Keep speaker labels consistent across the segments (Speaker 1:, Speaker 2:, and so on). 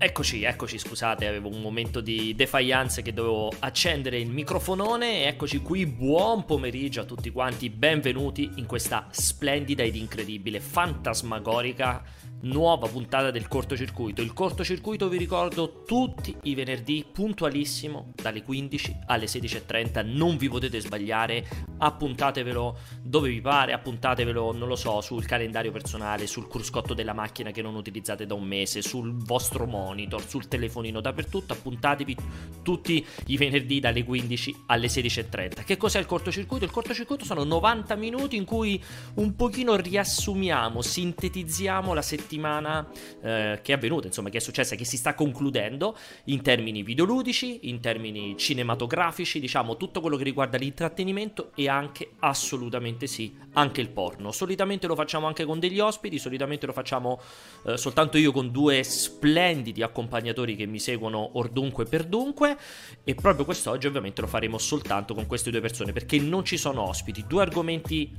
Speaker 1: Eccoci, eccoci, scusate, avevo un momento di defiance che dovevo accendere il microfonone. Eccoci qui, buon pomeriggio a tutti quanti, benvenuti in questa splendida ed incredibile, fantasmagorica nuova puntata del cortocircuito. Il cortocircuito vi ricordo tutti i venerdì puntualissimo dalle 15 alle 16.30, non vi potete sbagliare, appuntatevelo dove vi pare, appuntatevelo, non lo so, sul calendario personale, sul cruscotto della macchina che non utilizzate da un mese, sul vostro monitor, sul telefonino, dappertutto, appuntatevi tutti i venerdì dalle 15 alle 16.30. Che cos'è il cortocircuito? Il cortocircuito sono 90 minuti in cui un pochino riassumiamo, sintetizziamo la settimana eh, che è avvenuta, insomma, che è successa, che si sta concludendo in termini videoludici, in termini cinematografici, diciamo tutto quello che riguarda l'intrattenimento e anche assolutamente sì, anche il porno. Solitamente lo facciamo anche con degli ospiti, solitamente lo facciamo eh, soltanto io con due splendidi accompagnatori che mi seguono ordunque per dunque e proprio quest'oggi ovviamente lo faremo soltanto con queste due persone perché non ci sono ospiti, due argomenti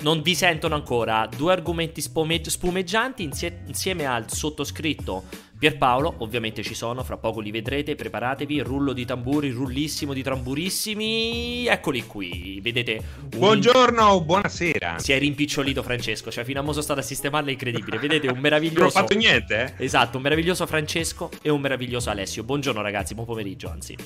Speaker 1: non vi sentono ancora, due argomenti spumeggi- spumeggianti insie- insieme al sottoscritto Pierpaolo, ovviamente ci sono, fra poco li vedrete, preparatevi, rullo di tamburi, rullissimo di tamburissimi, eccoli qui, vedete.
Speaker 2: Un... Buongiorno, buonasera.
Speaker 1: Si è rimpicciolito Francesco, cioè fino a mo sono stato a sistemarla incredibile, vedete un meraviglioso... non
Speaker 2: ho fatto niente,
Speaker 1: eh? Esatto, un meraviglioso Francesco e un meraviglioso Alessio. Buongiorno ragazzi, buon pomeriggio anzi.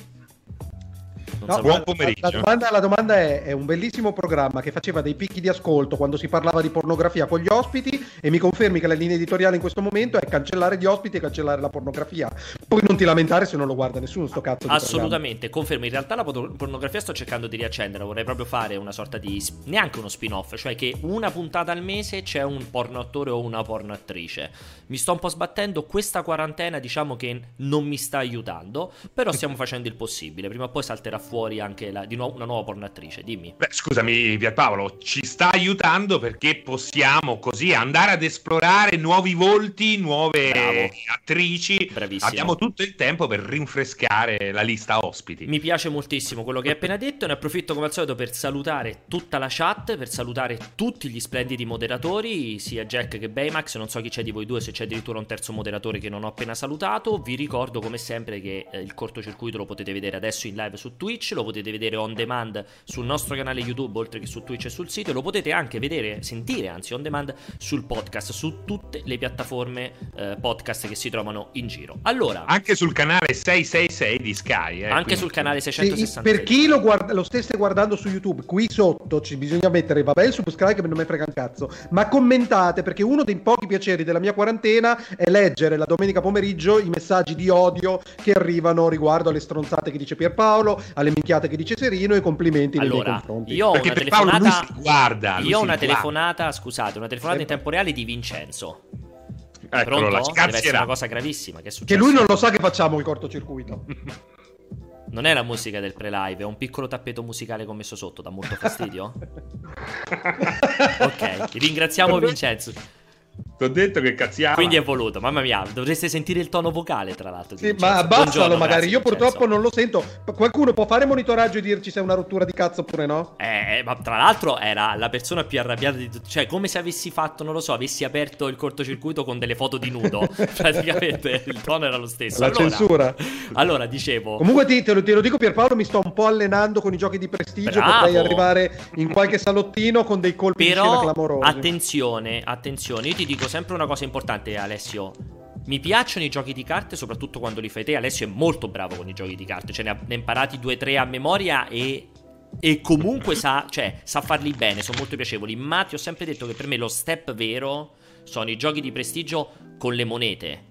Speaker 2: No, buon pomeriggio.
Speaker 3: La, la, domanda, la domanda è, è, un bellissimo programma che faceva dei picchi di ascolto quando si parlava di pornografia con gli ospiti e mi confermi che la linea editoriale in questo momento è cancellare gli ospiti e cancellare la pornografia. Poi non ti lamentare se non lo guarda nessuno sto cazzo.
Speaker 1: Assolutamente, confermo. In realtà la pornografia sto cercando di riaccenderla, vorrei proprio fare una sorta di... neanche uno spin-off, cioè che una puntata al mese c'è un porno attore o una porno attrice. Mi sto un po' sbattendo, questa quarantena diciamo che non mi sta aiutando, però stiamo facendo il possibile. Prima o poi salterà fuori anche la, di nuovo una nuova pornoattrice. Dimmi.
Speaker 2: Beh, scusami, Pierpaolo, ci sta aiutando perché possiamo così andare ad esplorare nuovi volti, nuove Bravo. attrici. Bravissimo. Abbiamo tutto il tempo per rinfrescare la lista ospiti.
Speaker 1: Mi piace moltissimo quello che hai appena detto. Ne approfitto come al solito per salutare tutta la chat, per salutare tutti gli splendidi moderatori, sia Jack che Baymax. Non so chi c'è di voi due, se c'è addirittura un terzo moderatore che non ho appena salutato. Vi ricordo come sempre che eh, il cortocircuito lo potete vedere adesso in live su Twitch, lo potete potete vedere on demand sul nostro canale YouTube, oltre che su Twitch e sul sito, e lo potete anche vedere, sentire anzi on demand sul podcast, su tutte le piattaforme eh, podcast che si trovano in giro. Allora,
Speaker 2: anche sul canale 666 di Sky, eh,
Speaker 1: anche quindi... sul canale 666.
Speaker 3: per chi lo, guarda, lo, stesse guardando su YouTube, qui sotto ci bisogna mettere vabbè il subscribe che non mi frega un cazzo, ma commentate perché uno dei pochi piaceri della mia quarantena è leggere la domenica pomeriggio i messaggi di odio che arrivano riguardo alle stronzate che dice Pierpaolo, alle minchiate che dice Serino e complimenti
Speaker 1: allora, nei miei confronti. Io ho Perché una telefonata, guarda, io ho una telefonata, guarda. scusate, una telefonata in tempo reale di Vincenzo.
Speaker 2: Eccolo, Pronto?
Speaker 1: Deve essere una cosa gravissima che è
Speaker 3: Che lui non lo sa che facciamo il cortocircuito.
Speaker 1: Non è la musica del pre-live, è un piccolo tappeto musicale commesso sotto, dà molto fastidio? ok, ringraziamo Vincenzo.
Speaker 2: Ti ho detto che cazziamo.
Speaker 1: Quindi è voluto, mamma mia, dovreste sentire il tono vocale, tra l'altro.
Speaker 3: Sì, ma abbassalo magari, grazie, io purtroppo non lo sento. Qualcuno può fare monitoraggio e dirci se è una rottura di cazzo oppure no?
Speaker 1: Eh, ma tra l'altro era la persona più arrabbiata di tutti. Cioè, come se avessi fatto, non lo so, avessi aperto il cortocircuito con delle foto di nudo. Praticamente il tono era lo stesso.
Speaker 3: La allora, censura.
Speaker 1: Allora, dicevo...
Speaker 3: Comunque ti, te, lo, te, lo, dico Pierpaolo, mi sto un po' allenando con i giochi di prestigio. Bravo. Potrei arrivare in qualche salottino con dei colpi
Speaker 1: Però,
Speaker 3: di scena clamorosi.
Speaker 1: attenzione, attenzione, io ti dico sempre una cosa importante, Alessio. Mi piacciono i giochi di carte, soprattutto quando li fai te. Alessio è molto bravo con i giochi di carte, ce ne ha, ne imparati due o tre a memoria e e comunque sa, cioè, sa farli bene, sono molto piacevoli. Ma ti ho sempre detto che per me lo step vero sono i giochi di prestigio con le monete.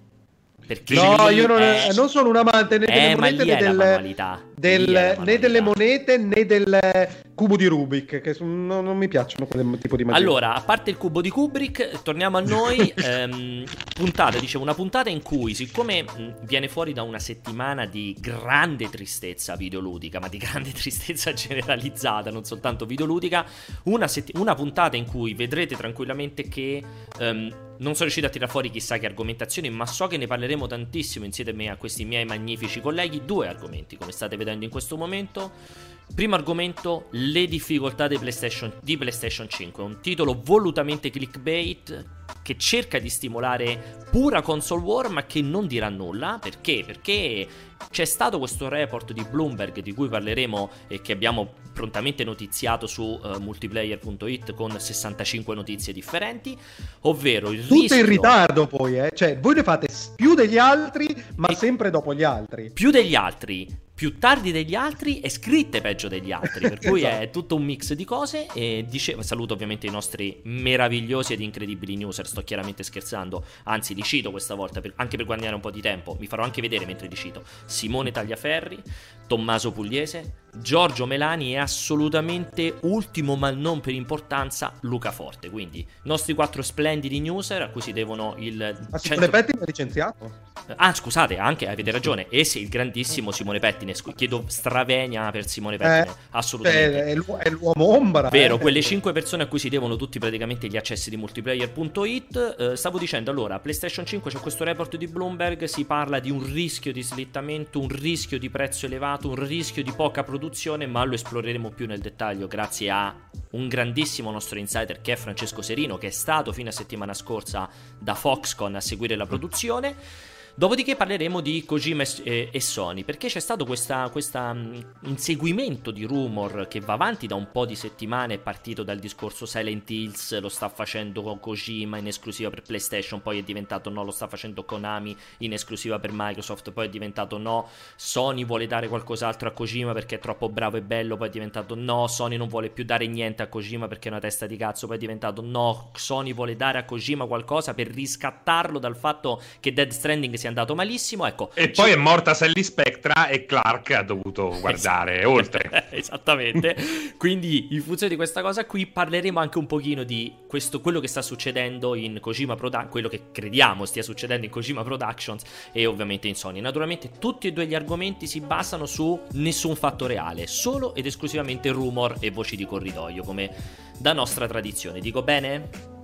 Speaker 3: Perché no, io non, è... non, sono un amante né delle
Speaker 1: eh,
Speaker 3: monete né, del, del, né delle monete né del cubo di Rubik, che non, non mi piacciono quel tipo di magia.
Speaker 1: Allora, a parte il cubo di Kubrick, torniamo a noi. ehm, puntata, dicevo, una puntata in cui, siccome viene fuori da una settimana di grande tristezza videoludica, ma di grande tristezza generalizzata, non soltanto videoludica, una, sett- una puntata in cui vedrete tranquillamente che... Um, non sono riuscito a tirare fuori chissà che argomentazioni, ma so che ne parleremo tantissimo insieme a questi miei magnifici colleghi. Due argomenti, come state vedendo in questo momento. Primo argomento, le difficoltà di PlayStation, di PlayStation 5. Un titolo volutamente clickbait che cerca di stimolare pura console war ma che non dirà nulla. Perché? Perché c'è stato questo report di Bloomberg di cui parleremo e che abbiamo prontamente notiziato su uh, multiplayer.it con 65 notizie differenti, ovvero il
Speaker 3: Tutto
Speaker 1: rischio...
Speaker 3: in ritardo poi, eh? cioè voi ne fate più degli altri ma e... sempre dopo gli altri.
Speaker 1: Più degli altri, più tardi degli altri e scritte peggio degli altri. Per cui esatto. è tutto un mix di cose. E dicevo, saluto ovviamente i nostri meravigliosi ed incredibili newser. Sto chiaramente scherzando, anzi, li cito questa volta per, anche per guadagnare un po' di tempo. Mi farò anche vedere mentre li cito. Simone Tagliaferri, Tommaso Pugliese, Giorgio Melani e assolutamente ultimo, ma non per importanza, Luca Forte. Quindi, i nostri quattro splendidi newser a cui si devono il.
Speaker 3: Ma 100... Simone Pettine è licenziato?
Speaker 1: Ah, scusate, anche avete ragione. E sì, il grandissimo Simone Pettine Pettine. Chiedo stravenia per Simone Pettine. Eh, assolutamente.
Speaker 3: È, l'u- è, l'uomo ombra.
Speaker 1: Vero, eh. quelle 5 persone a cui si devono tutti praticamente gli accessi di multiplayer.it. Eh, stavo dicendo allora, PlayStation 5 c'è questo report di Bloomberg. Si parla di un rischio di slittamento, un rischio di prezzo elevato, un rischio di poca produzione, ma lo esploreremo più nel dettaglio grazie a un grandissimo nostro insider che è Francesco Serino, che è stato fino a settimana scorsa da Foxconn a seguire la produzione. Dopodiché parleremo di Kojima e, e Sony, perché c'è stato questo mm, inseguimento di rumor che va avanti da un po' di settimane, è partito dal discorso Silent Hills, lo sta facendo Kojima in esclusiva per PlayStation, poi è diventato no, lo sta facendo Konami in esclusiva per Microsoft, poi è diventato no, Sony vuole dare qualcos'altro a Kojima perché è troppo bravo e bello, poi è diventato no, Sony non vuole più dare niente a Kojima perché è una testa di cazzo, poi è diventato no, Sony vuole dare a Kojima qualcosa per riscattarlo dal fatto che Dead Stranding sia andato malissimo. Ecco,
Speaker 2: e poi è morta Sally Spectra e Clark ha dovuto guardare oltre.
Speaker 1: Esattamente. Quindi, in funzione di questa cosa qui, parleremo anche un pochino di questo, quello che sta succedendo in Kojima Productions, quello che crediamo stia succedendo in Kojima Productions e ovviamente in Sony. Naturalmente, tutti e due gli argomenti si basano su nessun fatto reale, solo ed esclusivamente rumor e voci di corridoio, come da nostra tradizione. Dico bene?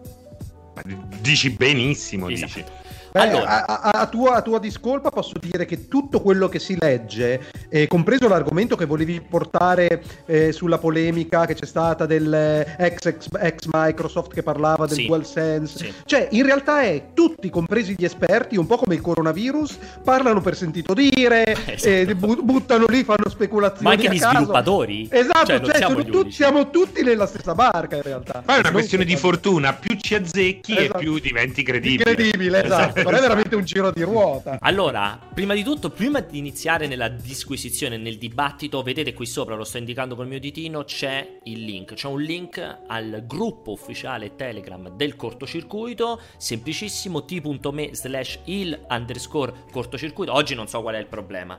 Speaker 2: Dici benissimo, esatto. dici.
Speaker 3: Beh, allora. a, a, tua, a, tua, discolpa posso dire che tutto quello che si legge, eh, compreso l'argomento che volevi portare eh, sulla polemica che c'è stata del eh, ex, ex, ex Microsoft che parlava del sì. DualSense, sì. cioè in realtà è tutti, compresi gli esperti, un po' come il coronavirus, parlano per sentito dire, esatto. Eh, buttano lì, fanno speculazioni.
Speaker 1: Ma anche gli caso. sviluppatori.
Speaker 3: Esatto, cioè, cioè siamo, tu, siamo, tutti nella stessa barca in realtà.
Speaker 2: Poi è una non questione di fortuna, più ci azzecchi esatto. e più diventi credibile.
Speaker 3: Incredibile, esatto non è veramente un giro di ruota.
Speaker 1: Allora, prima di tutto, prima di iniziare nella disquisizione, nel dibattito, vedete qui sopra, lo sto indicando col mio ditino, c'è il link. C'è un link al gruppo ufficiale Telegram del cortocircuito, semplicissimo, t.me slash il underscore cortocircuito. Oggi non so qual è il problema.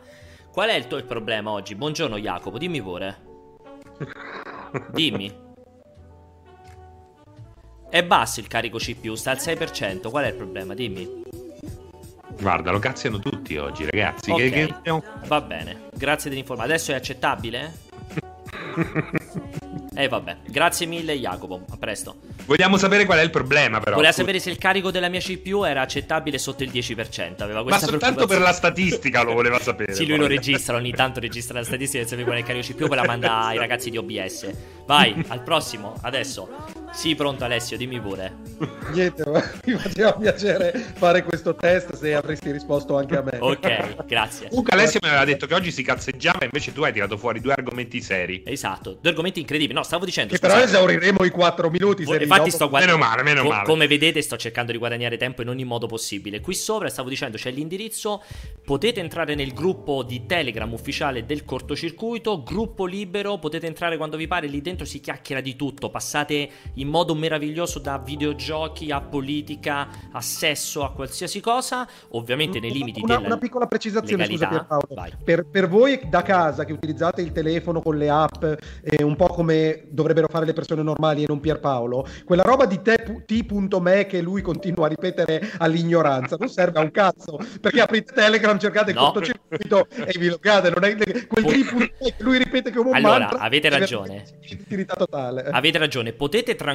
Speaker 1: Qual è il tuo problema oggi? Buongiorno Jacopo, dimmi pure. Dimmi. È basso il carico CPU, sta al 6%. Qual è il problema? Dimmi.
Speaker 2: Guarda, lo cazziano tutti oggi, ragazzi.
Speaker 1: Okay. Che, che... Va bene, grazie dell'informazione. Adesso è accettabile? Eh vabbè, grazie mille Jacopo, a presto.
Speaker 2: Vogliamo sapere qual è il problema però.
Speaker 1: Voleva sapere se il carico della mia CPU era accettabile sotto il 10%. Aveva
Speaker 2: questa Ma soltanto per la statistica lo voleva sapere.
Speaker 1: sì, lui poi. lo registra, ogni tanto registra la statistica e sapere qual è il carico CPU, poi la manda ai ragazzi di OBS. Vai, al prossimo, adesso. Sì, pronto Alessio, dimmi pure.
Speaker 3: Niente, mi faceva piacere fare questo test se avresti risposto anche a me.
Speaker 1: Ok, grazie.
Speaker 2: Comunque Alessio mi aveva detto che oggi si cazzeggiava, invece tu hai tirato fuori due argomenti seri.
Speaker 1: Esatto, due argomenti incredibili. No, stavo dicendo...
Speaker 3: Che scusate, però esauriremo i quattro minuti.
Speaker 1: Se infatti sto guardando... Meno male, meno male. come vedete sto cercando di guadagnare tempo in ogni modo possibile. Qui sopra stavo dicendo c'è l'indirizzo, potete entrare nel gruppo di Telegram ufficiale del cortocircuito, gruppo libero, potete entrare quando vi pare, lì dentro si chiacchiera di tutto, passate in modo meraviglioso da videogiochi a politica, a sesso, a qualsiasi cosa, ovviamente nei limiti
Speaker 3: una,
Speaker 1: della
Speaker 3: Una piccola precisazione, legalità. scusa Pierpaolo. Per, per, voi da casa che utilizzate il telefono con le app, eh, un po' come dovrebbero fare le persone normali e non Pierpaolo, quella roba di t.me che lui continua a ripetere all'ignoranza non serve a un cazzo, perché aprite Telegram, cercate il no. cortocircuito e vi logate, non è quel t.me che lui ripete come un
Speaker 1: allora,
Speaker 3: mantra.
Speaker 1: avete ragione. Avete ragione, potete tranquillamente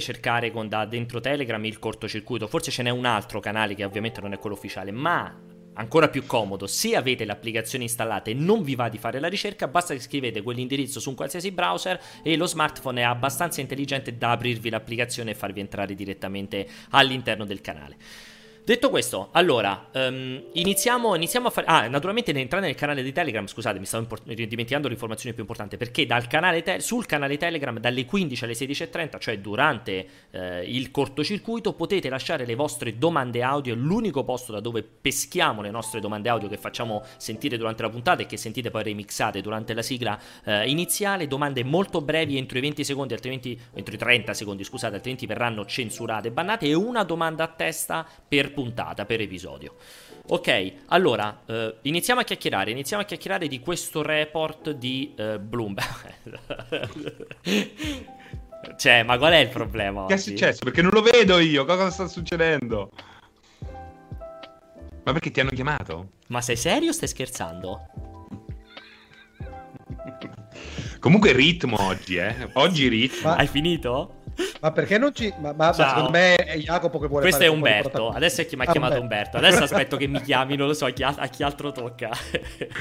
Speaker 1: cercare con da dentro Telegram il cortocircuito, forse ce n'è un altro canale che ovviamente non è quello ufficiale, ma ancora più comodo, se avete l'applicazione installata e non vi va di fare la ricerca, basta che scrivete quell'indirizzo su un qualsiasi browser e lo smartphone è abbastanza intelligente da aprirvi l'applicazione e farvi entrare direttamente all'interno del canale. Detto questo, allora, um, iniziamo, iniziamo, a fare... Ah, naturalmente entrare nel canale di Telegram, scusate, mi stavo import- dimenticando l'informazione più importante, perché canale te- sul canale Telegram dalle 15 alle 16.30, cioè durante eh, il cortocircuito, potete lasciare le vostre domande audio, l'unico posto da dove peschiamo le nostre domande audio che facciamo sentire durante la puntata e che sentite poi remixate durante la sigla eh, iniziale, domande molto brevi, entro i 20 secondi, altrimenti, entro i 30 secondi, scusate, altrimenti verranno censurate e bannate, e una domanda a testa per puntata, per episodio. Ok, allora eh, iniziamo a chiacchierare. Iniziamo a chiacchierare di questo report di eh, Bloomberg. cioè, ma qual è il problema?
Speaker 2: Che è successo? Perché non lo vedo io. Cosa sta succedendo? Ma perché ti hanno chiamato?
Speaker 1: Ma sei serio o stai scherzando?
Speaker 2: Comunque ritmo oggi, eh. Oggi ritmo.
Speaker 1: Ma... Hai finito?
Speaker 3: Ma perché non ci. Ma, ma, secondo me è Jacopo che vuole
Speaker 1: Questo è Umberto. Adesso è chi mi ha ah, chiamato Umberto. Adesso aspetto che mi chiami, non lo so a chi, a chi altro tocca.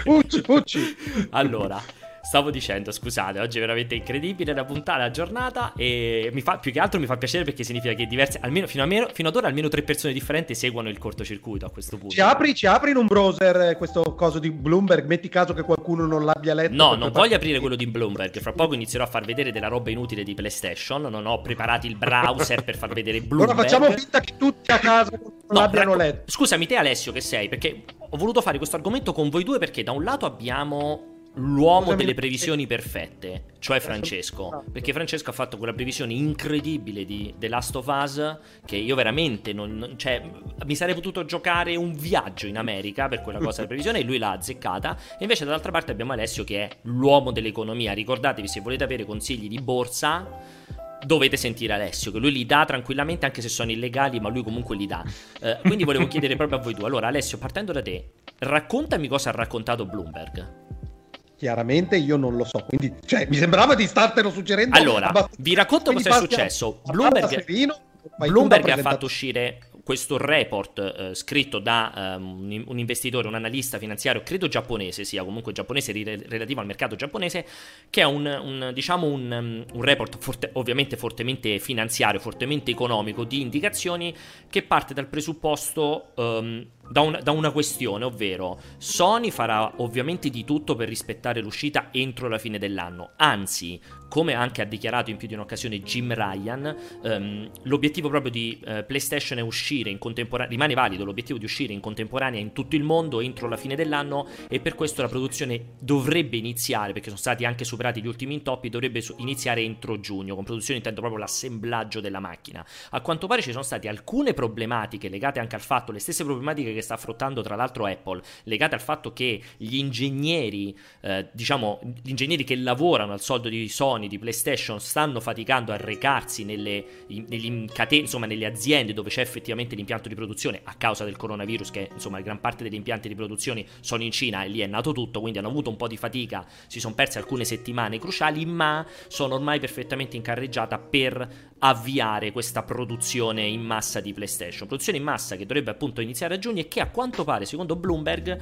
Speaker 3: Pucci, pucci.
Speaker 1: allora. Stavo dicendo, scusate, oggi è veramente incredibile la puntata, la giornata e mi fa, più che altro mi fa piacere perché significa che diverse, almeno fino, a meno, fino ad ora almeno tre persone differenti seguono il cortocircuito a questo punto.
Speaker 3: Ci apri, ci apri in un browser questo coso di Bloomberg, metti caso che qualcuno non l'abbia letto.
Speaker 1: No, non voglio aprire quello di Bloomberg, fra poco inizierò a far vedere della roba inutile di PlayStation, non ho preparato il browser per far vedere Bloomberg.
Speaker 3: Ora facciamo finta che tutti a casa non no, l'abbiano racco- letto.
Speaker 1: Scusami te Alessio che sei, perché ho voluto fare questo argomento con voi due perché da un lato abbiamo l'uomo delle previsioni perfette, cioè Francesco. Perché Francesco ha fatto quella previsione incredibile di The Last of Us che io veramente non, cioè, mi sarei potuto giocare un viaggio in America per quella cosa della previsione e lui l'ha azzeccata. E invece dall'altra parte abbiamo Alessio che è l'uomo dell'economia. Ricordatevi se volete avere consigli di borsa dovete sentire Alessio, che lui li dà tranquillamente, anche se sono illegali, ma lui comunque li dà. Uh, quindi volevo chiedere proprio a voi due. Allora, Alessio, partendo da te, raccontami cosa ha raccontato Bloomberg.
Speaker 3: Chiaramente io non lo so, quindi cioè, mi sembrava di startelo suggerendo.
Speaker 1: Allora, vi racconto cosa è successo. Bloomberg, Bloomberg ha fatto uscire questo report eh, scritto da um, un investitore, un analista finanziario, credo giapponese sia, comunque giapponese relativo al mercato giapponese, che è un, un diciamo un, um, un report forte, ovviamente fortemente finanziario, fortemente economico, di indicazioni che parte dal presupposto... Um, da, un, da, una questione, ovvero Sony farà ovviamente di tutto per rispettare l'uscita entro la fine dell'anno, anzi come anche ha dichiarato in più di un'occasione Jim Ryan, um, l'obiettivo proprio di uh, PlayStation è uscire in contemporanea, rimane valido l'obiettivo di uscire in contemporanea in tutto il mondo entro la fine dell'anno e per questo la produzione dovrebbe iniziare, perché sono stati anche superati gli ultimi intoppi, dovrebbe iniziare entro giugno, con produzione intendo proprio l'assemblaggio della macchina. A quanto pare ci sono state alcune problematiche legate anche al fatto, le stesse problematiche che sta affrontando tra l'altro Apple, legate al fatto che gli ingegneri, eh, diciamo, gli ingegneri che lavorano al soldo di Sony, di PlayStation stanno faticando a recarsi nelle, in, catene, insomma, nelle aziende dove c'è effettivamente l'impianto di produzione a causa del coronavirus che insomma gran parte degli impianti di produzione sono in Cina e lì è nato tutto, quindi hanno avuto un po' di fatica, si sono perse alcune settimane cruciali, ma sono ormai perfettamente in carreggiata per avviare questa produzione in massa di PlayStation. Produzione in massa che dovrebbe appunto iniziare a giugno e che a quanto pare, secondo Bloomberg,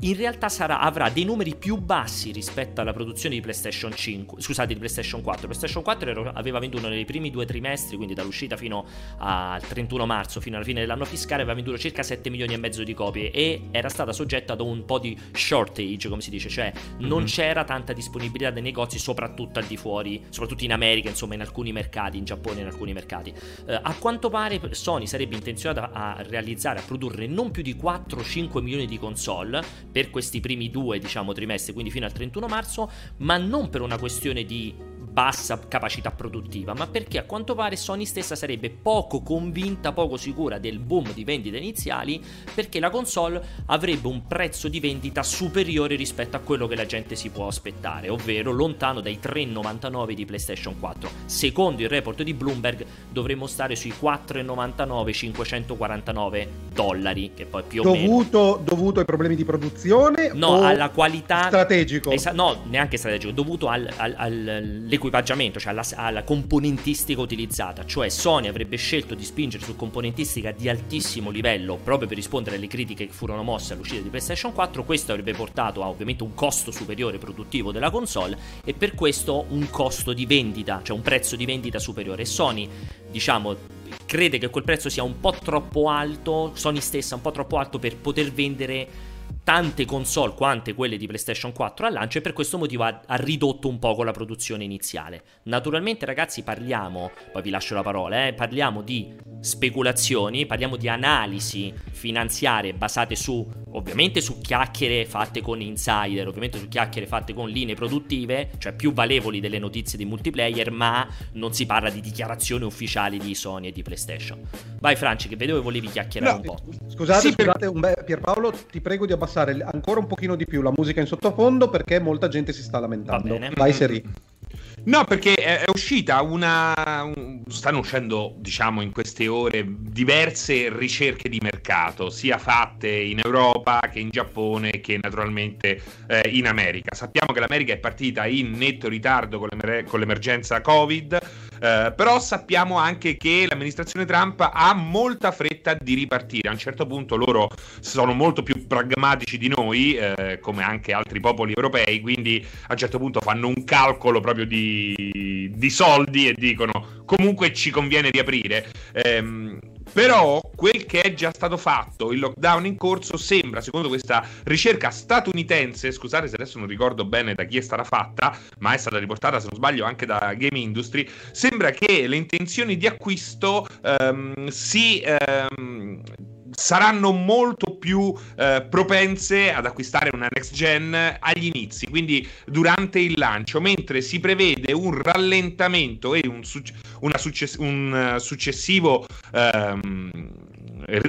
Speaker 1: in realtà sarà, avrà dei numeri più bassi rispetto alla produzione di PlayStation 5, scusate, di PlayStation 4. PlayStation 4 era, aveva venduto nei primi due trimestri, quindi dall'uscita fino al 31 marzo, fino alla fine dell'anno fiscale, aveva venduto circa 7 milioni e mezzo di copie e era stata soggetta ad un po' di shortage, come si dice, cioè non mm-hmm. c'era tanta disponibilità dei negozi, soprattutto al di fuori, soprattutto in America, insomma, in alcuni mercati, in Giappone, in alcuni mercati. Eh, a quanto pare Sony sarebbe intenzionata a realizzare, a produrre non più di 4-5 milioni di console per questi primi due diciamo, trimestri, quindi fino al 31 marzo, ma non per una questione di bassa capacità produttiva, ma perché a quanto pare Sony stessa sarebbe poco convinta, poco sicura del boom di vendite iniziali, perché la console avrebbe un prezzo di vendita superiore rispetto a quello che la gente si può aspettare, ovvero lontano dai 3,99 di PlayStation 4. Secondo il report di Bloomberg dovremmo stare sui 4,99 549 dollari, che poi più o
Speaker 3: dovuto,
Speaker 1: meno
Speaker 3: dovuto ai problemi di produzione?
Speaker 1: No, alla qualità
Speaker 3: strategico.
Speaker 1: Esa- no, neanche strategico, dovuto al, al, all'equilibrio all'equipaggiamento, cioè alla, alla, componentistica utilizzata, cioè Sony avrebbe scelto di spingere su componentistica di altissimo livello proprio per rispondere alle critiche che furono mosse all'uscita di PlayStation 4, questo avrebbe portato a ovviamente un costo superiore produttivo della console e per questo un costo di vendita, cioè un prezzo di vendita superiore. Sony, diciamo, crede che quel prezzo sia un po' troppo alto, Sony stessa un po' troppo alto per poter vendere tante console quante quelle di PlayStation 4 al lancio e per questo motivo ha, ha, ridotto un poco la produzione iniziale. Naturalmente ragazzi parliamo, poi vi lascio la parola, eh, parliamo di speculazioni, parliamo di analisi finanziarie basate su, ovviamente su chiacchiere fatte con insider, ovviamente su chiacchiere fatte con linee produttive, cioè più valevoli delle notizie di multiplayer, ma non si parla di dichiarazioni ufficiali di Sony e di PlayStation. Vai Franci che vedevo che volevi chiacchierare no, un po'.
Speaker 3: Scusate, sì, scusate, per... Pierpaolo, ti prego di abbassare abbassare ancora un pochino di più la musica in sottofondo perché molta gente si sta lamentando. Vai Seri.
Speaker 2: No, perché è, uscita una. stanno uscendo, diciamo, in queste ore diverse ricerche di mercato, sia fatte in Europa che in Giappone che naturalmente eh, in America. Sappiamo che l'America è partita in netto ritardo con, l'emer- con l'emergenza Covid eh, però sappiamo anche che l'amministrazione Trump ha molta fretta di ripartire. A un certo punto loro sono molto più pragmatici di noi, eh, come anche altri popoli europei, quindi a un certo punto fanno un calcolo proprio di, di soldi e dicono comunque ci conviene riaprire. Eh, però quel che è già stato fatto, il lockdown in corso, sembra, secondo questa ricerca statunitense, scusate se adesso non ricordo bene da chi è stata fatta, ma è stata riportata, se non sbaglio, anche da Game Industry, sembra che le intenzioni di acquisto um, si... Um, saranno molto più eh, propense ad acquistare una next gen agli inizi, quindi durante il lancio, mentre si prevede un rallentamento e un, succe- un uh, successivo um,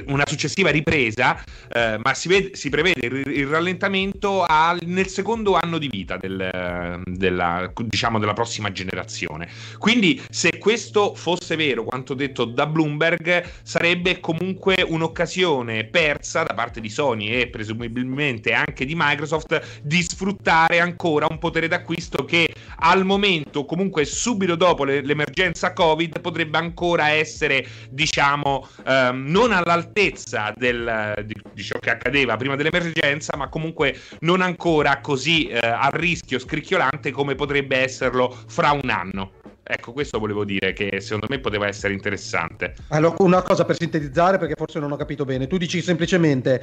Speaker 2: una successiva ripresa, eh, ma si, vede, si, prevede il, rallentamento al, nel secondo anno di vita del, della, diciamo, della prossima generazione. Quindi, se questo fosse vero, quanto detto da Bloomberg, sarebbe comunque un'occasione persa da parte di Sony e presumibilmente anche di Microsoft di sfruttare ancora un potere d'acquisto che al momento, comunque subito dopo l'emergenza Covid, potrebbe ancora essere, diciamo, ehm, non alla all'altezza del, di, di, ciò che accadeva prima dell'emergenza, ma comunque non ancora così eh, a rischio scricchiolante come potrebbe esserlo fra un anno. Ecco, questo volevo dire che secondo me poteva essere interessante.
Speaker 3: Allora, una cosa per sintetizzare, perché forse non ho capito bene. Tu dici semplicemente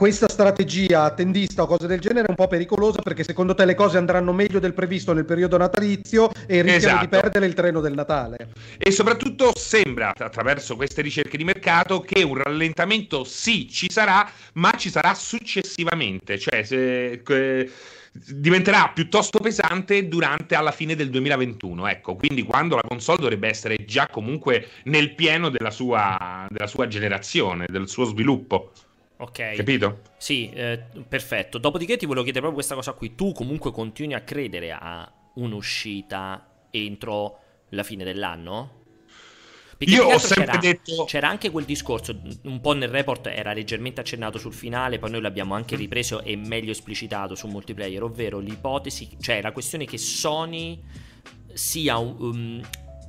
Speaker 3: questa strategia attendista o cose del genere è un po' pericolosa perché secondo te le cose andranno meglio del previsto nel periodo natalizio e rischiano esatto. di perdere il treno del Natale.
Speaker 2: E soprattutto sembra, attraverso queste ricerche di mercato, che un rallentamento sì ci sarà, ma ci sarà successivamente. Cioè, se, eh, diventerà piuttosto pesante durante alla fine del 2021 ecco quindi quando la console dovrebbe essere già comunque nel pieno della sua, della sua generazione del suo sviluppo
Speaker 1: Ok.
Speaker 2: Capito?
Speaker 1: Sì, eh, perfetto. Dopodiché ti volevo chiedere proprio questa cosa qui. Tu comunque continui a credere a un'uscita entro la fine dell'anno?
Speaker 2: Perché Io ho sempre
Speaker 1: c'era,
Speaker 2: detto.
Speaker 1: C'era anche quel discorso, un po' nel report era leggermente accennato sul finale, poi noi l'abbiamo anche mm. ripreso e meglio esplicitato su multiplayer, ovvero l'ipotesi, cioè la questione che Sony sia um,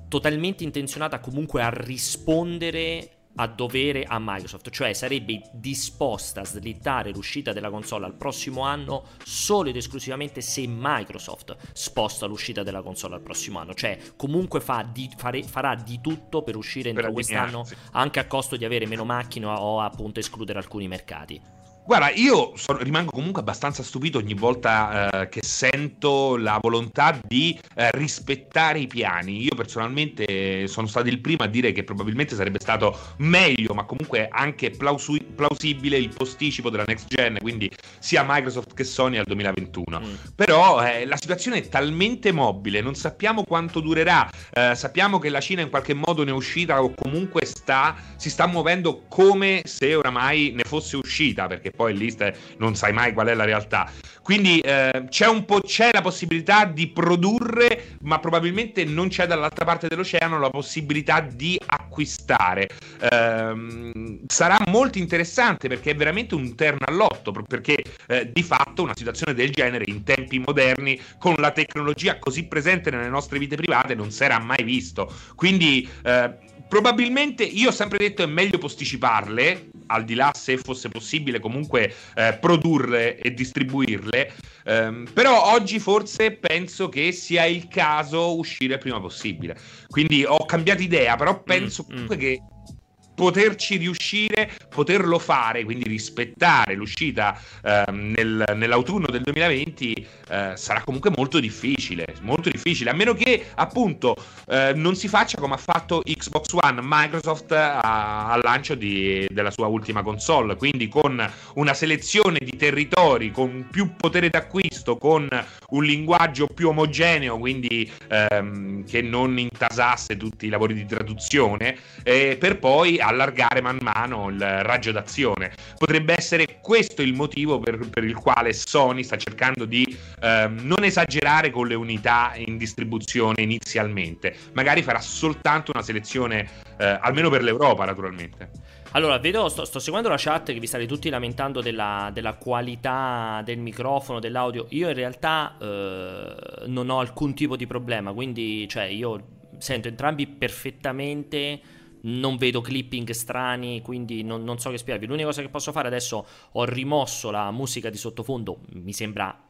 Speaker 1: totalmente intenzionata comunque a rispondere a dovere a Microsoft, cioè sarebbe disposta a slittare l'uscita della console al prossimo anno solo ed esclusivamente se Microsoft sposta l'uscita della console al prossimo anno, cioè comunque fa di, fare, farà di tutto per uscire entro per quest'anno anche a costo di avere meno macchine o appunto escludere alcuni mercati.
Speaker 2: Guarda, io sono, rimango comunque abbastanza stupito ogni volta eh, che sento la volontà di eh, rispettare i piani. Io personalmente sono stato il primo a dire che probabilmente sarebbe stato meglio, ma comunque anche plausu- plausibile il posticipo della next gen, quindi sia Microsoft che Sony al 2021. Mm. Però eh, la situazione è talmente mobile, non sappiamo quanto durerà. Eh, sappiamo che la Cina in qualche modo ne è uscita o comunque sta, si sta muovendo come se oramai ne fosse uscita, perché perché poi lì non sai mai qual è la realtà. Quindi eh, c'è, un po', c'è la possibilità di produrre, ma probabilmente non c'è dall'altra parte dell'oceano la possibilità di acquistare. Eh, sarà molto interessante perché è veramente un terno all'otto, perché eh, di fatto una situazione del genere in tempi moderni, con la tecnologia così presente nelle nostre vite private, non si era mai visto. Quindi eh, probabilmente io ho sempre detto è meglio posticiparle, al di là se fosse possibile comunque eh, produrle e distribuirle, ehm, però oggi forse penso che sia il caso uscire il prima possibile. Quindi ho cambiato idea, però penso mm, comunque mm. che poterci riuscire, poterlo fare, quindi rispettare l'uscita eh, nel, nell'autunno del 2020 eh, sarà comunque molto difficile, molto difficile, a meno che appunto eh, non si faccia come ha fatto Xbox One, Microsoft al lancio di, della sua ultima console, quindi con una selezione di territori, con più potere d'acquisto, con un linguaggio più omogeneo, quindi ehm, che non intasasse tutti i lavori di traduzione, per poi allargare man mano il raggio d'azione. Potrebbe essere questo il motivo per, per il quale Sony sta cercando di ehm, non esagerare con le unità in distribuzione inizialmente. Magari farà soltanto una selezione, eh, almeno per l'Europa, naturalmente.
Speaker 1: Allora, vedo, sto, sto, seguendo la chat che vi state tutti lamentando della, della qualità del microfono, dell'audio. Io in realtà eh, non ho alcun tipo di problema, quindi cioè, io sento entrambi perfettamente non vedo clipping strani, quindi non, non, so che spiegarvi. L'unica cosa che posso fare adesso, ho rimosso la musica di sottofondo, mi sembra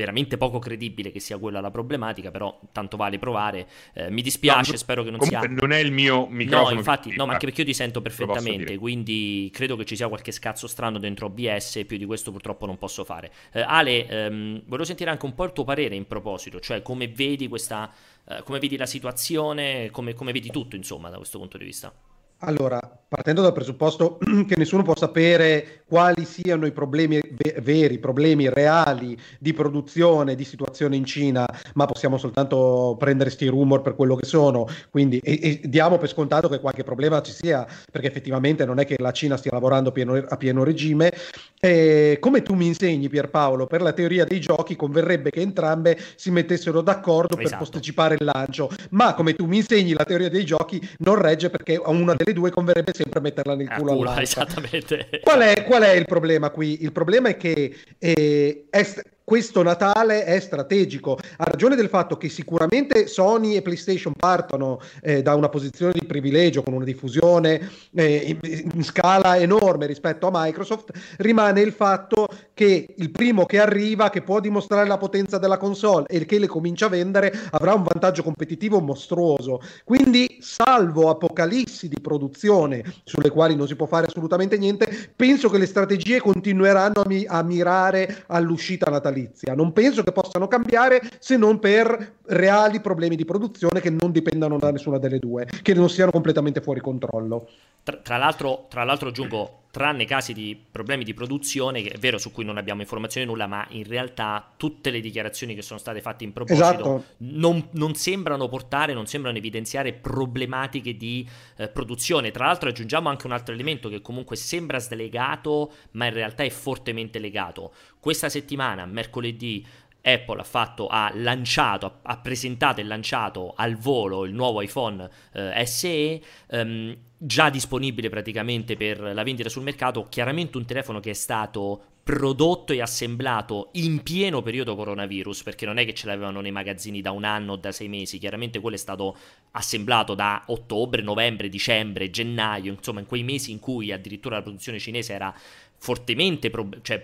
Speaker 1: veramente poco credibile che sia quella la problematica, però tanto vale provare. Eh, mi dispiace, no, spero che non sia...
Speaker 2: non è il mio microfono.
Speaker 1: No, infatti, no, ma anche perché io ti sento perfettamente, quindi credo che ci sia qualche scazzo strano dentro OBS e più di questo purtroppo non posso fare. Eh, Ale, ehm, volevo sentire anche un po' il tuo parere in proposito, cioè come vedi questa... Eh, come vedi la situazione, come, come vedi tutto, insomma, da questo punto di vista.
Speaker 3: Allora, partendo dal presupposto che nessuno può sapere quali siano i problemi ve- veri, problemi reali di produzione, di situazione in Cina, ma possiamo soltanto prendere sti rumor per quello che sono, quindi e, e diamo per scontato che qualche problema ci sia, perché effettivamente non è che la Cina stia lavorando pieno, a pieno regime. E come tu mi insegni Pierpaolo, per la teoria dei giochi converrebbe che entrambe si mettessero d'accordo esatto. per posticipare il lancio, ma come tu mi insegni la teoria dei giochi non regge perché una delle due converrebbe sempre metterla nel culo, culo
Speaker 1: Esattamente.
Speaker 3: Qual è, qual è, il problema qui? Il problema è che eh, è, questo Natale è strategico, a ragione del fatto che sicuramente Sony e PlayStation partono eh, da una posizione di privilegio con una diffusione eh, in, scala enorme rispetto a Microsoft, rimane il fatto che il primo che arriva, che può dimostrare la potenza della console e che le comincia a vendere, avrà un vantaggio competitivo mostruoso. Quindi, salvo apocalissi di produzione sulle quali non si può fare assolutamente niente, penso che le strategie continueranno a, mi- a mirare all'uscita natalizia natalizia. Non penso che possano cambiare se non per reali problemi di produzione che non dipendano da nessuna delle due, che non siano completamente fuori controllo.
Speaker 1: Tra, tra, l'altro, tra l'altro, aggiungo, tranne casi di problemi di produzione, che è vero su cui non abbiamo informazioni nulla, ma in realtà tutte le dichiarazioni che sono state fatte in proposito esatto. non, non, sembrano portare, non sembrano evidenziare problematiche di eh, produzione. Tra l'altro aggiungiamo anche un altro elemento che comunque sembra slegato, ma in realtà è fortemente legato. Questa settimana, mercoledì, Apple ha, fatto, ha lanciato, ha, presentato e lanciato al volo il nuovo iPhone eh, SE, ehm, già disponibile praticamente per la vendita sul mercato, chiaramente un telefono che è stato prodotto e assemblato in pieno periodo coronavirus, perché non è che ce l'avevano nei magazzini da un anno o da sei mesi, chiaramente quello è stato assemblato da ottobre, novembre, dicembre, gennaio, insomma in quei mesi in cui addirittura la produzione cinese era fortemente pro- cioè,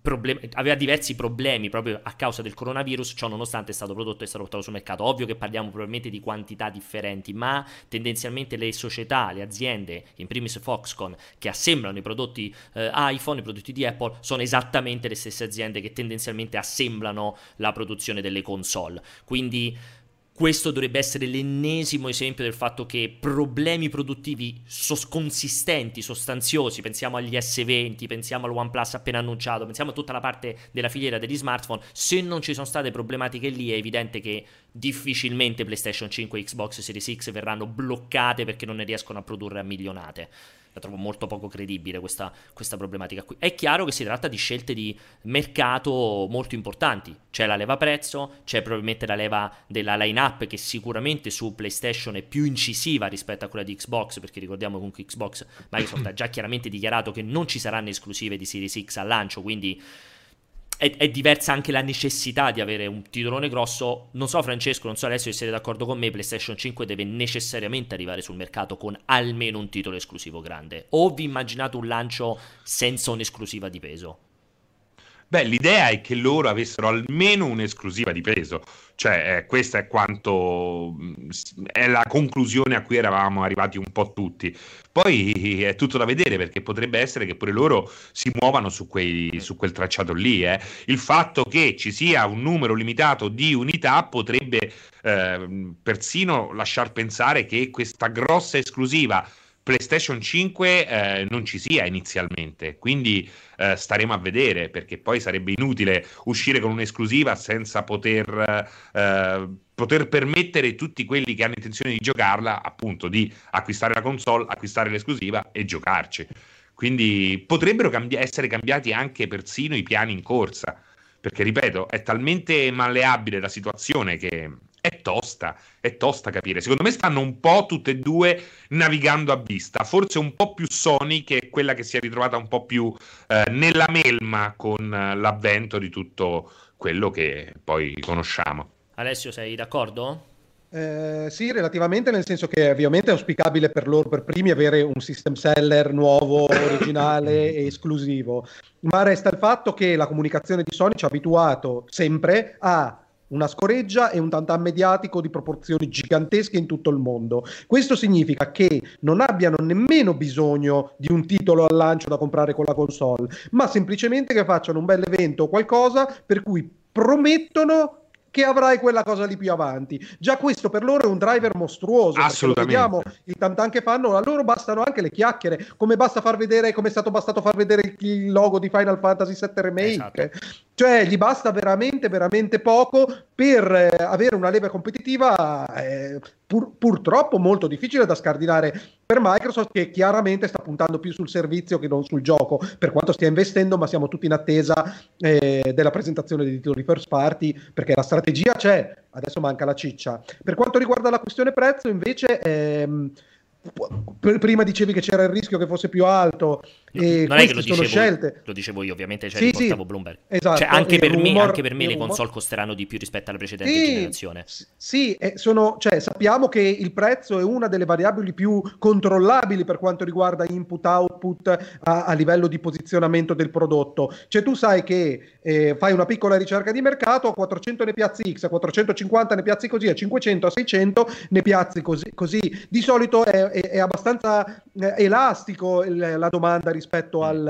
Speaker 1: problem- aveva diversi problemi proprio a causa del coronavirus, ciò nonostante è stato prodotto e è stato portato sul mercato. Ovvio che parliamo probabilmente di quantità differenti, ma tendenzialmente le società, le aziende, in primis Foxconn, che assemblano i prodotti eh, iPhone, i prodotti di Apple, sono esattamente le stesse aziende che tendenzialmente assemblano la produzione delle console. Quindi questo dovrebbe essere l'ennesimo esempio del fatto che problemi produttivi sos- consistenti, sostanziosi, pensiamo agli S20, pensiamo al OnePlus appena annunciato, pensiamo a tutta la parte della filiera degli smartphone, se non ci sono state problematiche lì è evidente che difficilmente PlayStation 5 e Xbox Series X verranno bloccate perché non ne riescono a produrre a milionate. La trovo molto poco credibile questa, questa, problematica qui. È chiaro che si tratta di scelte di mercato molto importanti. C'è la leva prezzo, c'è probabilmente la leva della line-up che sicuramente su PlayStation è più incisiva rispetto a quella di Xbox, perché ricordiamo comunque Xbox Microsoft ha già chiaramente dichiarato che non ci saranno esclusive di Series X al lancio, quindi è, è, diversa anche la necessità di avere un titolone grosso. Non so, Francesco, non so Alessio se siete d'accordo con me. PlayStation 5 deve necessariamente arrivare sul mercato con almeno un titolo esclusivo grande. O vi immaginate un lancio senza un'esclusiva di peso?
Speaker 2: Beh, l'idea è che loro avessero almeno un'esclusiva di peso, cioè eh, questa è quanto mm, è la conclusione a cui eravamo arrivati un po' tutti. Poi è tutto da vedere perché potrebbe essere che pure loro si muovano su, quei, su quel tracciato lì. Eh. Il fatto che ci sia un numero limitato di unità potrebbe eh, persino lasciar pensare che questa grossa esclusiva PlayStation 5 eh, non ci sia inizialmente, quindi eh, staremo a vedere perché poi sarebbe inutile uscire con un'esclusiva senza poter, eh, poter permettere tutti quelli che hanno intenzione di giocarla appunto di acquistare la console, acquistare l'esclusiva e giocarci. Quindi potrebbero cambi- essere cambiati anche persino i piani in corsa, perché ripeto, è talmente malleabile la situazione che è tosta, è tosta capire. Secondo me stanno un po' tutte e due navigando a vista, forse un po' più Sony che è quella che si è ritrovata un po' più eh, nella melma con eh, l'avvento di tutto quello che poi conosciamo.
Speaker 1: Alessio, sei d'accordo?
Speaker 3: Eh, sì, relativamente, nel senso che ovviamente è auspicabile per loro per primi avere un system seller nuovo, originale e esclusivo, ma resta il fatto che la comunicazione di Sony ci ha abituato sempre a una scoreggia e un tantan mediatico di proporzioni gigantesche in tutto il mondo. Questo significa che non abbiano nemmeno bisogno di un titolo al lancio da comprare con la console, ma semplicemente che facciano un bel evento o qualcosa per cui promettono che avrai quella cosa lì più avanti. Già questo per loro è un driver mostruoso.
Speaker 2: Assolutamente. Vediamo
Speaker 3: il tantan che fanno, a loro bastano anche le chiacchiere, come basta far vedere, come è stato bastato far vedere il logo di Final Fantasy VII Remake. Esatto. Cioè, gli basta veramente, veramente poco per eh, avere una leva competitiva eh, pur, purtroppo molto difficile da scardinare per Microsoft che chiaramente sta puntando più sul servizio che non sul gioco, per quanto stia investendo, ma siamo tutti in attesa eh, della presentazione dei titoli first party, perché la strategia c'è, adesso manca la ciccia. Per quanto riguarda la questione prezzo, invece... Ehm, prima dicevi che c'era il rischio che fosse più alto e non è che lo dicevo, scelte.
Speaker 1: lo dicevo io ovviamente cioè, sì, riportavo sì, Bloomberg. Esatto, cioè, anche, per rumor, me, anche, per me, le console costeranno di più rispetto alla precedente sì, generazione.
Speaker 3: sì sono, cioè, sappiamo che il prezzo è una delle variabili più controllabili per quanto riguarda input output a, a livello di posizionamento del prodotto. Cioè tu sai che eh, fai una piccola ricerca di mercato a 400 ne piazzi X a 450 ne piazzi così a 500 a 600 ne piazzi così, così. di solito è è, è abbastanza eh, elastico la domanda rispetto al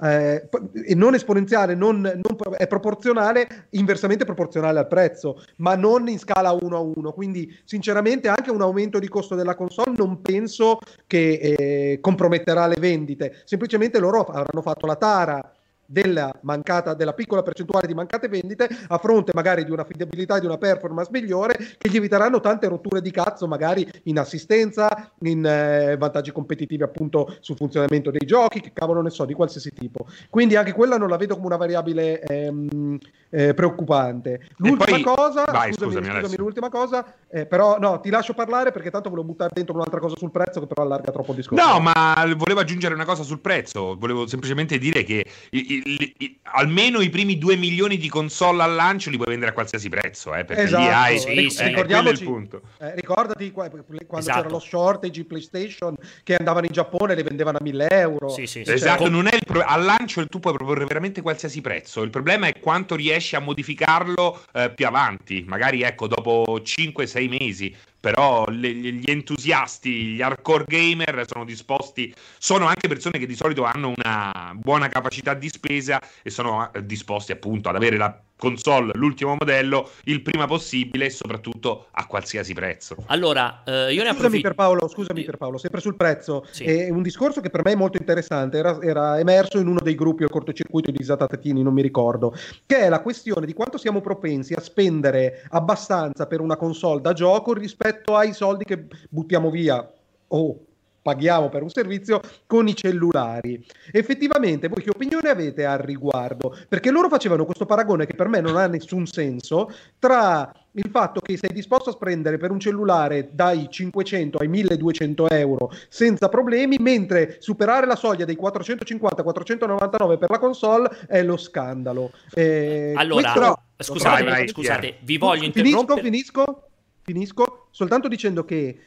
Speaker 3: eh, eh non esponenziale, non, non, è proporzionale, inversamente proporzionale al prezzo, ma non in scala 1 a 1. Quindi, sinceramente, anche un aumento di costo della console non penso che eh, comprometterà le vendite. Semplicemente loro avranno fatto la tara della, mancata, della piccola percentuale di mancate vendite a fronte magari di una affidabilità di una performance migliore che gli eviteranno tante rotture di cazzo magari in assistenza, in eh, vantaggi competitivi appunto sul funzionamento dei giochi, che cavolo ne so, di qualsiasi tipo. Quindi anche quella non la vedo come una variabile ehm, eh, preoccupante. L'ultima poi... cosa, Vai, scusami, scusami, scusami l'ultima cosa, eh, però no, ti lascio parlare perché tanto volevo buttare dentro un'altra cosa sul prezzo che però allarga troppo il discorso.
Speaker 2: No, ma volevo aggiungere una cosa sul prezzo, volevo semplicemente dire che i, i, i, almeno i primi 2 milioni di console al lancio li puoi vendere a qualsiasi prezzo, eh, perché
Speaker 3: esatto. lì
Speaker 2: hai
Speaker 3: sì, sì, ricordiamoci, il punto. Eh, ricordati quando esatto. c'era lo shortage PlayStation che andavano in Giappone e le vendevano a 1000 euro.
Speaker 2: Sì, sì, esatto, cioè, non è pro- al lancio tu puoi proporre veramente qualsiasi prezzo, il problema è quanto riesci a modificarlo eh, più avanti, magari ecco dopo 5-6 mesi però le, gli entusiasti, gli hardcore gamer sono disposti, sono anche persone che di solito hanno una buona capacità di spesa e sono eh, disposti appunto ad avere la console, l'ultimo modello, il prima possibile e soprattutto a qualsiasi prezzo.
Speaker 1: Allora, eh, io ne
Speaker 3: approfitto. Scusami per Paolo, scusami per Paolo, sempre sul prezzo. Sì. È un discorso che per me è molto interessante, era, era emerso in uno dei gruppi al cortocircuito di Zatatatini, non mi ricordo, che è la questione di quanto siamo propensi a spendere abbastanza per una console da gioco rispetto ai soldi che buttiamo via. Oh, paghiamo per un servizio con i cellulari. Effettivamente, voi che opinione avete al riguardo? Perché loro facevano questo paragone che per me non ha nessun senso tra il fatto che sei disposto a spendere per un cellulare dai 500 ai 1200 euro senza problemi, mentre superare la soglia dei 450-499 per la console è lo scandalo.
Speaker 1: Eh, allora, questo, scusate, vai, vai, scusate vi voglio interrompere.
Speaker 3: Finisco, finisco, finisco soltanto dicendo che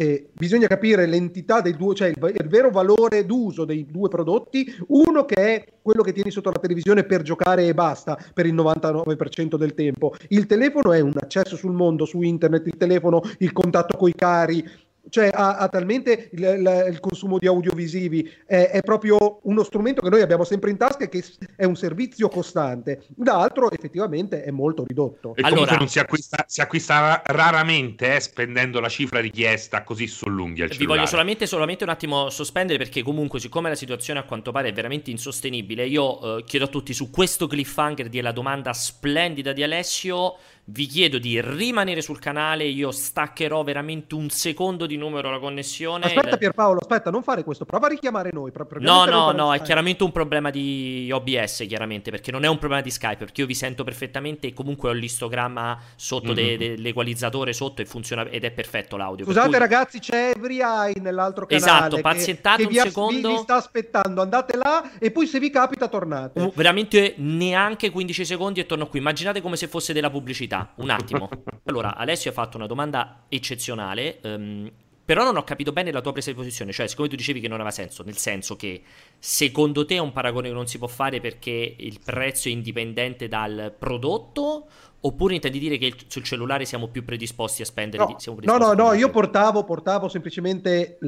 Speaker 3: eh, bisogna capire l'entità dei due, cioè il, il, vero valore d'uso dei due prodotti. Uno che è quello che tieni sotto la televisione per giocare e basta per il 99% del tempo. Il telefono è un accesso sul mondo, su internet, il telefono, il contatto con i cari, cioè ha, ha talmente il, il, il, consumo di audiovisivi, è, è, proprio uno strumento che noi abbiamo sempre in tasca e che è un servizio costante. L'altro effettivamente è molto ridotto.
Speaker 2: E allora, non si acquista, si acquista raramente eh, spendendo la cifra richiesta così sull'unghia.
Speaker 1: Vi voglio solamente, solamente, un attimo sospendere perché comunque siccome la situazione a quanto pare è veramente insostenibile, io eh, chiedo a tutti su questo cliffhanger della domanda splendida di Alessio vi chiedo di rimanere sul canale, io staccherò veramente un secondo di numero la connessione.
Speaker 3: Aspetta Pierpaolo, aspetta, non fare questo, prova a richiamare noi.
Speaker 1: No, no, no, è chiaramente un problema di OBS, chiaramente, perché non è un problema di Skype, perché io vi sento perfettamente e comunque ho l'istogramma sotto mm-hmm. de- de- l'equalizzatore sotto e funziona ed è perfetto l'audio.
Speaker 3: Scusate cui... ragazzi, c'è Every nell'altro canale.
Speaker 1: Esatto, pazientate
Speaker 3: che,
Speaker 1: un secondo.
Speaker 3: Vi, vi sta aspettando, andate là e poi se vi capita tornate.
Speaker 1: Uh, veramente neanche 15 secondi e torno qui. Immaginate come se fosse della pubblicità un attimo. Allora, Alessio ha fatto una domanda eccezionale. Um, però non ho capito bene la tua presa di posizione, cioè siccome tu dicevi che non aveva senso, nel senso che secondo te è un paragone che non si può fare perché il prezzo è indipendente dal prodotto oppure intendi dire che sul cellulare siamo più predisposti a spendere?
Speaker 3: No, no, no, no, io portavo, portavo semplicemente,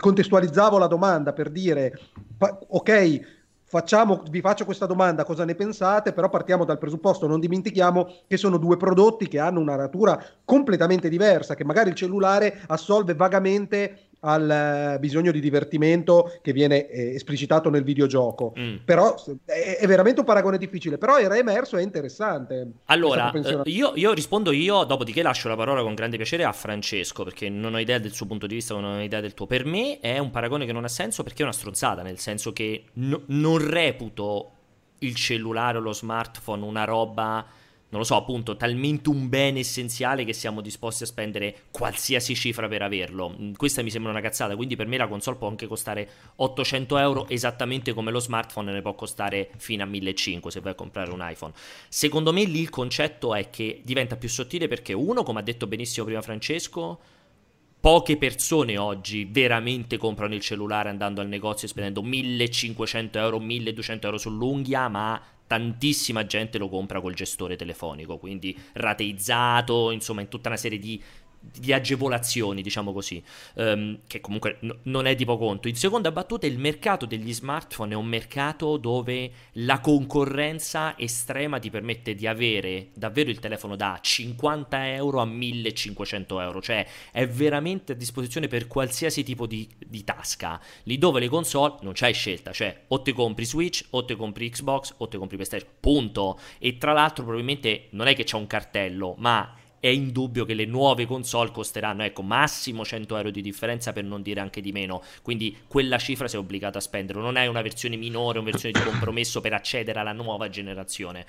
Speaker 3: contestualizzavo la domanda per dire, ok, Facciamo, vi faccio questa domanda, cosa ne pensate? Però partiamo dal presupposto, non dimentichiamo che sono due prodotti che hanno una natura completamente diversa, che magari il cellulare assolve vagamente al eh, bisogno di divertimento che viene eh, esplicitato nel videogioco. Mm. Però è, è, veramente un paragone difficile, però era emerso, è interessante.
Speaker 1: Allora, eh, io, io, rispondo io, dopodiché lascio la parola con grande piacere a Francesco, perché non ho idea del suo punto di vista, non ho idea del tuo. Per me è un paragone che non ha senso perché è una stronzata, nel senso che no, non reputo il cellulare o lo smartphone una roba non lo so, appunto, talmente un bene essenziale che siamo disposti a spendere qualsiasi cifra per averlo. Mm, questa mi sembra una cazzata, quindi per me la console può anche costare 800 euro esattamente come lo smartphone ne può costare fino a 1500 se vai a comprare un iPhone. Secondo me lì il concetto è che diventa più sottile perché uno, come ha detto benissimo prima Francesco, poche persone oggi veramente comprano il cellulare andando al negozio e spendendo 1500 euro, 1200 euro sull'unghia, ma tantissima gente lo compra col gestore telefonico, quindi rateizzato, insomma, in tutta una serie di di agevolazioni, diciamo così, um, che comunque n- non è di poco conto. In seconda battuta, il mercato degli smartphone è un mercato dove la concorrenza estrema ti permette di avere davvero il telefono da 50 euro a 1500 euro, cioè è veramente a disposizione per qualsiasi tipo di, di tasca. Lì dove le console non c'hai scelta, cioè o ti compri Switch, o ti compri Xbox, o ti compri PlayStation, punto. E tra l'altro probabilmente non è che c'è un cartello, ma è indubbio che le nuove console costeranno, ecco, massimo 100 euro di differenza per non dire anche di meno, quindi quella cifra sei obbligato a spendere, non è una versione minore, una versione di compromesso per accedere alla nuova generazione.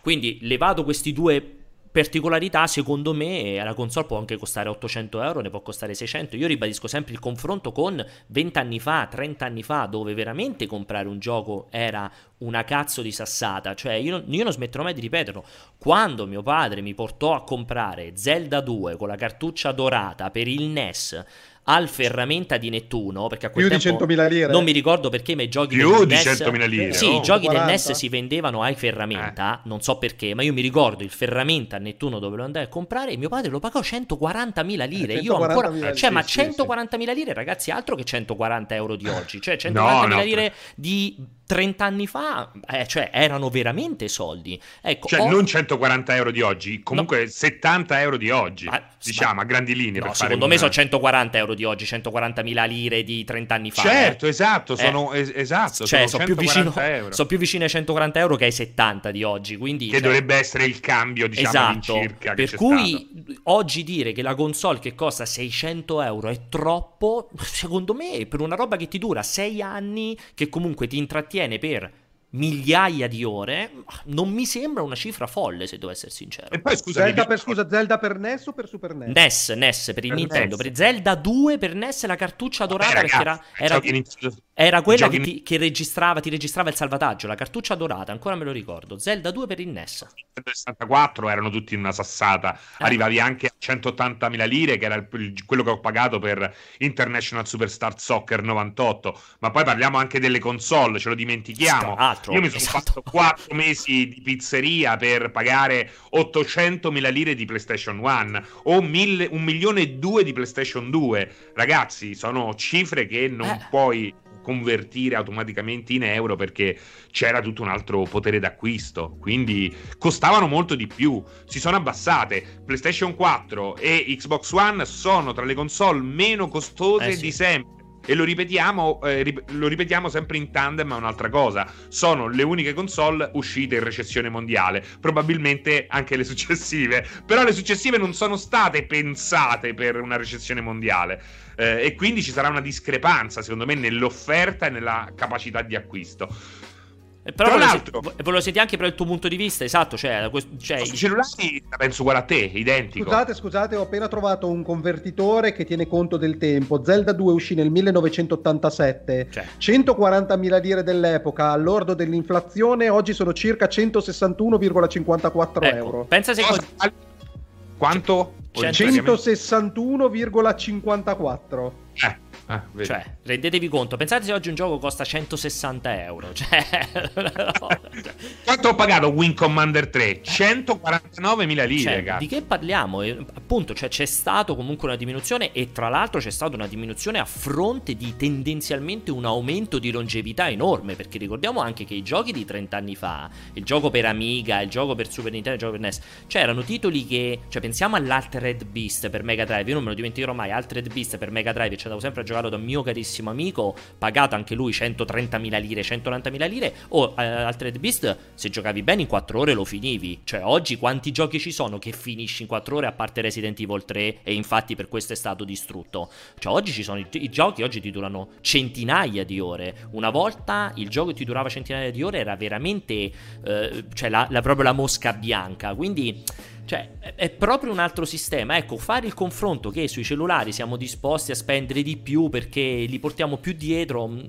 Speaker 1: Quindi levato questi due particolarità, secondo me, la console può anche costare 800 euro, ne può costare 600. Io ribadisco sempre il confronto con 20 anni fa, 30 anni fa, dove veramente comprare un gioco era una cazzo di sassata. Cioè, io, io non smetterò mai di ripeterlo. Quando mio padre mi portò a comprare Zelda 2 con la cartuccia dorata per il NES al ferramenta di Nettuno, perché a quel
Speaker 3: più
Speaker 1: tempo
Speaker 3: di 100.000 lire.
Speaker 1: non mi ricordo perché, ma i giochi
Speaker 2: più
Speaker 1: del
Speaker 2: di
Speaker 1: NES
Speaker 2: 100.000 lire.
Speaker 1: Sì,
Speaker 2: oh.
Speaker 1: i giochi 40. del NES si vendevano ai ferramenta, eh. non so perché, ma io mi ricordo il ferramenta a Nettuno dove lo andai a comprare e mio padre lo pagò 140.000 lire. Eh, io ancora lire. cioè, sì, ma sì, 140.000 sì. lire, ragazzi, altro che 140 euro di oggi, cioè 140.000 no, no, lire di 30 anni fa, eh, cioè, erano veramente soldi. Ecco,
Speaker 2: cioè, ho... non 140 euro di oggi, comunque no. 70 euro di oggi, ah, diciamo, ma... a grandi linee.
Speaker 1: No, secondo me sono 140 euro di oggi, 140 mila lire di 30 anni fa.
Speaker 2: Certo, eh. esatto, sono, eh. esatto,
Speaker 1: cioè, sono, sono, più vicino, sono, più vicino, ai 140 euro che ai 70 di oggi, quindi...
Speaker 2: Che cioè... dovrebbe essere il cambio, diciamo,
Speaker 1: esatto,
Speaker 2: all'incirca.
Speaker 1: Per cui stato. oggi dire che la console che costa 600 euro è troppo, secondo me, per una roba che ti dura 6 anni, che comunque ti intrattiene per migliaia di ore, non mi sembra una cifra folle, se devo essere sincero.
Speaker 3: E poi scusa, Zelda per, scusa, Zelda per NES o per Super NES?
Speaker 1: NES, NES per il per Nintendo, NES. per Zelda 2 per NES la cartuccia dorata Vabbè, ragazzi, era, era, era quella che, ti, che, registrava, ti registrava il salvataggio, la cartuccia dorata, ancora me lo ricordo. Zelda 2 per il NES.
Speaker 2: Nel 64 erano tutti in una sassata. Eh. Arrivavi anche a 180.000 lire, che era il, quello che ho pagato per International Superstar Soccer 98. Ma poi parliamo anche delle console, ce lo dimentichiamo. Io mi sono esatto. fatto 4 mesi di pizzeria per pagare 800.000 lire di PlayStation 1 o mille, un milione e due di PlayStation 2. Ragazzi, sono cifre che non eh. puoi convertire automaticamente in euro perché c'era tutto un altro potere d'acquisto, quindi costavano molto di più, si sono abbassate. PlayStation 4 e Xbox One sono tra le console meno costose eh sì. di sempre. E lo ripetiamo, eh, rip- lo ripetiamo sempre in tandem a un'altra cosa. Sono le uniche console uscite in recessione mondiale. Probabilmente anche le successive. Però le successive non sono state pensate per una recessione mondiale eh, e quindi ci sarà una discrepanza, secondo me, nell'offerta e nella capacità di acquisto.
Speaker 1: Eh, però Tra l'altro, volevo, volevo sentire anche per il tuo punto di vista, esatto. Cioè, cioè...
Speaker 2: I cellulari penso uguale a te, identico.
Speaker 3: Scusate, scusate, ho appena trovato un convertitore che tiene conto del tempo. Zelda 2 uscì nel 1987, cioè. 140.000 lire dell'epoca, all'ordo dell'inflazione, oggi sono circa 161,54 ecco, euro.
Speaker 1: Pensa se.
Speaker 2: Quanto?
Speaker 3: 161,54.
Speaker 2: Eh. Ah,
Speaker 1: cioè, rendetevi conto, pensate se oggi un gioco costa 160 euro. Cioè...
Speaker 2: Quanto ho pagato Wing Commander 3? 149 mila lire.
Speaker 1: Cioè, di che parliamo? E, appunto, cioè, c'è stato comunque una diminuzione e tra l'altro c'è stata una diminuzione a fronte di tendenzialmente un aumento di longevità enorme, perché ricordiamo anche che i giochi di 30 anni fa, il gioco per Amiga, il gioco per Super Nintendo, il gioco per NES, cioè erano titoli che, cioè pensiamo all'Altered Beast per Mega Drive, io non me lo dimenticherò mai, Altered Beast per Mega Drive, ci andavo sempre a giocare regalo da un mio carissimo amico, pagato anche lui 130.000 lire, 190.000 lire, o eh, Altered Beast, se giocavi bene in 4 ore lo finivi. Cioè, oggi quanti giochi ci sono che finisci in 4 ore, a parte Resident Evil 3, e infatti per questo è stato distrutto. Cioè, oggi ci sono i, i giochi, oggi ti durano centinaia di ore. Una volta il gioco che ti durava centinaia di ore era veramente, eh, cioè, la, la, proprio la mosca bianca. Quindi cioè, è proprio un altro sistema. Ecco, fare il confronto che sui cellulari siamo disposti a spendere di più perché li portiamo più dietro, mm,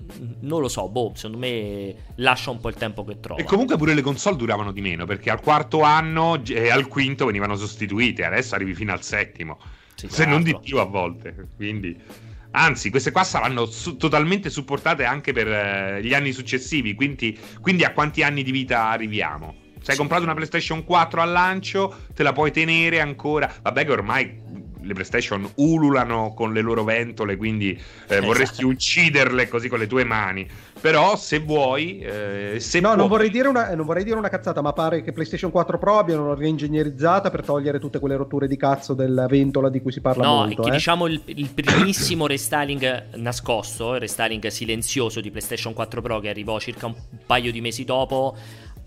Speaker 1: non lo so, boh, secondo me lascia un po' il tempo che trova.
Speaker 2: E comunque pure le console duravano di meno, perché al quarto anno e al quinto venivano sostituite, adesso arrivi fino al settimo, sì, se non di più a volte. Quindi... Anzi, queste qua saranno su- totalmente supportate anche per eh, gli anni successivi, quindi, quindi a quanti anni di vita arriviamo? Se hai comprato una PlayStation 4 al lancio, te la puoi tenere ancora. Vabbè, che ormai le PlayStation ululano con le loro ventole, quindi eh, esatto. vorresti ucciderle così con le tue mani. Però se vuoi... Eh, se
Speaker 3: no,
Speaker 2: puoi...
Speaker 3: non, vorrei una, non, vorrei dire una, cazzata, ma pare che PlayStation 4 Pro abbiano reingegnerizzata per togliere tutte quelle rotture di cazzo della ventola di cui si parla
Speaker 1: no,
Speaker 3: molto.
Speaker 1: No,
Speaker 3: eh.
Speaker 1: diciamo il, il primissimo restyling nascosto, il restyling silenzioso di PlayStation 4 Pro che arrivò circa un paio di mesi dopo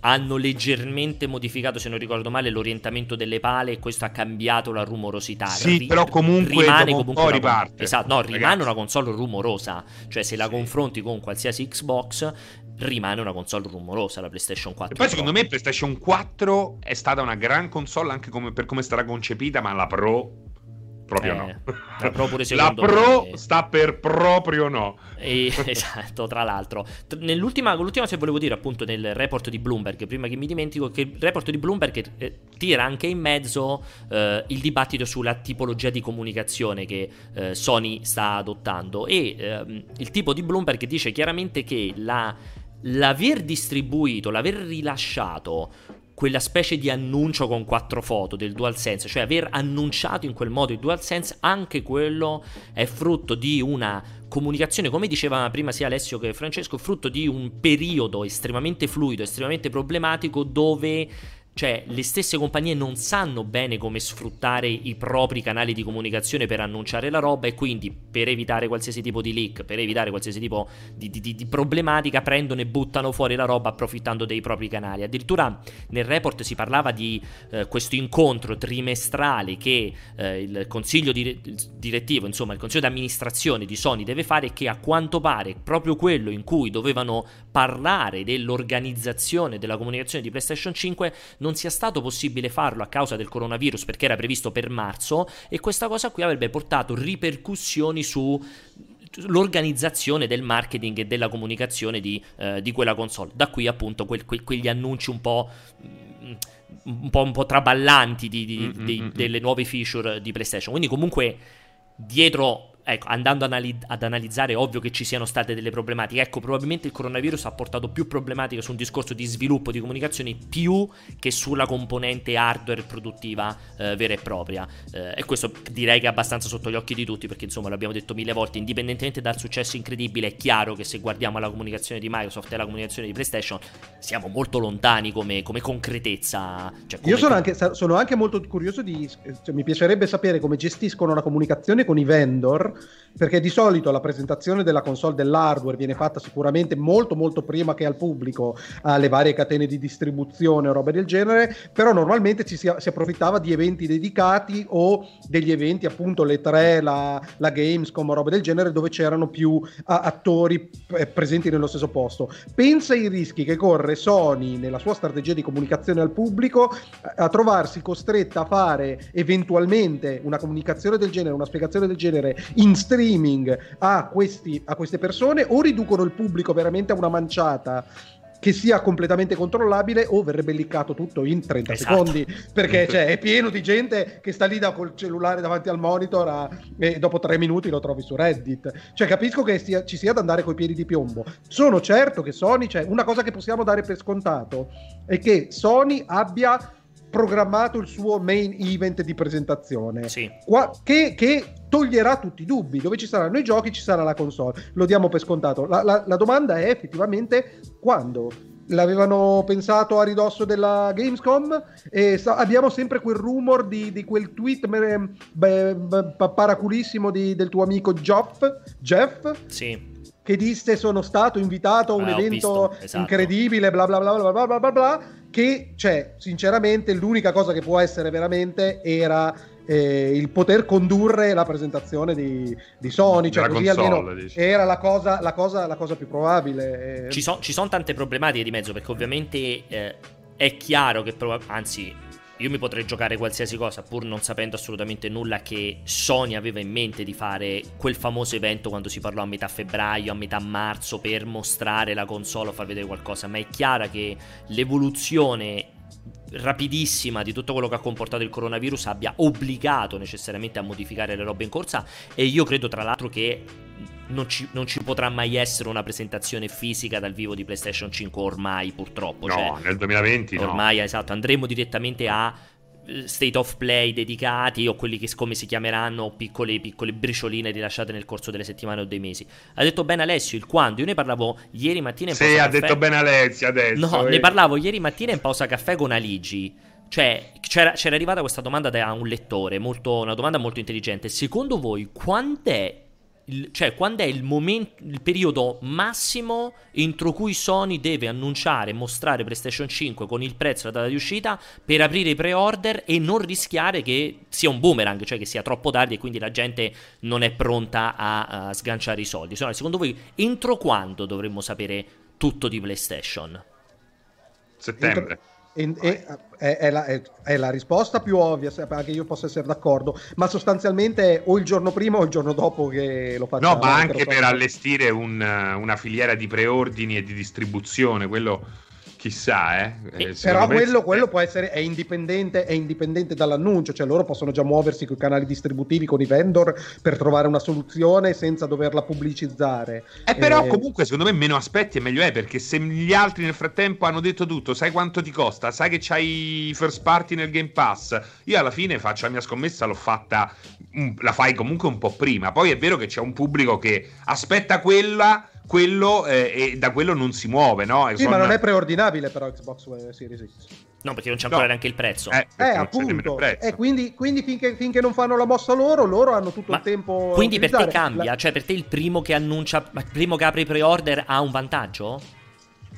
Speaker 1: hanno leggermente modificato, se non ricordo male, l'orientamento delle pale e questo ha cambiato la rumorosità.
Speaker 2: Sì, Ri- però comunque rimane comunque una, riparte.
Speaker 1: Esatto, no, ragazzi. rimane una console rumorosa, cioè se la sì. confronti con qualsiasi Xbox rimane una console rumorosa la PlayStation 4.
Speaker 2: E poi Pro. secondo me PlayStation 4 è stata una gran console anche come, per come è stata concepita, ma la Pro proprio eh, no.
Speaker 1: La Pro,
Speaker 2: la Pro me... sta per proprio no.
Speaker 1: E, esatto, tra l'altro. Nell'ultima, l'ultima se volevo dire appunto nel report di Bloomberg, prima che mi dimentico, che il report di Bloomberg eh, tira anche in mezzo eh, il dibattito sulla tipologia di comunicazione che eh, Sony sta adottando e ehm, il tipo di Bloomberg dice chiaramente che la, l'aver distribuito, l'aver rilasciato quella specie di annuncio con quattro foto del DualSense, cioè aver annunciato in quel modo il DualSense, anche quello è frutto di una comunicazione, come diceva prima sia Alessio che Francesco, frutto di un periodo estremamente fluido, estremamente problematico dove cioè, le stesse compagnie non sanno bene come sfruttare i propri canali di comunicazione per annunciare la roba e quindi per evitare qualsiasi tipo di leak, per evitare qualsiasi tipo di, di, di problematica, prendono e buttano fuori la roba approfittando dei propri canali. Addirittura nel report si parlava di eh, questo incontro trimestrale che eh, il consiglio dire- direttivo, insomma il consiglio di amministrazione di Sony deve fare che a quanto pare proprio quello in cui dovevano parlare dell'organizzazione della comunicazione di PlayStation 5 non sia stato possibile farlo a causa del coronavirus perché era previsto per marzo e questa cosa qui avrebbe portato ripercussioni su l'organizzazione del marketing e della comunicazione di, eh, di quella console. Da qui appunto que- que- quegli annunci un po'... Mm, un po', un po traballanti di, di, mm-hmm. mm, mm. delle nuove feature di PlayStation. Quindi, comunque, dietro ecco, andando ad analizzare, è ovvio che ci siano state delle problematiche. Ecco, probabilmente il coronavirus ha portato più problematiche su un discorso di sviluppo di comunicazioni più che sulla componente hardware produttiva eh, vera e propria. Eh, e questo direi che è abbastanza sotto gli occhi di tutti, perché insomma l'abbiamo detto mille volte, indipendentemente dal successo incredibile, è chiaro che se guardiamo la comunicazione di Microsoft e la comunicazione di PlayStation, siamo molto lontani come, come concretezza.
Speaker 3: Cioè come Io sono anche, sono anche, molto curioso di... Cioè, mi piacerebbe sapere come gestiscono la comunicazione con i vendor perché di solito la presentazione della console dell'hardware viene fatta sicuramente molto molto prima che al pubblico alle varie catene di distribuzione o robe del genere, però normalmente ci si, si approfittava di eventi dedicati o degli eventi appunto le tre, la, la Gamescom o robe del genere dove c'erano più a, attori p- presenti nello stesso posto. Pensa ai rischi che corre Sony nella sua strategia di comunicazione al pubblico a, a trovarsi costretta a fare eventualmente una comunicazione del genere, una spiegazione del genere in streaming a, questi, a queste persone o riducono il pubblico veramente a una manciata che sia completamente controllabile o verrebbe liccato tutto in 30 esatto. secondi perché cioè, è pieno di gente che sta lì da col cellulare davanti al monitor a, e dopo tre minuti lo trovi su Reddit cioè capisco che sia, ci sia da andare coi piedi di piombo sono certo che Sony cioè una cosa che possiamo dare per scontato è che Sony abbia programmato il suo main event di presentazione
Speaker 1: sì.
Speaker 3: Qua, che, che, toglierà tutti i dubbi. Dove ci saranno i giochi ci sarà la console. Lo diamo per scontato. La, la, la domanda è effettivamente quando? L'avevano pensato a ridosso della Gamescom? E sa- abbiamo sempre quel rumor di, di quel tweet beh, beh, paraculissimo di, del tuo amico Geoff, Jeff?
Speaker 1: Sì.
Speaker 3: Che disse sono stato invitato a un ah, evento esatto. incredibile, bla bla bla bla bla bla bla bla, che, cioè, sinceramente, l'unica cosa che può essere veramente era eh, il poter condurre la presentazione di, di Sony, cioè così console, almeno era la cosa, la, cosa, la cosa, più probabile.
Speaker 1: Ci, so, ci sono tante problematiche di mezzo, perché ovviamente eh, è chiaro che, prob- anzi io mi potrei giocare qualsiasi cosa pur non sapendo assolutamente nulla che Sony aveva in mente di fare quel famoso evento quando si parlò a metà febbraio, a metà marzo per mostrare la console o far vedere qualcosa, ma è chiara che l'evoluzione rapidissima di tutto quello che ha comportato il coronavirus abbia obbligato necessariamente a modificare le robe in corsa e io credo tra l'altro che non ci, non ci, potrà mai essere una presentazione fisica dal vivo di PlayStation 5 ormai, purtroppo.
Speaker 2: No,
Speaker 1: cioè,
Speaker 2: nel 2020
Speaker 1: ormai,
Speaker 2: no.
Speaker 1: esatto, andremo direttamente a state of play dedicati o quelli che come si chiameranno piccole, piccole bricioline rilasciate nel corso delle settimane o dei mesi. Ha detto bene Alessio il quando, io ne parlavo ieri mattina in
Speaker 2: pausa Sì, ha detto bene Alessio adesso.
Speaker 1: No, eh. ne parlavo ieri mattina in pausa caffè con Aligi. Cioè, c'era, c'era arrivata questa domanda da un lettore, molto, una domanda molto intelligente. Secondo voi, quant'è il, cioè quando è il momento, il periodo massimo entro cui Sony deve annunciare e mostrare PlayStation 5 con il prezzo e la data di uscita per aprire i pre-order e non rischiare che sia un boomerang, cioè che sia troppo tardi e quindi la gente non è pronta a, a sganciare i soldi. Cioè, secondo voi entro quando dovremmo sapere tutto di PlayStation?
Speaker 2: Settembre.
Speaker 3: Entro e, e, è, è, la, è, è, la, risposta più ovvia, anche io posso essere d'accordo, ma sostanzialmente è o il giorno prima o il giorno dopo che lo facciamo.
Speaker 2: No, ma anche per allestire un, una filiera di preordini e di distribuzione, quello chissà, eh.
Speaker 3: eh però quello, quello, può essere è indipendente, è indipendente, dall'annuncio, cioè loro possono già muoversi con i canali distributivi, con i vendor per trovare una soluzione senza doverla pubblicizzare.
Speaker 2: Eh, però eh, comunque secondo me meno aspetti e meglio è perché se gli altri nel frattempo hanno detto tutto, sai quanto ti costa, sai che c'hai i first party nel Game Pass, io alla fine faccio la mia scommessa, l'ho fatta, la fai comunque un po' prima, poi è vero che c'è un pubblico che aspetta quella quello eh, e da quello non si muove, no?
Speaker 3: sì, ma non è preordinabile però Xbox Series X.
Speaker 1: No, perché non c'è ancora no. neanche il prezzo.
Speaker 3: Eh, eh appunto. E eh, quindi, quindi finché, finché, non fanno la mossa loro, loro hanno tutto ma il tempo.
Speaker 1: Quindi per te cambia? La... Cioè, per te il primo che annuncia, il primo che apre i pre-order ha un vantaggio?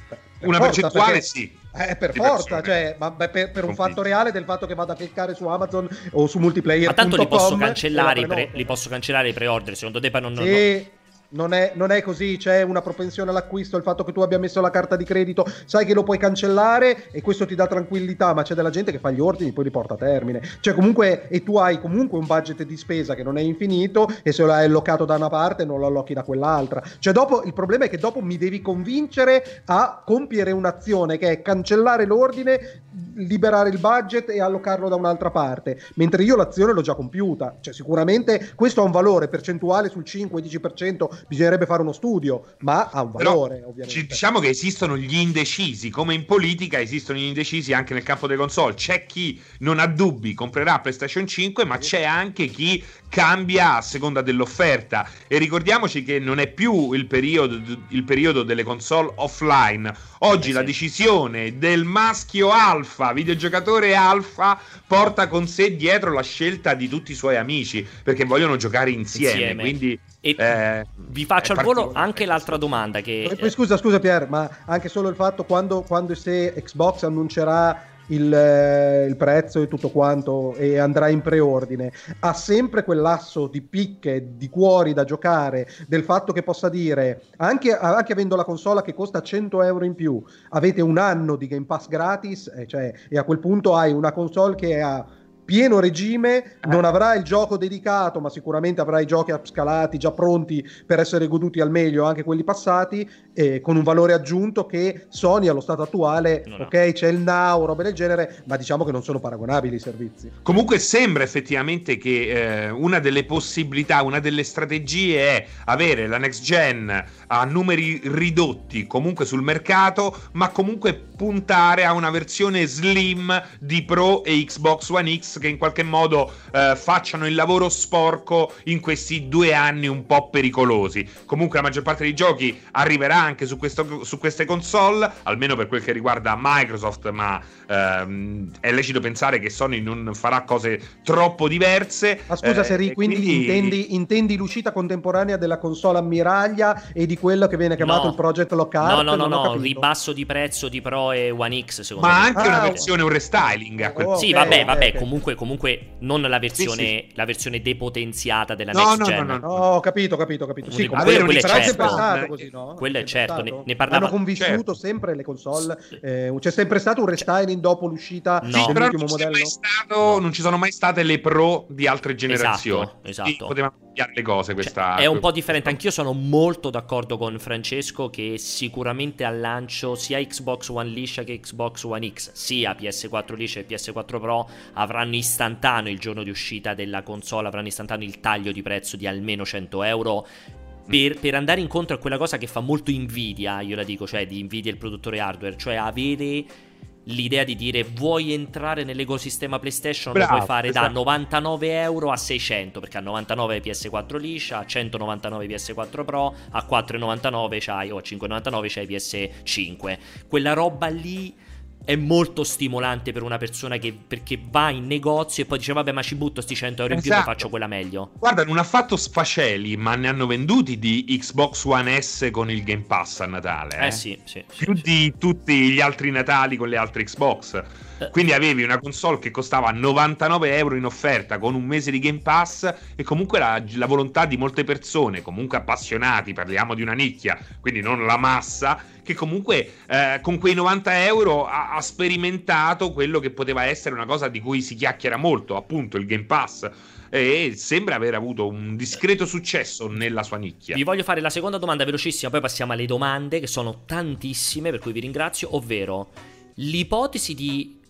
Speaker 2: Per Una forza, percentuale perché... sì.
Speaker 3: Eh, per forza, cioè, ma per, per un fatto reale del fatto che vado a cliccare su Amazon o su multiplayer. Ma
Speaker 1: tanto li posso cancellare, pre, li posso cancellare i pre-order. Secondo te, non, non,
Speaker 3: sì. no non è, non è, così, c'è una propensione all'acquisto, il fatto che tu abbia messo la carta di credito, sai che lo puoi cancellare e questo ti dà tranquillità, ma c'è della gente che fa gli ordini e poi li porta a termine. Cioè comunque, e tu hai comunque un budget di spesa che non è infinito e se lo hai allocato da una parte non lo allocchi da quell'altra. Cioè dopo, il problema è che dopo mi devi convincere a compiere un'azione che è cancellare l'ordine, liberare il budget e allocarlo da un'altra parte, mentre io l'azione l'ho già compiuta. Cioè sicuramente questo ha un valore percentuale sul 5-10% bisognerebbe fare uno studio, ma ha un valore, Però, ovviamente.
Speaker 2: Diciamo che esistono gli indecisi, come in politica esistono gli indecisi anche nel campo delle console. C'è chi non ha dubbi, comprerà PlayStation 5, ma c'è anche chi cambia a seconda dell'offerta. E ricordiamoci che non è più il periodo, il periodo delle console offline. Oggi eh sì. la decisione del maschio alfa, videogiocatore alfa, porta con sé dietro la scelta di tutti i suoi amici perché vogliono giocare insieme. insieme. Quindi
Speaker 1: e eh, vi faccio al volo anche l'altra domanda. Che...
Speaker 3: Poi, scusa, scusa, Pier, ma anche solo il fatto quando, quando se Xbox annuncerà il, eh, il, prezzo e tutto quanto e andrà in preordine, ha sempre quell'asso di picche, di cuori da giocare, del fatto che possa dire, anche, anche avendo la console che costa 100 euro in più, avete un anno di Game Pass gratis, eh, cioè, e a quel punto hai una console che ha pieno regime, non avrà il gioco dedicato, ma sicuramente avrà i giochi upscalati già pronti per essere goduti al meglio, anche quelli passati, eh, con un valore aggiunto che Sony allo stato attuale, non ok, ha. c'è il now, robe del genere, ma diciamo che non sono paragonabili i servizi.
Speaker 2: Comunque sembra effettivamente che eh, una delle possibilità, una delle strategie è avere la next gen a numeri ridotti comunque sul mercato, ma comunque puntare a una versione slim di Pro e Xbox One X che in qualche modo eh, facciano il lavoro sporco in questi due anni un po' pericolosi. Comunque la maggior parte dei giochi arriverà anche su, questo, su queste console, almeno per quel che riguarda Microsoft, ma ehm, è lecito pensare che Sony non farà cose troppo diverse.
Speaker 3: Ma scusa, eh, Seri, quindi, quindi... Intendi, intendi, l'uscita contemporanea della console ammiraglia e di quello che viene chiamato no. il Project Lockhart?
Speaker 1: No, no, no, no, ribasso di prezzo di Pro e One X, secondo
Speaker 2: ma
Speaker 1: me.
Speaker 2: Ma anche ah, una versione, un restyling. A
Speaker 1: quel... oh, sì, okay, vabbè, vabbè, okay. comunque, comunque non la versione, sì, sì. la versione depotenziata della no, next
Speaker 3: no,
Speaker 1: gen.
Speaker 3: No, no, no, ho capito, capito, capito. Sì,
Speaker 1: quello, quello è
Speaker 3: certo. Stato così, no?
Speaker 1: Quello è certo, ne, ne parlava...
Speaker 3: Hanno convissuto certo. sempre le console, eh, c'è sempre stato un restyling dopo l'uscita
Speaker 2: no. sì, dell'ultimo modello. Stato, no. Non ci sono mai state le pro di altre generazioni.
Speaker 1: Esatto, esatto.
Speaker 2: potevamo cambiare le cose. Cioè, questa...
Speaker 1: Cioè, è un po' differente. Anch'io sono molto d'accordo con Francesco che sicuramente al lancio sia Xbox One liscia che Xbox One X, sia PS4 liscia e PS4 Pro avranno istantaneo il giorno di uscita della console, avranno istantaneo il taglio di prezzo di almeno 100 euro. Per, per, andare incontro a quella cosa che fa molto invidia, io la dico, cioè di invidia il produttore hardware, cioè avere l'idea di dire vuoi entrare nell'ecosistema PlayStation Bravo, lo puoi fare esatto. da 99 euro a 600 perché a 99 PS4 liscia, a 199 PS4 Pro, a 4,99 c'hai o a 5,99 c'hai PS5. Quella roba lì è molto stimolante per una persona che perché va in negozio e poi dice vabbè ma ci butto sti 100 euro in esatto. più e faccio quella meglio
Speaker 2: guarda non ha fatto sfaceli ma ne hanno venduti di Xbox One S con il Game Pass a Natale
Speaker 1: eh, eh sì, sì
Speaker 2: più
Speaker 1: sì,
Speaker 2: di tutti gli altri Natali con le altre Xbox. Quindi avevi una console che costava 99 euro in offerta con un mese di Game Pass e comunque la, la volontà di molte persone comunque appassionati parliamo di una nicchia quindi non la massa che comunque eh, con quei 90 euro ha sperimentato quello che poteva essere una cosa di cui si chiacchiera molto, appunto il Game Pass e sembra aver avuto un discreto successo nella sua nicchia.
Speaker 1: Vi voglio fare la seconda domanda velocissima, poi passiamo alle domande che sono tantissime, per cui vi ringrazio, ovvero l'ipotesi di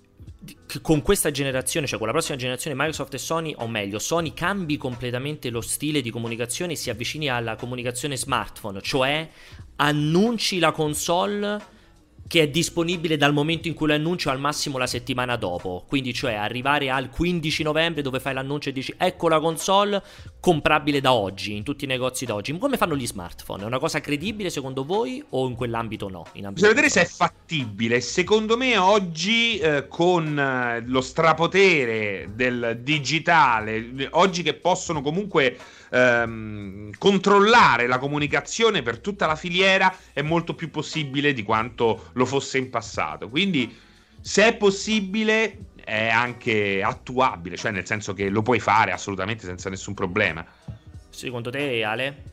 Speaker 1: con questa generazione, cioè con la prossima generazione, Microsoft e Sony, o meglio, Sony cambi completamente lo stile di comunicazione e si avvicini alla comunicazione smartphone, cioè annunci la console che è disponibile dal momento in cui lo annuncio al massimo la settimana dopo. Quindi, cioè, arrivare al 15 novembre dove fai l'annuncio e dici ecco la console comprabile da oggi, in tutti i negozi da oggi. Come fanno gli smartphone? È una cosa credibile secondo voi o in quell'ambito no?
Speaker 2: Bisogna vedere se è fattibile. Secondo me oggi eh, con eh, lo strapotere del digitale, oggi che possono comunque ehm, controllare la comunicazione per tutta la filiera è molto più possibile di quanto lo fosse in passato. Quindi, se è possibile, è anche attuabile, cioè nel senso che lo puoi fare assolutamente senza nessun problema.
Speaker 1: Secondo te, Ale?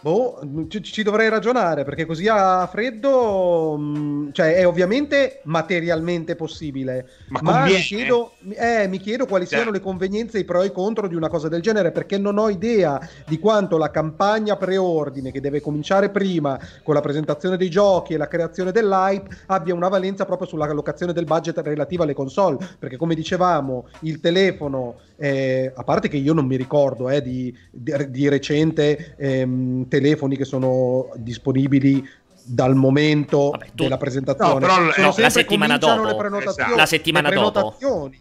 Speaker 3: Boh, ci, ci, dovrei ragionare perché così a freddo, mh, mm, cioè è ovviamente materialmente possibile, ma, ma mi, chiedo, eh, mi, chiedo, quali siano le convenienze, i pro e i contro di una cosa del genere perché non ho idea di quanto la campagna preordine che deve cominciare prima con la presentazione dei giochi e la creazione dell'hype abbia una valenza proprio sulla allocazione del budget relativa alle console, perché come dicevamo il telefono, eh, a parte che io non mi ricordo eh, di, di, di recente... Ehm, telefoni che sono disponibili dal momento Vabbè, tu... della presentazione. No, però
Speaker 1: no, la settimana dopo. Esatto. La settimana dopo.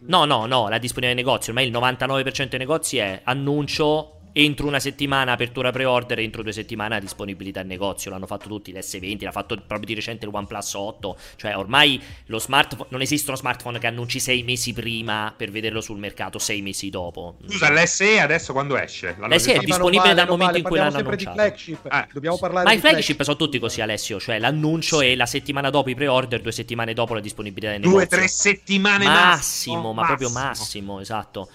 Speaker 1: No, no, no, la disponibilità nei negozi. Ormai il 99% dei negozi è annuncio entro una settimana apertura pre-order, entro due settimane disponibilità in negozio. L'hanno fatto tutti, l'S20, l'ha fatto proprio di recente il OnePlus 8. Cioè, ormai lo smartphone, non esistono smartphone che annunci sei mesi prima per vederlo sul mercato, sei mesi dopo.
Speaker 2: Scusa, l'SE adesso quando esce?
Speaker 1: L'SE è disponibile dal momento vale, in cui l'hanno annunciato.
Speaker 3: Flagship. Eh. Dobbiamo parlare
Speaker 1: Ma i flagship, flagship sono tutti così, Alessio. Cioè, l'annuncio sì. e la settimana dopo i pre-order, due settimane dopo la disponibilità in negozio.
Speaker 2: Due, tre settimane
Speaker 1: massimo. Massimo, ma massimo. proprio massimo, esatto.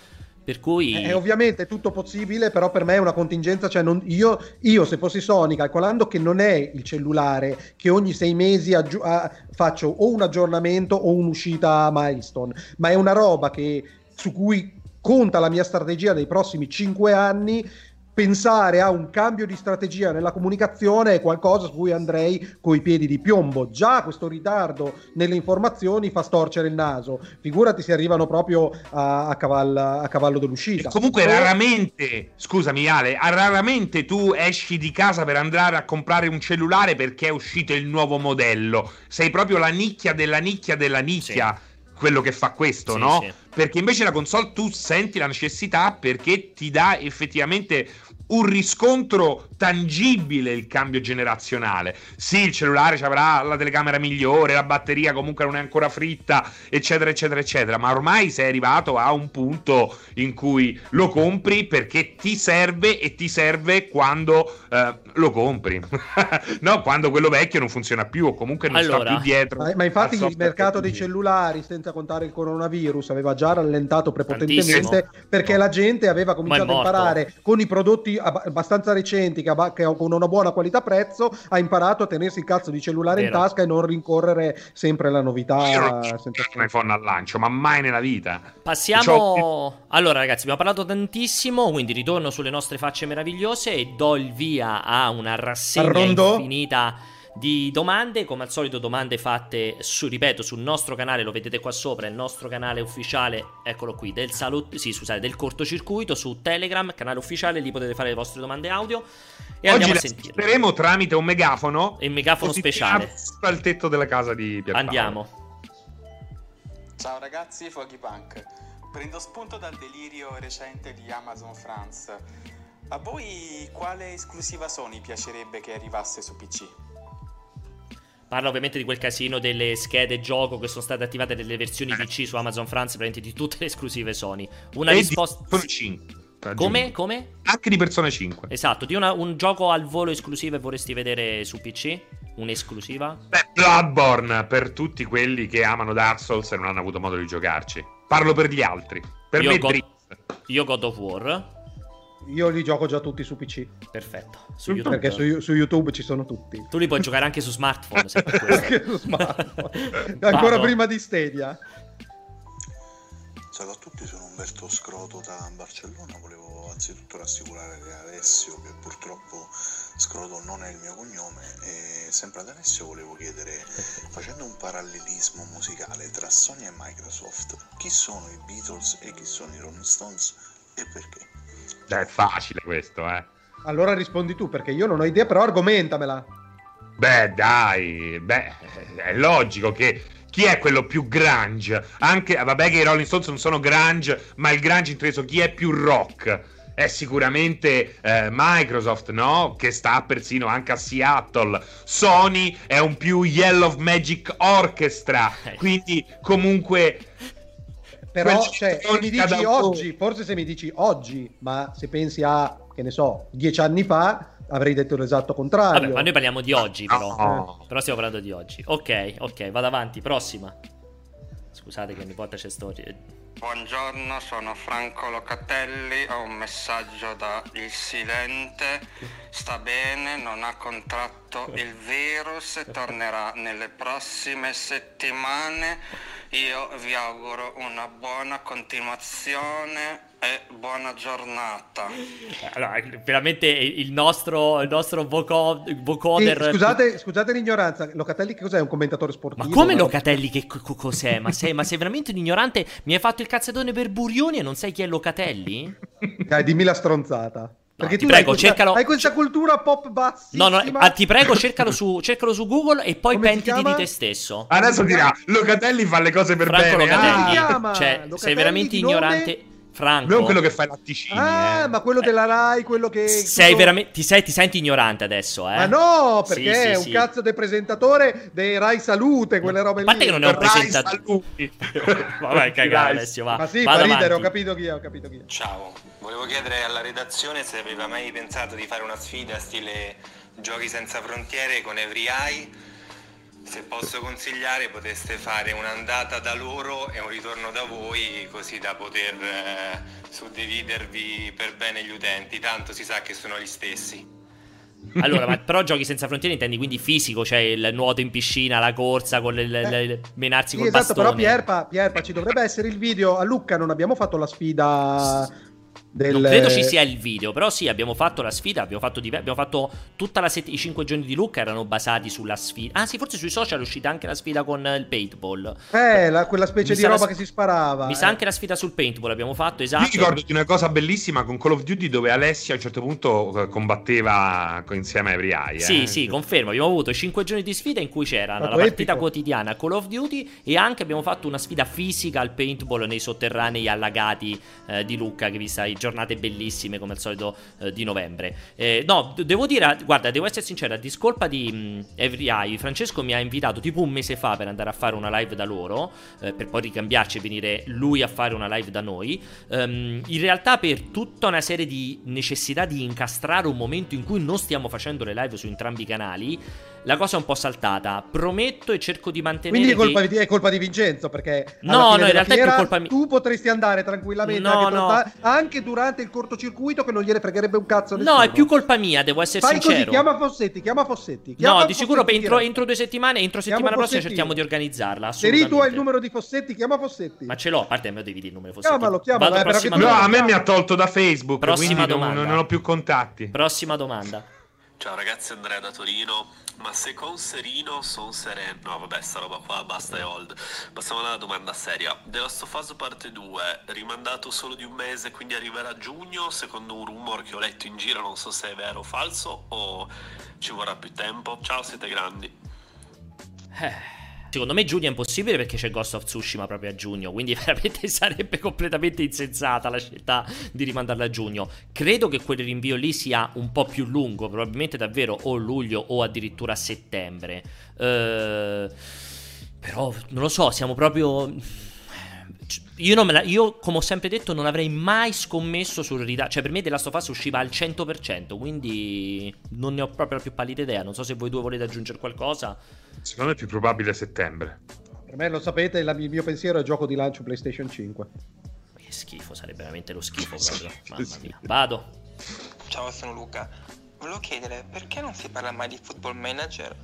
Speaker 1: Per cui...
Speaker 3: È, ovviamente tutto possibile, però per me è una contingenza, cioè non, io, io, se fossi Sony, calcolando che non è il cellulare, che ogni sei mesi aggi- a, faccio o un aggiornamento o un'uscita milestone, ma è una roba che, su cui conta la mia strategia dei prossimi cinque anni, pensare a un cambio di strategia nella comunicazione è qualcosa su cui andrei coi piedi di piombo. Già questo ritardo nelle informazioni fa storcere il naso, figurati se arrivano proprio a, a, cavallo, a cavallo, dell'uscita.
Speaker 2: E comunque Però... raramente, scusami Ale, raramente tu esci di casa per andare a comprare un cellulare perché è uscito il nuovo modello. Sei proprio la nicchia della nicchia della nicchia. Sì quello che fa questo, sì, no? Sì. Perché invece la console tu senti la necessità perché ti dà effettivamente un riscontro tangibile il cambio generazionale. Sì, il cellulare avrà la telecamera migliore, la batteria comunque non è ancora fritta, eccetera, eccetera, eccetera. Ma ormai sei arrivato a un punto in cui lo compri perché ti serve e ti serve quando eh, lo compri. no, quando quello vecchio non funziona più o comunque non allora, sta più dietro.
Speaker 3: Ma, ma infatti il mercato dei cellulari, senza contare il coronavirus, aveva già rallentato prepotentemente Tantissimo. perché no. la gente aveva cominciato a imparare con i prodotti abbastanza recenti che, che con una buona qualità prezzo ha imparato a tenersi il cazzo di cellulare Vero. in tasca e non rincorrere sempre la novità. Io
Speaker 2: senza un iPhone al lancio, ma mai nella vita.
Speaker 1: Passiamo. C'ho... Allora, ragazzi, abbiamo parlato tantissimo. Quindi ritorno sulle nostre facce meravigliose e do il via a una rassegna infinita di domande, come al solito domande fatte su, ripeto, sul nostro canale, lo vedete qua sopra, il nostro canale ufficiale, eccolo qui, del salut- sì, scusate, del cortocircuito su Telegram, canale ufficiale, lì potete fare le vostre domande audio e Oggi andiamo a sentirle.
Speaker 2: tramite un megafono
Speaker 1: e un megafono speciale
Speaker 2: al tetto della casa di Pierpaolo.
Speaker 1: Andiamo.
Speaker 4: Ciao ragazzi, Foggy Punk. Prendo spunto dal delirio recente di Amazon France. A voi quale esclusiva Sony piacerebbe che arrivasse su PC?
Speaker 1: Parla ovviamente di quel casino delle schede gioco che sono state attivate nelle versioni PC su Amazon France, praticamente di tutte le esclusive Sony. Una
Speaker 2: e
Speaker 1: risposta.
Speaker 2: Di 5.
Speaker 1: Come? Come?
Speaker 2: Anche di Persone 5.
Speaker 1: Esatto, di una, un gioco al volo esclusivo e vorresti vedere su PC? Un'esclusiva?
Speaker 2: Beh, Bloodborne per tutti quelli che amano Dark Souls e non hanno avuto modo di giocarci. Parlo per gli altri. Per
Speaker 1: io
Speaker 2: me
Speaker 1: God... Io God of War.
Speaker 3: Io li gioco già tutti su PC.
Speaker 1: Perfetto.
Speaker 3: Su YouTube. Perché su, su, YouTube ci sono tutti.
Speaker 1: Tu li puoi giocare anche su smartphone.
Speaker 3: anche su smartphone. Ancora Vado. prima di Stadia.
Speaker 5: Ciao a tutti, sono Umberto Scroto da Barcellona. Volevo anzitutto rassicurare Alessio che purtroppo Scroto non è il mio cognome e sempre ad Alessio volevo chiedere, facendo un parallelismo musicale tra Sony e Microsoft, chi sono i Beatles e chi sono i Rolling Stones e perché?
Speaker 2: È facile questo, eh.
Speaker 3: Allora rispondi tu perché io non ho idea, però argomentamela.
Speaker 2: Beh, dai, beh, è logico che chi è quello più grunge? Anche, vabbè che i Rolling Stones non sono grunge, ma il grunge inteso chi è più rock? È sicuramente eh, Microsoft, no? Che sta persino anche a Seattle. Sony è un più Yellow Magic Orchestra, eh. quindi comunque
Speaker 3: però cioè, se mi dici oggi, forse se mi dici oggi, ma se pensi a, che ne so, dieci anni fa, avrei detto l'esatto contrario.
Speaker 1: Vabbè, ma noi parliamo di oggi, però. No. Però stiamo parlando di oggi. Ok, ok, vado avanti. Prossima. Scusate che mi porta c'è storia.
Speaker 6: Buongiorno, sono Franco Locatelli, ho un messaggio da Il Silente, sta bene, non ha contratto il virus tornerà nelle prossime settimane. Io vi auguro una buona continuazione e buona giornata.
Speaker 1: Allora, veramente il nostro, il nostro voco, vocoder.
Speaker 3: Sì, scusate, scusate l'ignoranza. Locatelli, che cos'è? Un commentatore sportivo?
Speaker 1: Ma come Locatelli? Che co- cos'è? Ma sei, ma sei, veramente un ignorante? Mi hai fatto il cazzatone per Burioni e non sai chi è Locatelli?
Speaker 3: Dai, dimmi la stronzata. Perché
Speaker 1: no, tu prego,
Speaker 3: hai questa,
Speaker 1: cercalo...
Speaker 3: hai questa cultura pop bassissima.
Speaker 1: No, no, ah, ti prego, cercalo su, cercalo su Google e poi Come pentiti di te stesso.
Speaker 2: Adesso dirà, Locatelli fa le cose per
Speaker 1: Franco
Speaker 2: bene.
Speaker 1: Locatelli, ah, cioè, Locatelli sei veramente ignorante. Nome... Franco.
Speaker 2: Non quello che fa i latticini.
Speaker 3: Ah,
Speaker 2: eh.
Speaker 3: ma quello della Rai, quello che.
Speaker 1: Sei
Speaker 3: tutto...
Speaker 1: veramente. Ti, sei, ti senti ignorante adesso, eh?
Speaker 3: Ma no, perché sì, è un sì. cazzo di presentatore dei Rai Salute, quelle robe lì.
Speaker 1: A parte che non è un presentatore. Vabbè, cagare, Alessio, va.
Speaker 3: Ma sì, fa ridere, ho capito chi è, ho capito chi è.
Speaker 7: Ciao, volevo chiedere alla redazione se aveva mai pensato di fare una sfida stile Giochi senza frontiere con Every Eye se posso consigliare poteste fare un'andata da loro e un ritorno da voi così da poter eh, suddividervi per bene gli utenti, tanto si sa che sono gli stessi.
Speaker 1: Allora, ma però giochi senza frontiere intendi quindi fisico, cioè il nuoto in piscina, la corsa, con le, le, le menarsi sì, col esatto, bastone.
Speaker 3: però Pierpa, Pierpa, ci dovrebbe essere il video. A Lucca non abbiamo fatto la sfida
Speaker 1: del... Non credo ci sia il video, però sì, abbiamo fatto la sfida, abbiamo fatto, diver- abbiamo fatto tutta la set- i 5 giorni di Luca erano basati sulla sfida. Ah sì, forse sui social è uscita anche la sfida con il paintball.
Speaker 3: Eh, la, quella specie mi di roba la... che si sparava.
Speaker 1: Mi
Speaker 3: eh.
Speaker 1: sa anche la sfida sul paintball abbiamo fatto, esatto.
Speaker 2: Mi ricordo di una cosa bellissima con Call of Duty dove Alessia a un certo punto eh, combatteva insieme a Every Eye. Eh?
Speaker 1: Sì, sì, confermo, abbiamo avuto 5 giorni di sfida in cui c'era la partita epico. quotidiana Call of Duty e anche abbiamo fatto una sfida fisica al paintball nei sotterranei allagati eh, di Lucca che vi sai, giornate bellissime come al solito eh, di novembre. Eh, no, devo dire, guarda, devo essere sincero, a discolpa di mh, Every Eye, Francesco mi ha invitato tipo un mese fa per andare a fare una live da loro, eh, per poi ricambiarci e venire lui a fare una live da noi. Um, in realtà per tutta una serie di necessità di incastrare un momento in cui non stiamo facendo le live su entrambi i canali, la cosa è un po' saltata. Prometto e cerco di mantenere.
Speaker 3: Quindi è colpa, che... di, è colpa di Vincenzo. Perché
Speaker 1: no, no, in realtà fiera, è più colpa mia.
Speaker 3: Tu potresti andare tranquillamente no, anche, no. anche, durante il cortocircuito, che non gliene fregherebbe un cazzo. Nessuno.
Speaker 1: No, è più colpa mia, devo essere
Speaker 3: Fai
Speaker 1: sincero.
Speaker 3: Così, chiama Fossetti, chiama Fossetti. Chiama
Speaker 1: no, di sicuro entro, entro, due settimane, entro settimana prossima cerchiamo di organizzarla.
Speaker 3: Se lì tu hai il numero di Fossetti, chiama Fossetti.
Speaker 1: Ma ce l'ho, a parte me lo devi dire il numero di Fossetti.
Speaker 3: Chiamalo, chiamalo.
Speaker 2: Eh, no, a me mi ha tolto da Facebook.
Speaker 1: Prossima domanda.
Speaker 2: Non, non ho più contatti.
Speaker 1: Prossima domanda.
Speaker 8: Ciao ragazzi, Andrea da Torino. Ma se con Serino son sereno. No, vabbè, sta roba qua basta e hold. Passiamo alla domanda seria. The Last of Us parte 2, rimandato solo di un mese, quindi arriverà a giugno, secondo un rumor che ho letto in giro, non so se è vero o falso, o ci vorrà più tempo? Ciao, siete grandi.
Speaker 1: Eh. Secondo me giugno è impossibile perché c'è Ghost of Tsushima proprio a giugno, quindi veramente sarebbe completamente insensata la scelta di rimandarla a giugno. Credo che quel rinvio lì sia un po' più lungo, probabilmente davvero o luglio o addirittura settembre. Uh, però non lo so, siamo proprio... Io, la, io, come ho sempre detto, non avrei mai scommesso sul ritardo. Cioè, per me The Last of Us usciva al 100%, quindi non ne ho proprio la più pallida idea. Non so se voi due volete aggiungere qualcosa.
Speaker 2: Secondo me è più probabile settembre.
Speaker 3: Per me lo sapete, la, il mio pensiero è gioco di lancio PlayStation 5.
Speaker 1: Che schifo, sarebbe veramente lo schifo proprio. Mamma mia. Vado.
Speaker 9: Ciao, sono Luca. Volevo chiedere perché non si parla mai di Football Manager?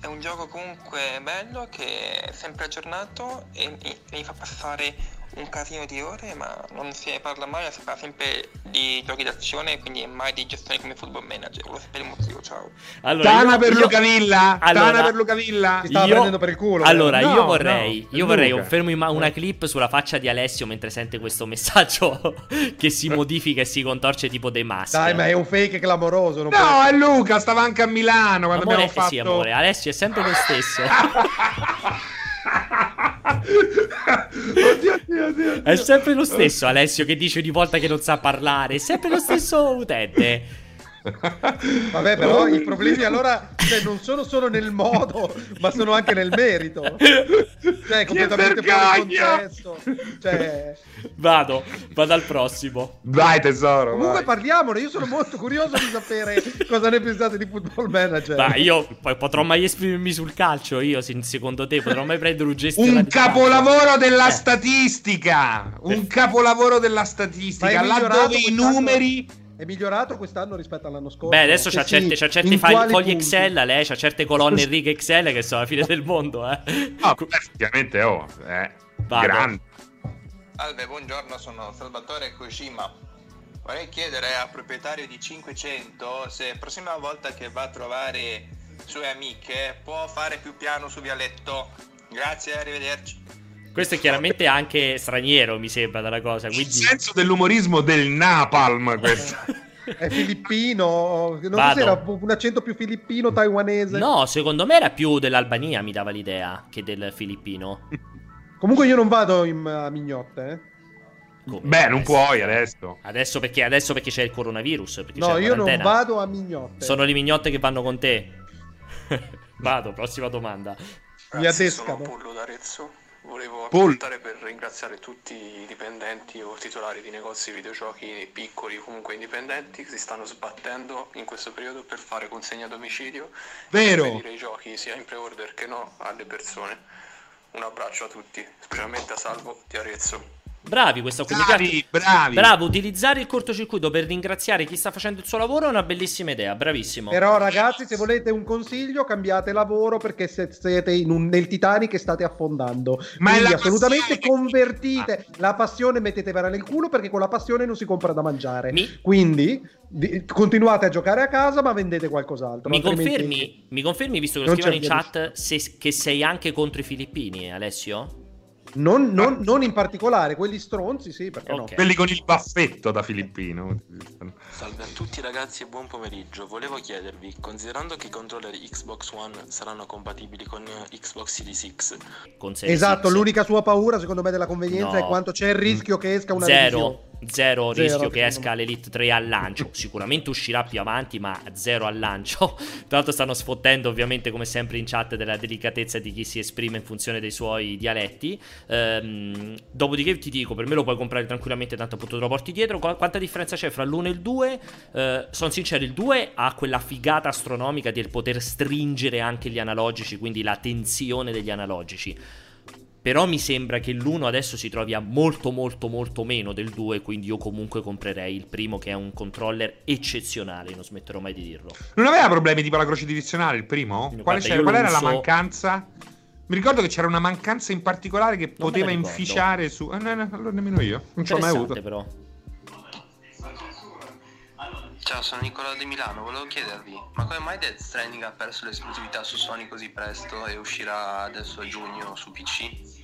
Speaker 9: È un gioco comunque bello che è sempre aggiornato e mi fa passare un casino di ore, ma non si parla mai, si parla sempre di giochi d'azione, quindi mai di gestione come football manager. Volevo sapere il motivo, ciao.
Speaker 2: Allora, Tana io, per io, Luca Villa! Allora, Tana per Luca Villa!
Speaker 3: Ti stava io, prendendo per il culo.
Speaker 1: Allora, no, io vorrei, no, io vorrei un fermo in una clip sulla faccia di Alessio mentre sente questo messaggio che si modifica e si contorce tipo dei maschi.
Speaker 3: Dai, ma è un fake clamoroso.
Speaker 2: no, può... è Luca, stava anche a Milano quando
Speaker 1: amore,
Speaker 2: abbiamo fatto...
Speaker 1: Sì, amore, Alessio è sempre lo stesso. oddio, oddio, oddio, È sempre lo stesso Alessio che dice ogni volta che non sa parlare. È sempre lo stesso utente.
Speaker 3: Vabbè, però i problemi allora cioè, non sono solo nel modo, ma sono anche nel merito. Cioè, completamente fuori contesto. Cioè...
Speaker 1: Vado, vado al prossimo.
Speaker 2: Vai, tesoro.
Speaker 3: Comunque
Speaker 2: vai.
Speaker 3: parliamone. Io sono molto curioso di sapere cosa ne pensate di Football Manager.
Speaker 1: Ma io poi potrò mai esprimermi sul calcio. Io, secondo te, potrò mai prendere un gesto.
Speaker 2: Un capolavoro della eh. statistica. Un capolavoro della statistica. Laddove i numeri
Speaker 3: è migliorato quest'anno rispetto all'anno scorso.
Speaker 1: Beh, adesso c'ha certe, c'ha certe fogli punti? Excel, lei c'ha certe colonne in righe Excel che sono la fine del mondo, eh.
Speaker 2: No, effettivamente, oh, eh. Grande.
Speaker 10: Salve, buongiorno, sono Salvatore Kojima. Vorrei chiedere al proprietario di 500 se la prossima volta che va a trovare sue amiche può fare più piano su Vialetto. Grazie, arrivederci.
Speaker 1: Questo è chiaramente anche straniero, mi sembra, dalla cosa. Quindi...
Speaker 2: Il senso dell'umorismo del napalm, questo.
Speaker 3: è filippino, non Vado. so se era un accento più filippino, taiwanese.
Speaker 1: No, secondo me era più dell'Albania, mi dava l'idea, che del filippino.
Speaker 3: Comunque io non vado in, a mignotte, eh.
Speaker 2: Come? Beh, non puoi adesso.
Speaker 1: Adesso perché, adesso perché c'è il coronavirus.
Speaker 3: no, io non vado a mignotte.
Speaker 1: Sono le mignotte che vanno con te. vado, prossima domanda.
Speaker 3: Mi adescano.
Speaker 11: Sono Pullo d'Arezzo. Volevo approfittare per ringraziare tutti i dipendenti o titolari di negozi videogiochi piccoli, comunque indipendenti, che si stanno sbattendo in questo periodo per fare consegna a domicilio
Speaker 2: Vero.
Speaker 11: e vedere i giochi sia in pre-order che no alle persone. Un abbraccio a tutti, specialmente a Salvo di Arezzo.
Speaker 1: Bravi questa
Speaker 2: bravi, bravi.
Speaker 1: Bravo, utilizzare il cortocircuito per ringraziare chi sta facendo il suo lavoro è una bellissima idea, bravissimo.
Speaker 3: Però ragazzi, se volete un consiglio, cambiate lavoro perché se siete un, nel Titanic e state affondando. Ma Quindi assolutamente convertite ah. la passione, mettetevela nel culo perché con la passione non si compra da mangiare. Mi... Quindi di, continuate a giocare a casa ma vendete qualcos'altro.
Speaker 1: Mi, confermi, mi confermi, visto che lo scrivono in chat, se, che sei anche contro i filippini, Alessio?
Speaker 3: Non, non, non, in particolare, quelli stronzi, sì, perché okay. no?
Speaker 2: Quelli con il baffetto da filippino.
Speaker 11: Salve a tutti ragazzi e buon pomeriggio. Volevo chiedervi, considerando che i controller Xbox One saranno compatibili con Xbox Series X.
Speaker 3: Con Series esatto, X. l'unica sua paura secondo me della convenienza no. è quanto c'è il rischio che esca una
Speaker 1: Zero. Revisione. Zero, zero rischio che esca l'Elite 3 al lancio. Sicuramente uscirà più avanti, ma zero al lancio. Tra l'altro stanno sfottendo ovviamente come sempre in chat della delicatezza di chi si esprime in funzione dei suoi dialetti. Ehm, dopodiché ti dico, per me lo puoi comprare tranquillamente, tanto appunto te lo porti dietro. Qu- quanta differenza c'è fra l'1 e il 2? Eh, sono sincero, il 2 ha quella figata astronomica del poter stringere anche gli analogici, quindi la tensione degli analogici. Però mi sembra che l'1 adesso si trovi a molto molto molto meno del 2, quindi io comunque comprerei il primo che è un controller eccezionale, non smetterò mai di dirlo.
Speaker 2: Non aveva problemi tipo la croce direzionale il primo? Quale Guarda, Qual era la mancanza? Mi ricordo che c'era una mancanza in particolare che non poteva inficiare su... Eh, no, no, allora nemmeno io, non ci ho mai avuto.
Speaker 1: però.
Speaker 10: Ciao, sono Nicola di Milano, volevo chiedervi, ma come mai Dead Stranding ha perso l'esclusività su Sony così presto e uscirà adesso a giugno su PC?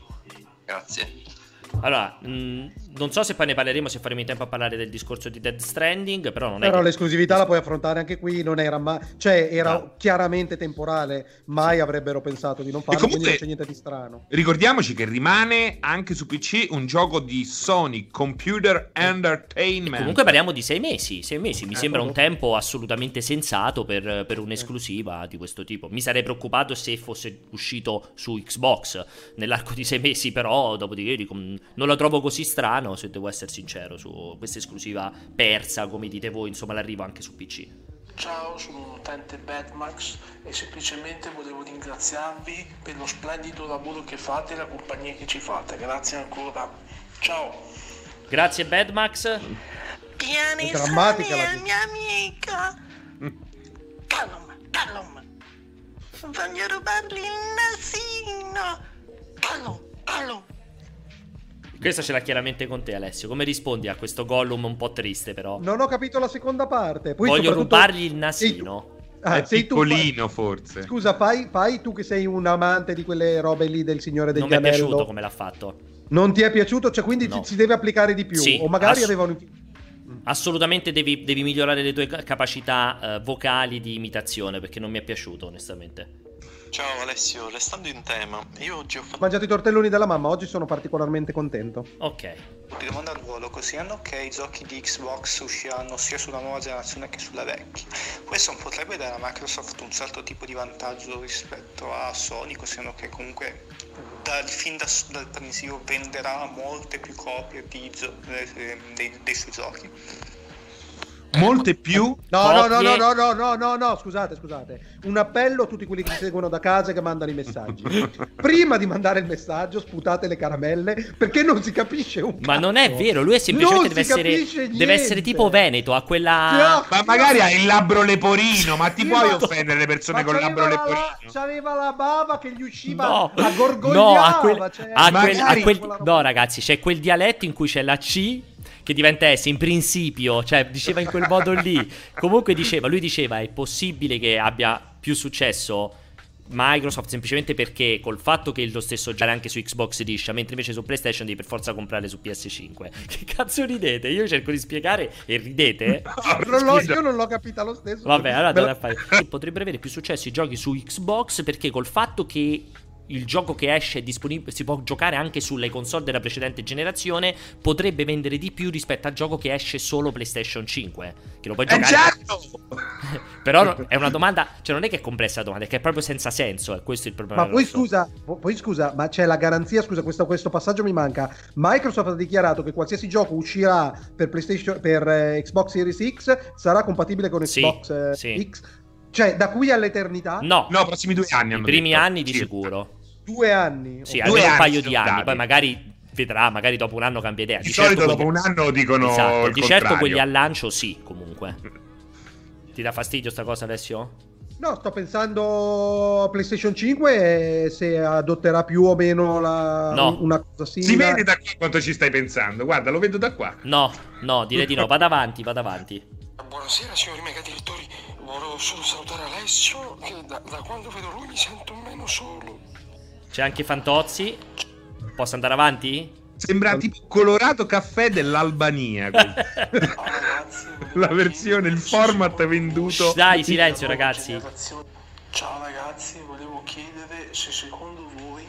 Speaker 10: Grazie.
Speaker 1: Allora, mh, mm, non so se poi ne parleremo, se faremo in tempo a parlare del discorso di Dead Stranding, però non
Speaker 3: è
Speaker 1: Però
Speaker 3: che... l'esclusività la puoi affrontare anche qui, non era mai... Cioè, era no. chiaramente temporale, mai avrebbero pensato di non farlo, comunque, quindi non c'è niente di strano.
Speaker 2: Ricordiamoci che rimane anche su PC un gioco di Sony Computer Entertainment. E
Speaker 1: comunque parliamo di sei mesi, sei mesi, mi eh, sembra un tempo assolutamente sensato per, per un'esclusiva eh. di questo tipo. Mi sarei preoccupato se fosse uscito su Xbox nell'arco di sei mesi, però dopodiché dico, mm, non lo trovo così strano se devo essere sincero, su questa esclusiva persa, come dite voi, insomma, l'arrivo anche su PC.
Speaker 12: Ciao, sono un utente Badmax e semplicemente volevo ringraziarvi per lo splendido lavoro che fate e la compagnia che ci fate. Grazie ancora. Ciao.
Speaker 1: Grazie Badmax.
Speaker 13: Tieni drammatica la mia amica. Callum, Callum. Voglio rubargli il nasino. Callum, Callum.
Speaker 1: Questa ce l'ha chiaramente con te, Alessio. Come rispondi a questo Gollum un po' triste, però?
Speaker 3: Non ho capito la seconda parte. Poi
Speaker 1: Voglio rubargli il nasino.
Speaker 2: Ah, è piccolino, tu, forse.
Speaker 3: Scusa, fai, fai, tu che sei un amante di quelle robe lì del Signore degli Anelli.
Speaker 1: Non mi è piaciuto come l'ha fatto.
Speaker 3: Non ti è piaciuto? Cioè, quindi no. si deve applicare di più?
Speaker 1: Sì,
Speaker 3: o magari ass- avevano...
Speaker 1: Assolutamente devi, devi, migliorare le tue capacità uh, vocali di imitazione, perché non mi è piaciuto, onestamente.
Speaker 14: Ciao Alessio, restando in tema, io oggi ho fatto...
Speaker 3: Ho mangiato i tortelloni della mamma, oggi sono particolarmente contento.
Speaker 1: Ok.
Speaker 15: Ti domanda al volo, considerando che i giochi di Xbox usciranno sia sulla nuova generazione che sulla vecchia, questo non potrebbe dare a Microsoft un certo tipo di vantaggio rispetto a Sony, considerando che comunque dal, fin da, dal transito venderà molte più copie di, dei, dei, dei suoi giochi?
Speaker 2: Molte più
Speaker 3: no, no, no, no, no, no, no, no, no, scusate, scusate. Un appello a tutti quelli che ci seguono da casa e che mandano i messaggi. Prima di mandare il messaggio, sputate le caramelle perché non si capisce un
Speaker 1: Ma non è vero, lui è semplicemente deve essere, deve essere tipo Veneto, a quella
Speaker 2: Ma magari ha il labbro leporino, ma ti puoi offendere le persone ma con il labbro leporino?
Speaker 3: La, c'aveva la bava che gli usciva no, a gorgogliava, no, a quel,
Speaker 1: cioè, a quel, a quel, no, ragazzi, c'è quel dialetto in cui c'è la C che diventa S in principio, cioè diceva in quel modo lì. Comunque diceva, lui diceva è possibile che abbia più successo Microsoft semplicemente perché col fatto che lo stesso già anche su Xbox liscia, mentre invece su PlayStation devi per forza comprare su PS5. Che cazzo ridete? Io cerco di spiegare e ridete.
Speaker 3: no, io non l'ho capita lo stesso.
Speaker 1: Vabbè, allora la... fare. Potrebbero avere più successo i giochi su Xbox perché col fatto che il gioco che esce si può giocare anche sulle console della precedente generazione, potrebbe vendere di più rispetto al gioco che esce solo PlayStation 5. Che lo puoi eh, giocare.
Speaker 2: Certo!
Speaker 1: Però è una domanda, cioè non è che è complessa la domanda, è che è proprio senza senso. È questo il problema.
Speaker 3: Ma poi scusa, poi scusa, ma c'è la garanzia, scusa, questo, questo, passaggio mi manca. Microsoft ha dichiarato che qualsiasi gioco uscirà per, PlayStation, per eh, Xbox Series X sarà compatibile con Xbox sì, eh, sì. X cioè, da qui all'eternità?
Speaker 1: No,
Speaker 2: no, prossimi due anni.
Speaker 1: I primi detto. anni di Circa. sicuro.
Speaker 3: Due anni?
Speaker 1: Sì, due anni un paio di anni. Dati. Poi magari vedrà, magari dopo un anno cambia idea.
Speaker 2: Di, di solito certo dopo quelli... un anno dicono esatto,
Speaker 1: Di certo quelli al lancio sì, comunque. Ti dà fastidio sta cosa, Alessio?
Speaker 3: No, sto pensando a PlayStation 5 se adotterà più o meno la...
Speaker 1: no.
Speaker 3: una cosa simile.
Speaker 2: Si vede da qua quanto ci stai pensando. Guarda, lo vedo da qua.
Speaker 1: No, no, direi di no. Vada avanti, vada avanti.
Speaker 16: Buonasera, signori mega direttori. Volevo solo salutare Alessio che da, da quando vedo lui mi sento meno solo.
Speaker 1: C'è anche Fantozzi. Posso andare avanti?
Speaker 2: Sembra tipo colorato caffè dell'Albania. La versione, il format venduto.
Speaker 1: Dai, silenzio, ragazzi.
Speaker 12: Ciao ragazzi, volevo chiedere se secondo voi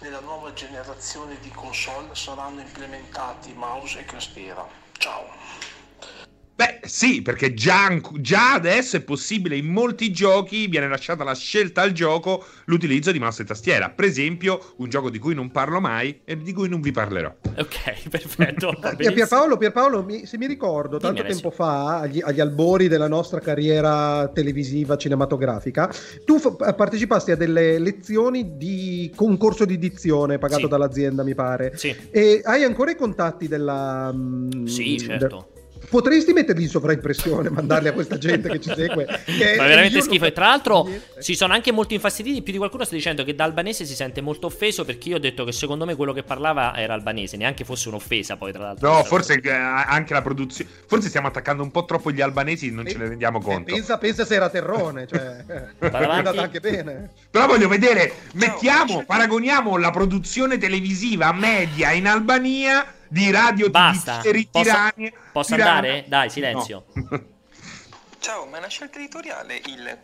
Speaker 12: nella nuova generazione di console saranno implementati mouse e tastiera. Ciao.
Speaker 2: Beh, sì, perché già, già, adesso è possibile in molti giochi viene lasciata la scelta al gioco l'utilizzo di mouse e tastiera. Per esempio, un gioco di cui non parlo mai e di cui non vi parlerò.
Speaker 1: Ok, perfetto.
Speaker 3: Pierpaolo, Pierpaolo mi, se mi ricordo, Dimmi tanto tempo fa, agli, agli, albori della nostra carriera televisiva cinematografica, tu f- partecipasti a delle lezioni di concorso di dizione pagato sì. dall'azienda, mi pare.
Speaker 1: Sì.
Speaker 3: E hai ancora i contatti della...
Speaker 1: Mm, sì, certo.
Speaker 3: De- potresti metterli in sovraimpressione, mandarli a questa gente che ci segue. Che
Speaker 1: Ma veramente schifo. E tra l'altro si sono anche molto infastiditi. Più di qualcuno sta dicendo che da albanese si sente molto offeso perché io ho detto che secondo me quello che parlava era albanese, neanche fosse un'offesa poi tra l'altro.
Speaker 2: No, forse anche la produzione. Forse stiamo attaccando un po' troppo gli albanesi, non e, ce ne rendiamo conto.
Speaker 3: Pensa, pensa se era terrone, cioè, è andata anche bene.
Speaker 2: Però voglio vedere, mettiamo, paragoniamo la produzione televisiva media in Albania di radio
Speaker 1: Basta.
Speaker 2: di tirani.
Speaker 1: Posso, posso andare? Dai, silenzio.
Speaker 9: No. Ciao, ma è una scelta editoriale il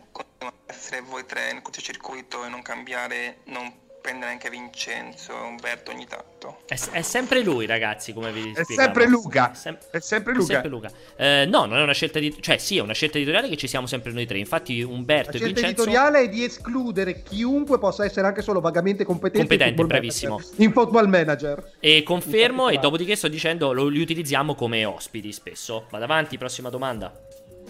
Speaker 9: essere voi tre nel cortocircuito e non cambiare, non prendere anche Vincenzo e Umberto ogni tanto.
Speaker 1: È, è, sempre lui, ragazzi, come vi
Speaker 2: È sempre Luca. È, sem- è sempre Luca. È sempre
Speaker 1: Luca. Eh, no, non è una scelta di... Cioè, sì, è una scelta editoriale che ci siamo sempre noi tre. Infatti Umberto
Speaker 3: e
Speaker 1: Vincenzo...
Speaker 3: La scelta editoriale è di escludere chiunque possa essere anche solo vagamente competente.
Speaker 1: Competente, in bravissimo.
Speaker 3: Manager, in football manager.
Speaker 1: E confermo, e dopodiché sto dicendo, lo, li utilizziamo come ospiti spesso. Vado avanti, prossima domanda.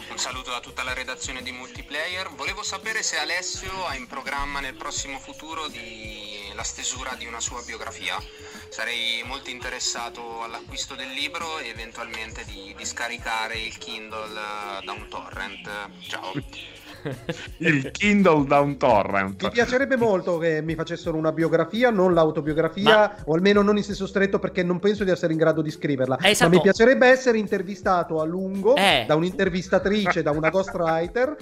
Speaker 17: Un saluto da tutta la redazione di Multiplayer. Volevo sapere se Alessio ha in programma nel prossimo futuro di... la stesura di una sua biografia. Sarei molto interessato all'acquisto del libro e eventualmente di, di scaricare il Kindle eh, da un torrent. Ciao.
Speaker 2: il Kindle da un torrent.
Speaker 3: Mi piacerebbe molto che mi facessero una biografia, non l'autobiografia, ma... o almeno non in senso stretto, perché non penso di essere in grado di scriverla. Eh, esatto. Ma mi piacerebbe essere intervistato a lungo eh. da un'intervistatrice, da una ghostwriter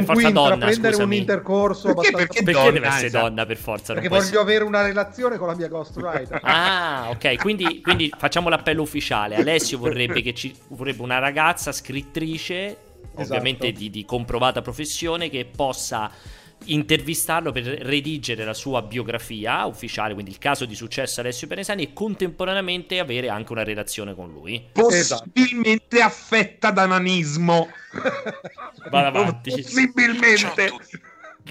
Speaker 1: per
Speaker 3: con cui
Speaker 1: donna,
Speaker 3: intraprendere
Speaker 1: scusami.
Speaker 3: un intercorso
Speaker 2: perché,
Speaker 3: abbastanza...
Speaker 2: perché,
Speaker 1: perché
Speaker 2: donna,
Speaker 1: deve essere
Speaker 2: esatto.
Speaker 1: donna per forza?
Speaker 3: Perché voglio avere una relazione con la mia ghostwriter.
Speaker 1: Ah, ok. Quindi, quindi facciamo l'appello ufficiale. Alessio vorrebbe, che ci, vorrebbe una ragazza scrittrice, ovviamente
Speaker 3: Esatto.
Speaker 1: di, di comprovata professione, che possa intervistarlo per redigere la sua biografia ufficiale, quindi il caso di successo Alessio Peresani e contemporaneamente avere anche una relazione con lui.
Speaker 2: Possibilmente affetta da nanismo.
Speaker 1: Vado avanti.
Speaker 2: Possibilmente.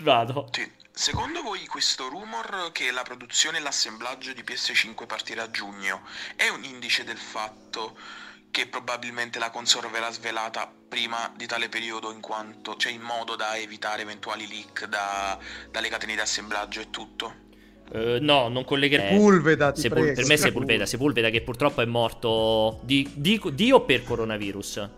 Speaker 1: Vado.
Speaker 18: Secondo voi questo rumor che la produzione e l'assemblaggio di PS5 partirà a giugno è un indice del fatto che probabilmente la console verrà svelata prima di tale periodo in quanto cioè in modo da evitare eventuali leak da- dalle catene di assemblaggio e tutto?
Speaker 1: Eh, no, non collegherei.
Speaker 3: Sepulveda, ti
Speaker 1: Sepul- per me è Sepulveda. Sepulveda che purtroppo è morto di, di, di o per coronavirus?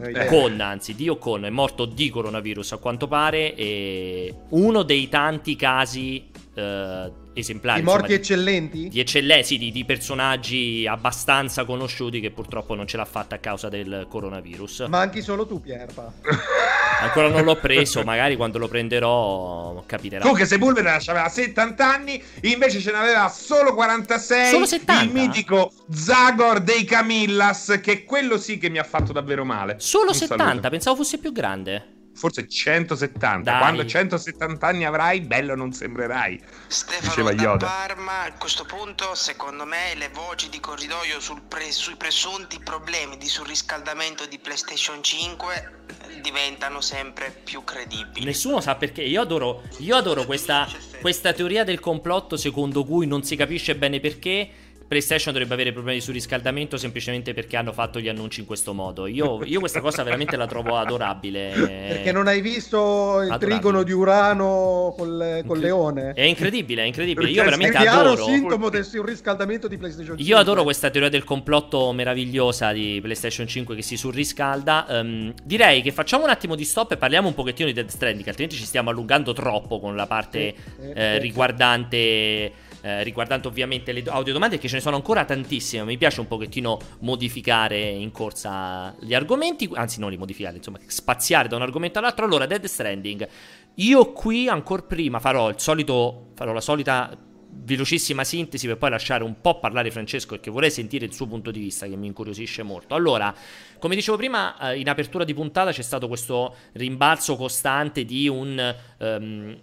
Speaker 3: Eh,
Speaker 1: Con, anzi, di o con, è morto di coronavirus a quanto pare. E uno dei tanti casi eh, esemplari.
Speaker 3: I morti
Speaker 1: insomma,
Speaker 3: eccellenti?
Speaker 1: di eccellenzi, di, di personaggi abbastanza conosciuti che purtroppo non ce l'ha fatta a causa del coronavirus.
Speaker 3: Manchi solo tu, Pierpa.
Speaker 1: Ancora non l'ho preso, magari quando lo prenderò capiterà.
Speaker 2: Comunque Sepulveda aveva 70 anni, invece ce n'aveva solo 46.
Speaker 1: Solo 70?
Speaker 2: Il mitico Zagor dei Camillas, che quello sì che mi ha fatto davvero male.
Speaker 1: Solo
Speaker 2: Un
Speaker 1: 70,
Speaker 2: saluto.
Speaker 1: pensavo fosse più grande.
Speaker 2: Forse 170.
Speaker 1: Dai.
Speaker 2: Quando 170 anni avrai, bello non sembrerai. Diceva
Speaker 10: Stefano da
Speaker 2: Yoda.
Speaker 10: Parma, a questo punto secondo me le voci di corridoio sul pre- sui presunti problemi di surriscaldamento di PlayStation 5 diventano sempre più credibili.
Speaker 1: Nessuno sa perché. Io adoro, io adoro questa, questa teoria del complotto secondo cui non si capisce bene perché. PlayStation dovrebbe avere problemi di surriscaldamento semplicemente perché hanno fatto gli annunci in questo modo. Io, io questa cosa veramente la trovo adorabile.
Speaker 3: Perché non hai visto il
Speaker 1: Adorabile.
Speaker 3: trigono di Urano col, col leone?
Speaker 1: È incredibile, è incredibile. Io
Speaker 3: Perché
Speaker 1: veramente
Speaker 3: è chiaro
Speaker 1: adoro.
Speaker 3: sintomo del surriscaldamento di PlayStation 5.
Speaker 1: Io adoro questa teoria del complotto meravigliosa di PlayStation 5 che si surriscalda. Ehm, direi che facciamo un attimo di stop e parliamo un pochettino di Dead Stranding, altrimenti ci stiamo allungando troppo con la parte
Speaker 3: Sì,
Speaker 1: eh,
Speaker 3: sì.
Speaker 1: riguardante. Eh, riguardante ovviamente le do- audiodomande che ce ne sono ancora tantissime mi piace un pochettino modificare in corsa gli argomenti anzi non li modificare insomma spaziare da un argomento all'altro allora Dead Stranding io qui ancora prima farò il solito farò la solita velocissima sintesi per poi lasciare un po' parlare Francesco perché vorrei sentire il suo punto di vista che mi incuriosisce molto. Allora, come dicevo prima, eh, in apertura di puntata c'è stato questo rimbalzo costante di un... ehm,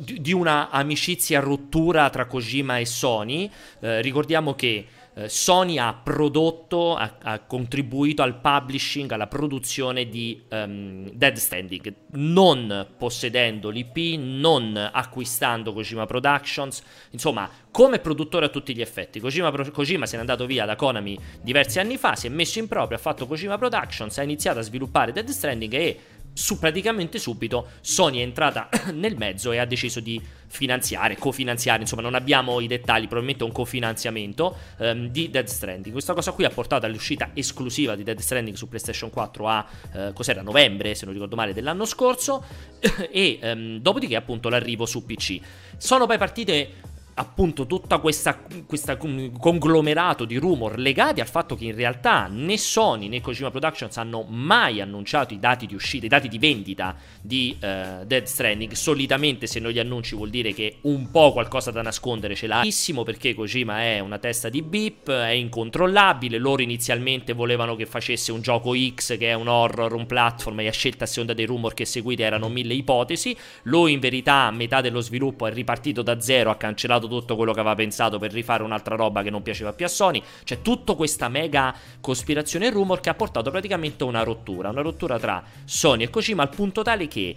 Speaker 1: di di una amicizia rottura tra Kojima e Sony. Eh, ricordiamo che eh, Sony ha prodotto, ha, ha contribuito al publishing, alla produzione di ehm, Dead Standing, non possedendo l'IP, non acquistando Kojima Productions, insomma, come produttore a tutti gli effetti. Kojima, Kojima se n'è andato via da Konami diversi anni fa, si è messo in proprio, ha fatto Kojima Productions, ha iniziato a sviluppare Dead Stranding e su praticamente subito Sony è entrata nel mezzo e ha deciso di finanziare, cofinanziare, insomma non abbiamo i dettagli, probabilmente un cofinanziamento ehm, di Dead Stranding. Questa cosa qui ha portato all'uscita esclusiva di Dead Stranding su PlayStation 4 a eh, cos'era novembre, se non ricordo male, dell'anno scorso e ehm, dopodiché appunto l'arrivo su PC. Sono poi partite appunto questa con- conglomerato di rumor legati al fatto che in realtà né Sony né Kojima Productions hanno mai annunciato i dati di uscita, i dati di vendita di eh, Dead Stranding. Solitamente se non li annunci vuol dire che un po' qualcosa da nascondere ce l'ha. Perché Kojima è una testa di beep, è incontrollabile. Loro inizialmente volevano che facesse un gioco X che è un horror, un platform e a scelta a seconda dei rumor che seguite erano mille ipotesi. Lui in verità a metà dello sviluppo è ripartito da zero, ha cancellato tutto quello che aveva pensato per rifare un'altra roba che non piaceva più a Sony. C'è tutta questa mega cospirazione e rumor che ha portato praticamente a una rottura, una rottura tra Sony e Kojima al punto tale che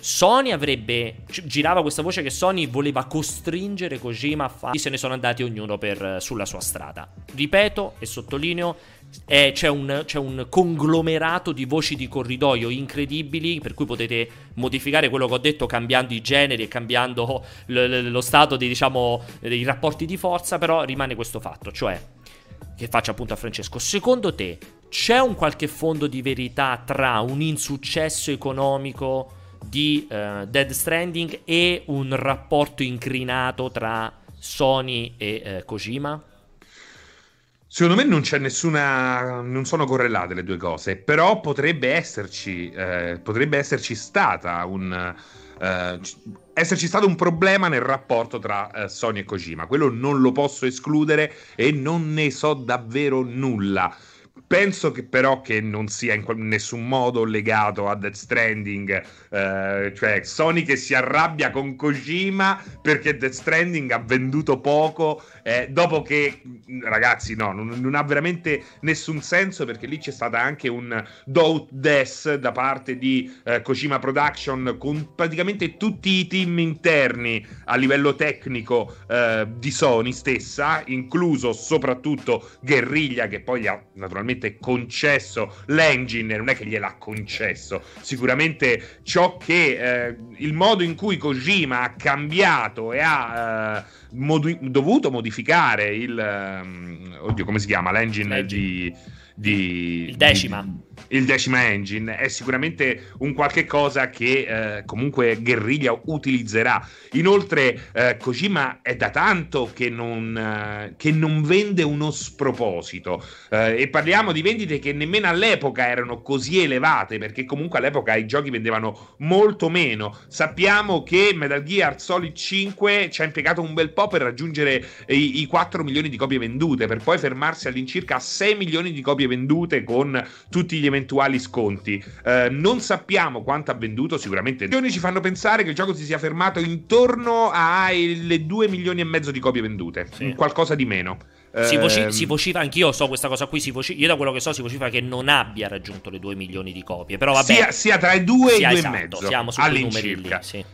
Speaker 1: Sony avrebbe. gi- girava questa voce che Sony voleva costringere Kojima a fare. Se ne sono andati ognuno per, sulla sua strada. Ripeto e sottolineo: è, c'è, un, c'è, un, conglomerato di voci di corridoio incredibili per cui potete modificare quello che ho detto cambiando i generi e cambiando l- lo stato dei, diciamo, dei rapporti di forza, però rimane questo fatto, cioè che faccio appunto a Francesco, secondo te c'è un qualche fondo di verità tra un insuccesso economico di uh, Dead Stranding e un rapporto incrinato tra Sony e uh, Kojima?
Speaker 2: Secondo me non c'è nessuna. non sono correlate le due cose, però potrebbe esserci, eh, potrebbe esserci stata un. Eh, esserci stato un problema nel rapporto tra eh, Sony e Kojima. Quello non lo posso escludere e non ne so davvero nulla. Penso che però che non sia in nessun modo legato a Death Stranding, eh, cioè Sony che si arrabbia con Kojima perché Death Stranding ha venduto poco, eh, dopo che ragazzi no, non, non, ha veramente nessun senso perché lì c'è stata anche un Doubt Death da parte di eh, Kojima Production con praticamente tutti i team interni a livello tecnico eh, di Sony stessa, incluso soprattutto Guerriglia che poi ha naturalmente concesso l'engine, non è che gliel'ha concesso, sicuramente ciò che eh, il modo in cui Kojima ha cambiato e ha eh, modi- dovuto modificare il um, oddio come si chiama l'engine, l'engine. di di,
Speaker 1: il decima.
Speaker 2: Di, il decima engine è sicuramente un qualche cosa che eh, comunque Guerriglia utilizzerà. Inoltre eh, Kojima è da tanto che non, eh, che non vende uno sproposito eh, e parliamo di vendite che nemmeno all'epoca erano così elevate perché comunque all'epoca i giochi vendevano molto meno. Sappiamo che Metal Gear Solid 5 ci ha impiegato un bel po' per raggiungere i, i 4 milioni di copie vendute per poi fermarsi all'incirca a 6 milioni di copie vendute con tutti gli eventuali sconti. Eh, non sappiamo quanto ha venduto, sicuramente. I giorni ci fanno pensare che il gioco si sia fermato intorno alle 2 milioni e mezzo di copie vendute, sì. qualcosa di meno.
Speaker 1: Si, voci- ehm, si, vocifera, anch'io so questa cosa qui, si voci- io da quello che so si vocifera che non abbia raggiunto le 2 milioni di copie, però vabbè.
Speaker 2: Sia, sia tra i 2 e i 2 esatto, e mezzo.
Speaker 1: Siamo su quei numeri lì, sì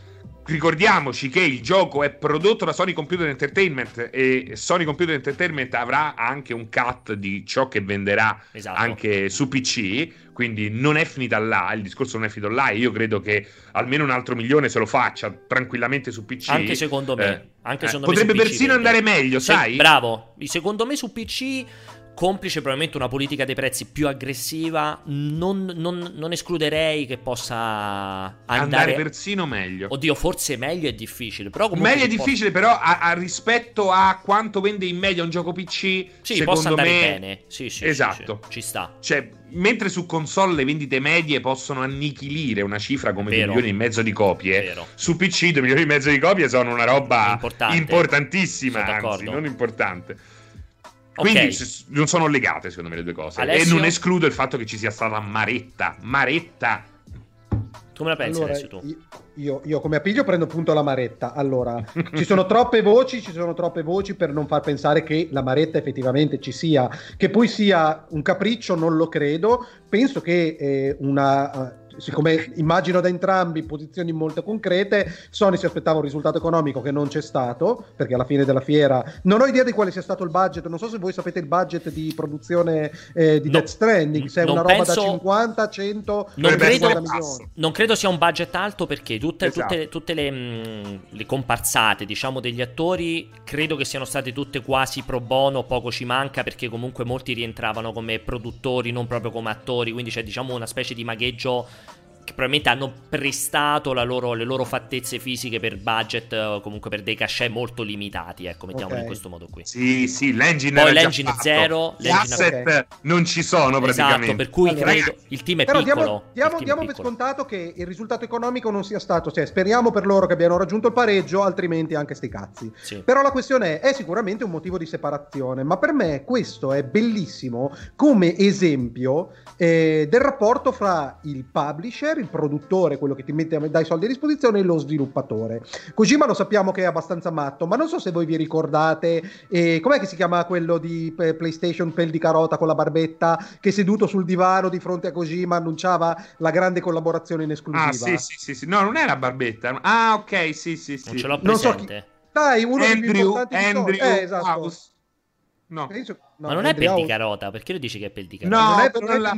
Speaker 2: ricordiamoci che il gioco è prodotto da Sony Computer Entertainment e Sony Computer Entertainment avrà anche un cut di ciò che venderà esatto. anche su PC, quindi non è finita là, il discorso non è finito là, io credo che almeno un altro milione se lo faccia tranquillamente su PC.
Speaker 1: Anche secondo me, eh, anche secondo
Speaker 2: eh, potrebbe
Speaker 1: me
Speaker 2: persino andare meglio, sai?
Speaker 1: Bravo, secondo me su PC complice probabilmente una politica dei prezzi più aggressiva, non, non, non escluderei che possa andare... andare...
Speaker 2: persino meglio.
Speaker 1: Oddio, forse meglio è difficile. Però
Speaker 2: meglio è difficile, posso... però a, a, rispetto a quanto vende in media un gioco PC, sì, possa andare me...
Speaker 1: bene. Sì, sì, esatto. Sì, ci sta.
Speaker 2: Cioè, mentre su console le vendite medie possono annichilire una cifra come 2 milioni e mezzo di copie, Vero. su PC 2 milioni e mezzo di copie sono una roba importantissima, anzi, non importante. Quindi okay. non sono legate, secondo me, le due cose. Alessio? E non escludo il fatto che ci sia stata Maretta. Maretta.
Speaker 1: Tu me la pensi allora, adesso tu?
Speaker 3: Io, io, come appiglio prendo appunto la Maretta. Allora, ci sono troppe voci, ci sono troppe voci per non far pensare che la Maretta effettivamente ci sia. Che poi sia un capriccio, non lo credo. Penso che eh, una siccome immagino da entrambi posizioni molto concrete, Sony si aspettava un risultato economico che non c'è stato, perché alla fine della fiera non ho idea di quale sia stato il budget, non so se voi sapete il budget di produzione eh, di no, Death Stranding, se è una roba penso... da 50, 100,
Speaker 1: non credo, non credo sia un budget alto perché tutte, esatto. tutte, tutte le, mh, mm, le, comparsate diciamo degli attori credo che siano state tutte quasi pro bono, poco ci manca perché comunque molti rientravano come produttori, non proprio come attori, quindi c'è diciamo una specie di magheggio che probabilmente hanno prestato loro, le loro fattezze fisiche per budget o comunque per dei cachet molto limitati, ecco, mettiamolo okay. in questo modo qui.
Speaker 2: Sì, sì, l'engine
Speaker 1: Poi l'engine zero,
Speaker 2: gli asset okay. non ci sono esatto, praticamente.
Speaker 1: Esatto, per cui allora, credo il team è Però piccolo.
Speaker 3: Diamo, diamo, diamo per scontato che il risultato economico non sia stato, cioè speriamo per loro che abbiano raggiunto il pareggio, altrimenti anche sti cazzi. Sì. Però la questione è, è sicuramente un motivo di separazione, ma per me questo è bellissimo come esempio eh, del rapporto fra il publisher, il produttore, quello che ti mette dai soldi a disposizione, e lo sviluppatore. Kojima lo sappiamo che è abbastanza matto, ma non so se voi vi ricordate, eh, com'è che si chiama quello di PlayStation Pel di Carota con la barbetta, che seduto sul divano di fronte a Kojima annunciava la grande collaborazione in esclusiva.
Speaker 2: Ah, sì, sì, sì, sì. no, non è la barbetta. Ah, ok, sì, sì, sì.
Speaker 1: Non ce l'ho presente. Non so chi...
Speaker 3: Dai, uno
Speaker 2: Andrew, degli importanti Andrew,
Speaker 3: eh, esatto. House. No. Penso
Speaker 1: No, Ma non Andrew è pel di carota, perché lo dici che è pel di carota?
Speaker 3: No, non è
Speaker 1: per
Speaker 3: non la...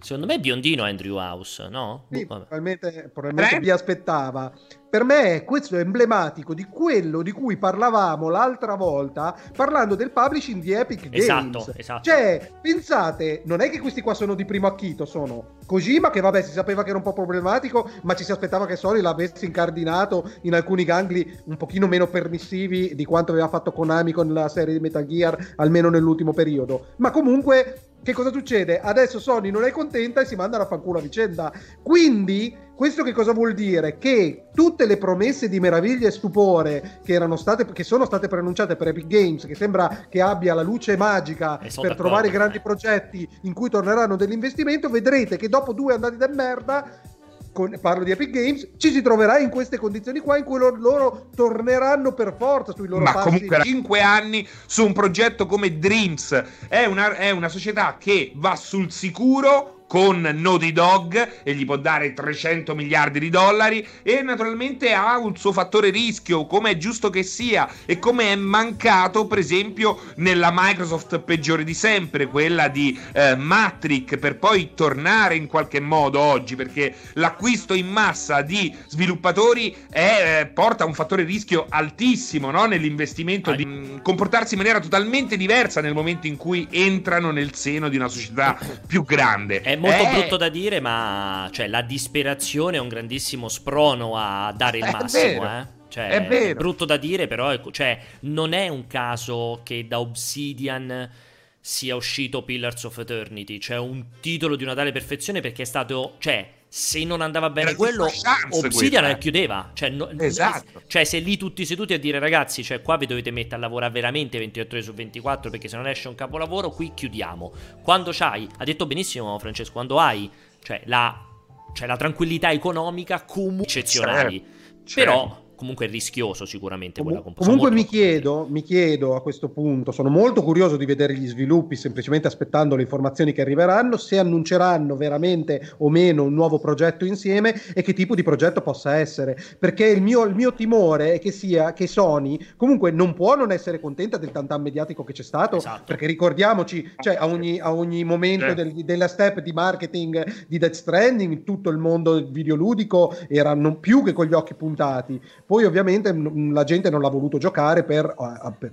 Speaker 1: Secondo me è biondino Andrew House, no?
Speaker 3: Sì, probabilmente, probabilmente vi aspettava per me questo è emblematico di quello di cui parlavamo l'altra volta parlando del publishing di Epic Games.
Speaker 1: Esatto, esatto.
Speaker 3: Cioè, pensate, non è che questi qua sono di primo acchito, sono Kojima che vabbè si sapeva che era un po' problematico, ma ci si aspettava che Sony l'avesse incardinato in alcuni gangli un pochino meno permissivi di quanto aveva fatto Konami con la serie di Metal Gear, almeno nell'ultimo periodo. Ma comunque che cosa succede? Adesso Sony non è contenta e si manda a fanculo a vicenda. Quindi, questo che cosa vuol dire? Che tutte le promesse di meraviglia e stupore che, erano state, che sono state pronunciate per Epic Games, che sembra che abbia la luce magica per trovare grandi progetti in cui torneranno dell'investimento, vedrete che dopo due andati da merda con, parlo di Epic Games, ci si troverà in queste condizioni qua in cui loro, loro torneranno per forza sui loro
Speaker 2: Ma
Speaker 3: passi.
Speaker 2: comunque 5 anni su un progetto come Dreams è una, è una società che va sul sicuro con Naughty Dog e gli può dare 300 miliardi di dollari e naturalmente ha un suo fattore rischio come è giusto che sia e come è mancato per esempio nella Microsoft peggiore di sempre quella di eh, Matrix per poi tornare in qualche modo oggi perché l'acquisto in massa di sviluppatori è, eh, porta un fattore rischio altissimo no? nell'investimento di mh, comportarsi in maniera totalmente diversa nel momento in cui entrano nel seno di una società più grande
Speaker 1: è molto eh. brutto da dire, ma cioè, la disperazione è un grandissimo sprono a dare il massimo, eh. Cioè, è, è, brutto da dire, però cioè, non è un caso che da Obsidian sia uscito Pillars of Eternity, cioè un titolo di una tale perfezione perché è stato, cioè, se non andava bene quello, Obsidian quella. chiudeva. Cioè, no,
Speaker 2: esatto.
Speaker 1: cioè, se lì tutti seduti a dire ragazzi, cioè, qua vi dovete mettere a lavorare veramente 28 ore su 24 perché se non esce un capolavoro, qui chiudiamo. Quando c'hai, ha detto benissimo Francesco, quando hai cioè, la, cioè, la tranquillità economica comunque eccezionali. Certo. Però certo comunque è rischioso sicuramente
Speaker 3: quella composizione. Comunque mi chiedo, mi chiedo a questo punto, sono molto curioso di vedere gli sviluppi, semplicemente aspettando le informazioni che arriveranno, se annunceranno veramente o meno un nuovo progetto insieme e che tipo di progetto possa essere. Perché il mio, il mio timore è che sia che Sony comunque non può non essere contenta del tantan mediatico che c'è stato, esatto. perché ricordiamoci, cioè a ogni, a ogni momento eh. del, della step di marketing di Death Stranding, tutto il mondo videoludico era non più che con gli occhi puntati poi ovviamente la gente non l'ha voluto giocare per,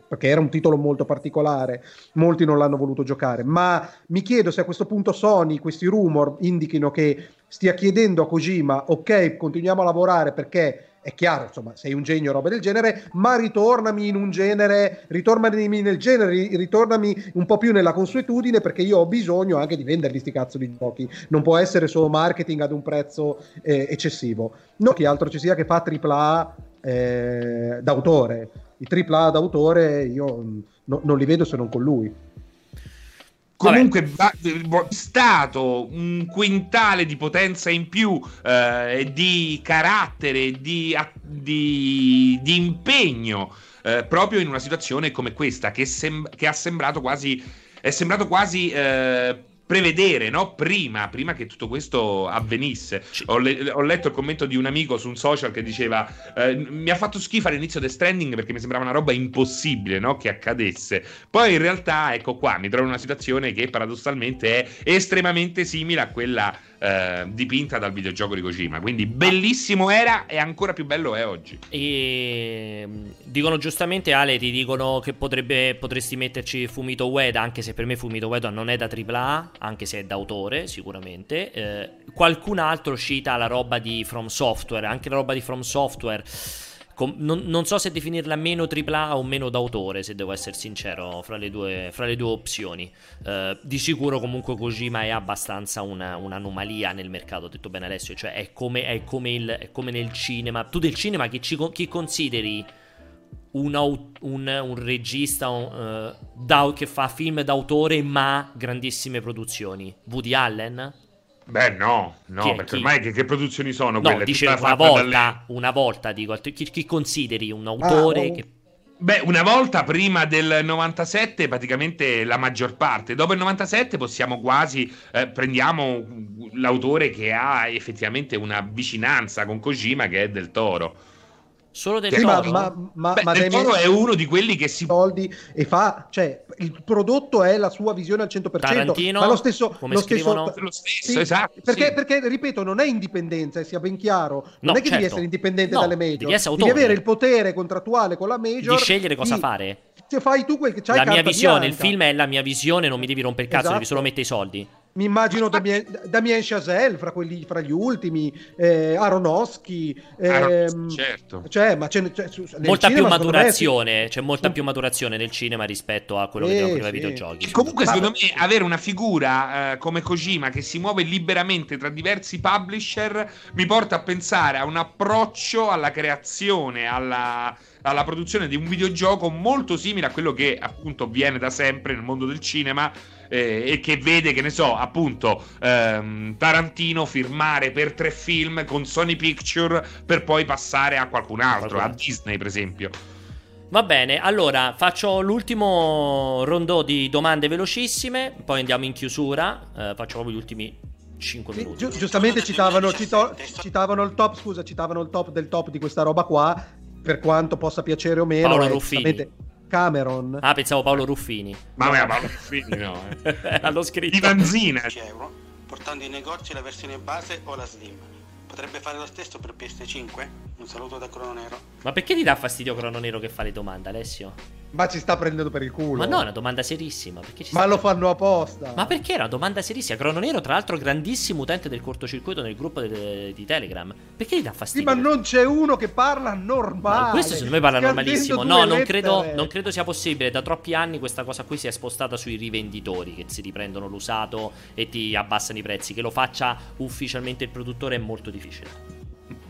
Speaker 3: perché era un titolo molto particolare, molti non l'hanno voluto giocare, ma mi chiedo se a questo punto Sony, questi rumor indichino che stia chiedendo a Kojima, ok, continuiamo a lavorare perché è chiaro, insomma, sei un genio, roba del genere, ma ritornami in un genere, ritornami nel genere, ritornami un po' più nella consuetudine perché io ho bisogno anche di venderli sti cazzo di giochi. Non può essere solo marketing ad un prezzo eh, eccessivo. Non che altro ci sia che fa AAA eh, d'autore. I AAA d'autore io no, non li vedo se non con lui.
Speaker 2: Comunque stato un quintale di potenza in più, eh, di carattere, di, di, di impegno, eh, proprio in una situazione come questa, che, sem- che ha sembrato quasi, è sembrato quasi eh, prevedere no? prima, prima, che tutto questo avvenisse. Ho, le- ho, letto il commento di un amico su un social che diceva: eh, Mi ha fatto schifo all'inizio The Stranding perché mi sembrava una roba impossibile no? che accadesse. Poi in realtà, ecco qua, mi trovo in una situazione che paradossalmente è estremamente simile a quella eh, dipinta dal videogioco di Kojima. Quindi bellissimo era e ancora più bello è oggi.
Speaker 1: E mm, dicono giustamente, Ale, ti dicono che potrebbe, potresti metterci Fumito Ueda, anche se per me Fumito Ueda non è da AAA, anche se è d'autore sicuramente. Eh, qualcun altro cita la roba di From Software, anche la roba di From Software Com- non, non, so se definirla meno AAA o meno d'autore, se devo essere sincero, fra le due, fra le due opzioni. Uh, di sicuro comunque Kojima è abbastanza una, un'anomalia nel mercato, ho detto bene Alessio, cioè è come, è come, il, è come nel cinema. Tu del cinema chi, ci, chi consideri un, un, un regista uh, da, che fa film d'autore ma grandissime produzioni? Woody Allen?
Speaker 2: Beh, no, no, chi, perché chi? ormai che, che, produzioni sono quelle?
Speaker 1: No, dice una volta, dalle... una volta, dico, chi, chi consideri un autore ah, oh. che...
Speaker 2: Beh, una volta prima del 97, praticamente la maggior parte. Dopo il 97 possiamo quasi eh, prendiamo l'autore che ha effettivamente una vicinanza con Kojima che è del Toro.
Speaker 1: Solo del
Speaker 3: sì,
Speaker 1: toro?
Speaker 3: Ma, ma, ma,
Speaker 2: Beh,
Speaker 3: ma
Speaker 2: del toro è uno di quelli che si
Speaker 3: soldi e fa, cioè il prodotto è la sua visione al 100%,
Speaker 1: Tarantino,
Speaker 3: ma lo stesso,
Speaker 1: come
Speaker 3: lo
Speaker 1: scrivono?
Speaker 3: stesso,
Speaker 2: lo stesso,
Speaker 3: sì,
Speaker 2: esatto.
Speaker 3: Perché,
Speaker 2: sì.
Speaker 3: perché, ripeto, non è indipendenza, e sia ben chiaro, non
Speaker 1: No,
Speaker 3: è che devi
Speaker 1: certo.
Speaker 3: essere indipendente
Speaker 1: No,
Speaker 3: dalle major,
Speaker 1: devi essere
Speaker 3: devi avere il potere contrattuale con la major
Speaker 1: Di scegliere cosa
Speaker 3: di-
Speaker 1: fare.
Speaker 3: Se fai tu quel che c'hai
Speaker 1: La mia visione, il
Speaker 3: bianca.
Speaker 1: film è la mia visione, non mi devi rompere il cazzo,
Speaker 3: Esatto.
Speaker 1: devi solo mettere i soldi.
Speaker 3: Mi immagino Damien, Damien Chazelle fra, quelli, fra gli ultimi, eh, Aronofsky, ehm,
Speaker 2: Aronofsky, certo.
Speaker 3: Cioè, ma c'è, c'è- su- nel
Speaker 1: Molta più
Speaker 3: cinema, me,
Speaker 1: maturazione, c'è molta più maturazione nel cinema rispetto a quello che
Speaker 3: Sì,
Speaker 1: abbiamo prima ai
Speaker 3: sì.
Speaker 1: videogiochi.
Speaker 2: Comunque, secondo me, avere una figura eh, come Kojima che si muove liberamente tra diversi publisher mi porta a pensare a un approccio alla creazione, alla, alla produzione di un videogioco molto simile a quello che appunto avviene da sempre nel mondo del cinema. Eh, e che vede, che ne so, appunto ehm, Tarantino firmare per tre film con Sony Picture per poi passare a qualcun altro, a. Disney, per esempio.
Speaker 1: Va bene, allora faccio l'ultimo rondò di domande velocissime, poi andiamo in chiusura. eh, faccio proprio gli ultimi 5
Speaker 3: Sì,
Speaker 1: minuti.
Speaker 3: giu- giustamente citavano, cito- citavano il top, scusa, citavano il top del top di questa roba qua, per quanto possa piacere o meno.
Speaker 1: Paolo
Speaker 3: è
Speaker 1: Ruffini.
Speaker 3: Cameron.
Speaker 1: Ah, pensavo Paolo Ruffini.
Speaker 2: Ma no, Paolo Ruffini no. eh.
Speaker 1: L'ho scritto.
Speaker 2: Di Vanzina.
Speaker 15: 10 euro, portando in negozio la versione base o la slim. Potrebbe fare lo stesso per PS5? Un saluto da Crono Nero.
Speaker 1: Ma perché ti dà fastidio Crono Nero che fa le domande, Alessio?
Speaker 3: Ma ci sta prendendo per il culo.
Speaker 1: Ma no, è una domanda serissima. Perché ci
Speaker 3: Ma
Speaker 1: sta-
Speaker 3: lo fanno apposta.
Speaker 1: Ma perché era una domanda serissima? Crono Nero, tra l'altro, grandissimo utente del cortocircuito nel gruppo de- di Telegram. Perché gli dà
Speaker 3: Sì,
Speaker 1: fastidio?
Speaker 3: ma non c'è uno che parla normale.
Speaker 1: Ma questo secondo me parla
Speaker 3: Scandendo
Speaker 1: normalissimo. No, non credo, non credo sia possibile. Da troppi anni questa cosa qui si è spostata sui rivenditori che si riprendono l'usato e ti abbassano i prezzi. Che lo faccia ufficialmente il produttore è molto difficile.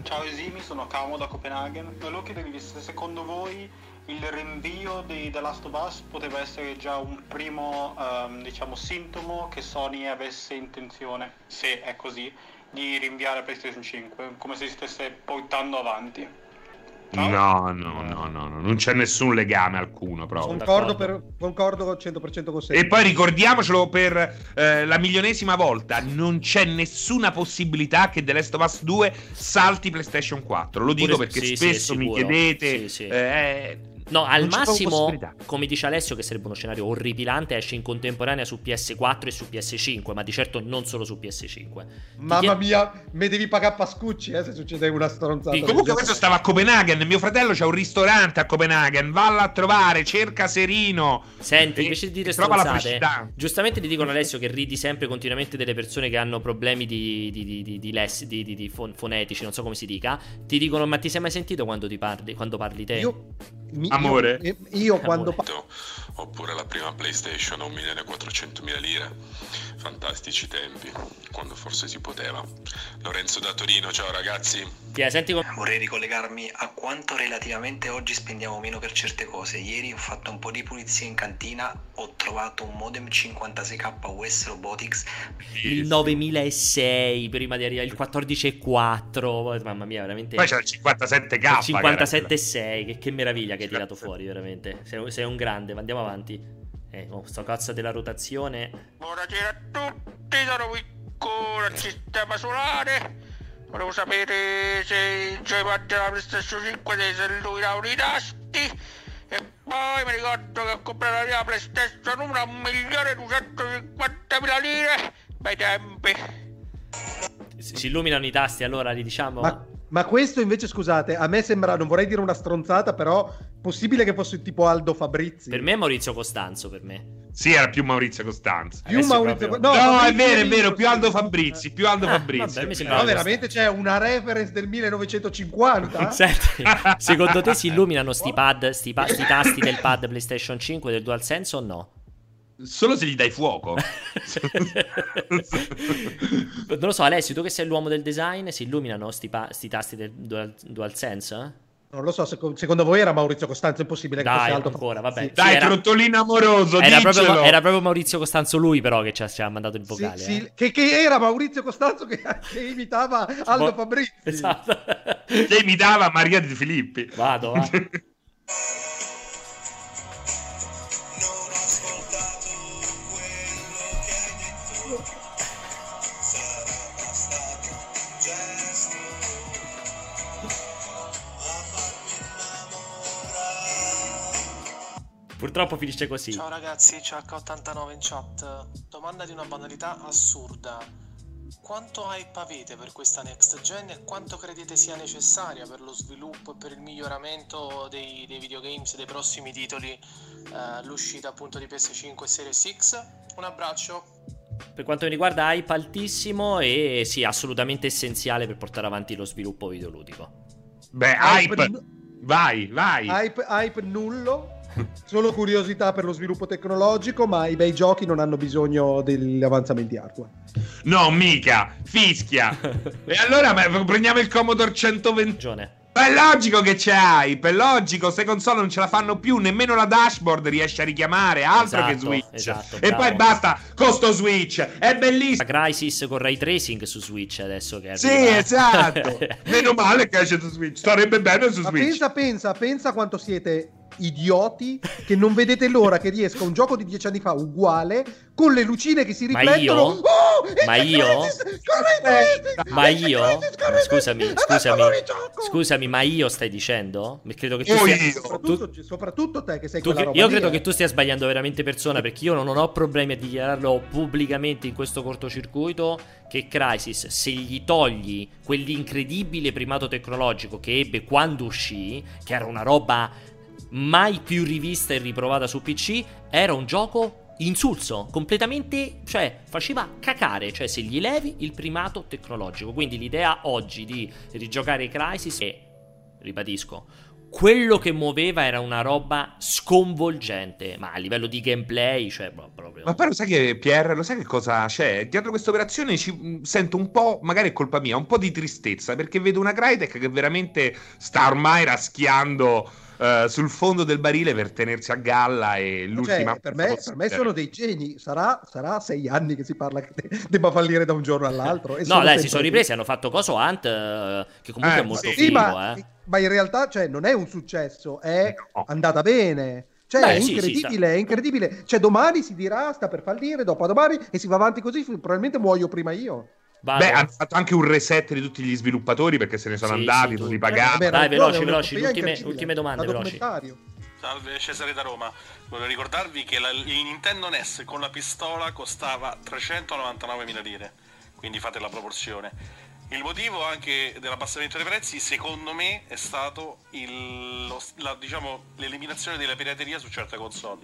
Speaker 15: Ciao esimi, sono Camo da Copenaghen. Volevo chiedervi se secondo voi il rinvio di The Last of Us poteva essere già un primo, ehm, diciamo, sintomo che Sony avesse intenzione, se è così, di rinviare PlayStation 5, come se si stesse portando avanti.
Speaker 2: No, no, no, no, no, non c'è nessun legame alcuno proprio.
Speaker 3: Concordo, per, concordo 100% con sé.
Speaker 2: E poi ricordiamocelo per eh, la milionesima volta, non c'è nessuna possibilità che The Last of Us 2 salti PlayStation 4. Lo dico
Speaker 1: Pure-
Speaker 2: perché
Speaker 1: sì, sì,
Speaker 2: spesso mi
Speaker 1: sicuro.
Speaker 2: chiedete...
Speaker 1: Sì, sì.
Speaker 2: eh,
Speaker 1: No, al
Speaker 2: non
Speaker 1: massimo, come dice Alessio, che sarebbe uno scenario orripilante, esce in contemporanea su PS4 e su PS5, ma di certo non solo su PS5.
Speaker 3: Mamma mia, me devi pagare Pascucci eh, se succede una stronzata. del
Speaker 2: Comunque questo stava a Copenaghen, mio fratello c'ha un ristorante a Copenaghen, valla a trovare, cerca Serino.
Speaker 1: Senti,
Speaker 2: E-
Speaker 1: invece di dire stronzate, giustamente ti dicono Alessio che ridi sempre continuamente delle persone che hanno problemi di, di, di, di, di less- di- di- di fon- fonetici, non so come si dica. Ti dicono, ma ti sei mai sentito quando, ti parli, quando parli te?
Speaker 3: Io- Mi-
Speaker 2: Amore.
Speaker 3: Io, io quando
Speaker 1: Amore.
Speaker 8: Oppure la prima PlayStation a 1.400.000 lire. Fantastici tempi, quando forse si poteva. Lorenzo da Torino, ciao ragazzi.
Speaker 1: Ti- senti.
Speaker 19: Vorrei ricollegarmi a quanto relativamente oggi spendiamo meno per certe cose. Ieri ho fatto un po' di pulizia in cantina, ho trovato un modem 56k US Robotics.
Speaker 1: Il 9006 prima di arrivare, il 14.4, mamma mia, veramente...
Speaker 2: Poi c'è il 57k.
Speaker 1: Il 57.6, che, che meraviglia che hai tirato fuori, veramente. Sei, sei un grande, ma andiamo avanti. Eh, oh, sto cazzo della rotazione.
Speaker 16: Buonasera a tutti, sono Vicco dal sistema solare. Volevo sapere se il joypad della PlayStation 5 se illuminavano i tasti. E poi mi ricordo che ho comprato la mia PlayStation 1 a 1.250.000 lire. Bei tempi.
Speaker 1: Si, si illuminano i tasti, allora li diciamo.
Speaker 3: Ma, ma questo invece, scusate, a me sembra, non vorrei dire una stronzata, però possibile che fosse tipo Aldo Fabrizi.
Speaker 1: Per me è Maurizio Costanzo, per me.
Speaker 2: Sì, era più Maurizio Costanzo.
Speaker 3: Più Maurizio
Speaker 1: proprio-
Speaker 3: no,
Speaker 2: No, è vero, è vero, più. Aldo Fabrizi, più Aldo
Speaker 1: Ah,
Speaker 2: Fabrizi.
Speaker 1: vabbè,
Speaker 3: No, veramente c'è una reference del 1950?
Speaker 1: Senti, secondo te si illuminano sti pad, sti, pa- sti tasti del pad PlayStation 5 del DualSense o no?
Speaker 2: Solo se gli dai fuoco.
Speaker 1: non lo so, Alessio, tu che sei l'uomo del design, si illuminano sti, pa- sti tasti del Dual- DualSense?
Speaker 3: Non lo so, seco- secondo voi era Maurizio Costanzo, è impossibile che
Speaker 1: Dai,
Speaker 3: fosse Aldo
Speaker 1: ancora, vabbè.
Speaker 2: Dai,
Speaker 1: Sì, era-
Speaker 2: trottolino amoroso,
Speaker 1: Era proprio, era proprio Maurizio Costanzo lui però che ci ha, ci ha mandato il vocale.
Speaker 3: sì,
Speaker 1: eh.
Speaker 3: che, che era Maurizio Costanzo che, che imitava Aldo
Speaker 1: Boh,
Speaker 3: Fabrizi.
Speaker 1: Esatto.
Speaker 2: Che imitava Maria Di Filippi.
Speaker 1: Vado, va. purtroppo finisce così.
Speaker 12: Ciao ragazzi, CH89 in chat. Domanda di una banalità assurda. Quanto hype avete per questa next gen e quanto credete sia necessaria per lo sviluppo e per il miglioramento dei, dei videogames dei prossimi titoli, eh, l'uscita appunto di PS5 e Series X? Un abbraccio.
Speaker 1: Per quanto mi riguarda, hype altissimo e sì, assolutamente essenziale per portare avanti lo sviluppo videoludico.
Speaker 2: Beh, hype. hype vai, vai.
Speaker 3: Hype, hype nullo. Solo curiosità per lo sviluppo tecnologico, ma i bei giochi non hanno bisogno degli avanzamenti hardware.
Speaker 2: No, mica, fischia. e allora prendiamo il Commodore 120. Ma è logico che c'è hype, è logico, se console non ce la fanno più, nemmeno la dashboard riesce a richiamare, altro esatto, che Switch. Esatto, e poi basta, costo Switch, è bellissimo.
Speaker 1: La Crisis con ray tracing su Switch adesso che
Speaker 2: arriva. Sì, esatto. Meno male che esce su Switch, starebbe bene su Switch. Ma
Speaker 3: pensa, pensa, pensa quanto siete idioti che non vedete l'ora che riesca un gioco di dieci anni fa uguale con le lucine che si riflettono.
Speaker 1: Ma io? Oh, ma io? Ma io? Scusami, scusami. Scusami, ma io stai dicendo? Credo che tu
Speaker 3: stia... soprattutto, tu... soprattutto te che sei tu,
Speaker 1: Io
Speaker 3: lì,
Speaker 1: credo
Speaker 3: eh.
Speaker 1: che tu stia sbagliando veramente persona perché io non ho problemi a dichiararlo pubblicamente in questo cortocircuito che Crisis se gli togli quell'incredibile primato tecnologico che ebbe quando uscì, che era una roba mai più rivista e riprovata su PC, era un gioco insulso, completamente, cioè faceva cacare, cioè se gli levi il primato tecnologico. Quindi l'idea oggi di rigiocare Crisis è, ribadisco, quello che muoveva era una roba sconvolgente, ma a livello di gameplay, cioè proprio.
Speaker 2: Ma lo sai che Pierre, lo sai che cosa c'è? Dietro questa operazione ci mm, sento un po', magari è colpa mia, un po' di tristezza, perché vedo una Crytek che veramente sta ormai raschiando uh, sul fondo del barile per tenersi a galla e l'ultima...
Speaker 3: Cioè, per, me, per me, sono dei geni, sarà, sarà, sei anni che si parla che debba fallire da un giorno all'altro.
Speaker 1: no, dai, si sono ripresi, hanno fatto coso Ant, uh, che comunque eh, è molto sì, figo,
Speaker 3: ma,
Speaker 1: eh.
Speaker 3: ma in realtà cioè, non è un successo, è no. andata bene. Cioè, Beh, è incredibile, sì, sì, è incredibile. Cioè, domani si dirà, sta per fallire, dopo domani, e si va avanti così, probabilmente muoio prima io.
Speaker 2: Vado. Beh, hanno fatto anche un reset di tutti gli sviluppatori perché se ne sono sì, andati, sì, tutti pagati.
Speaker 1: Beh, Dai, veloci, veloci, ultime, ultime domande, veloci.
Speaker 11: Salve Cesare da Roma. Volevo ricordarvi che la, il Nintendo NES con la pistola costava 399.000 lire, quindi fate la proporzione. Il motivo anche dell'abbassamento dei prezzi, secondo me, è stato il, lo, la, diciamo, l'eliminazione della pirateria su certe console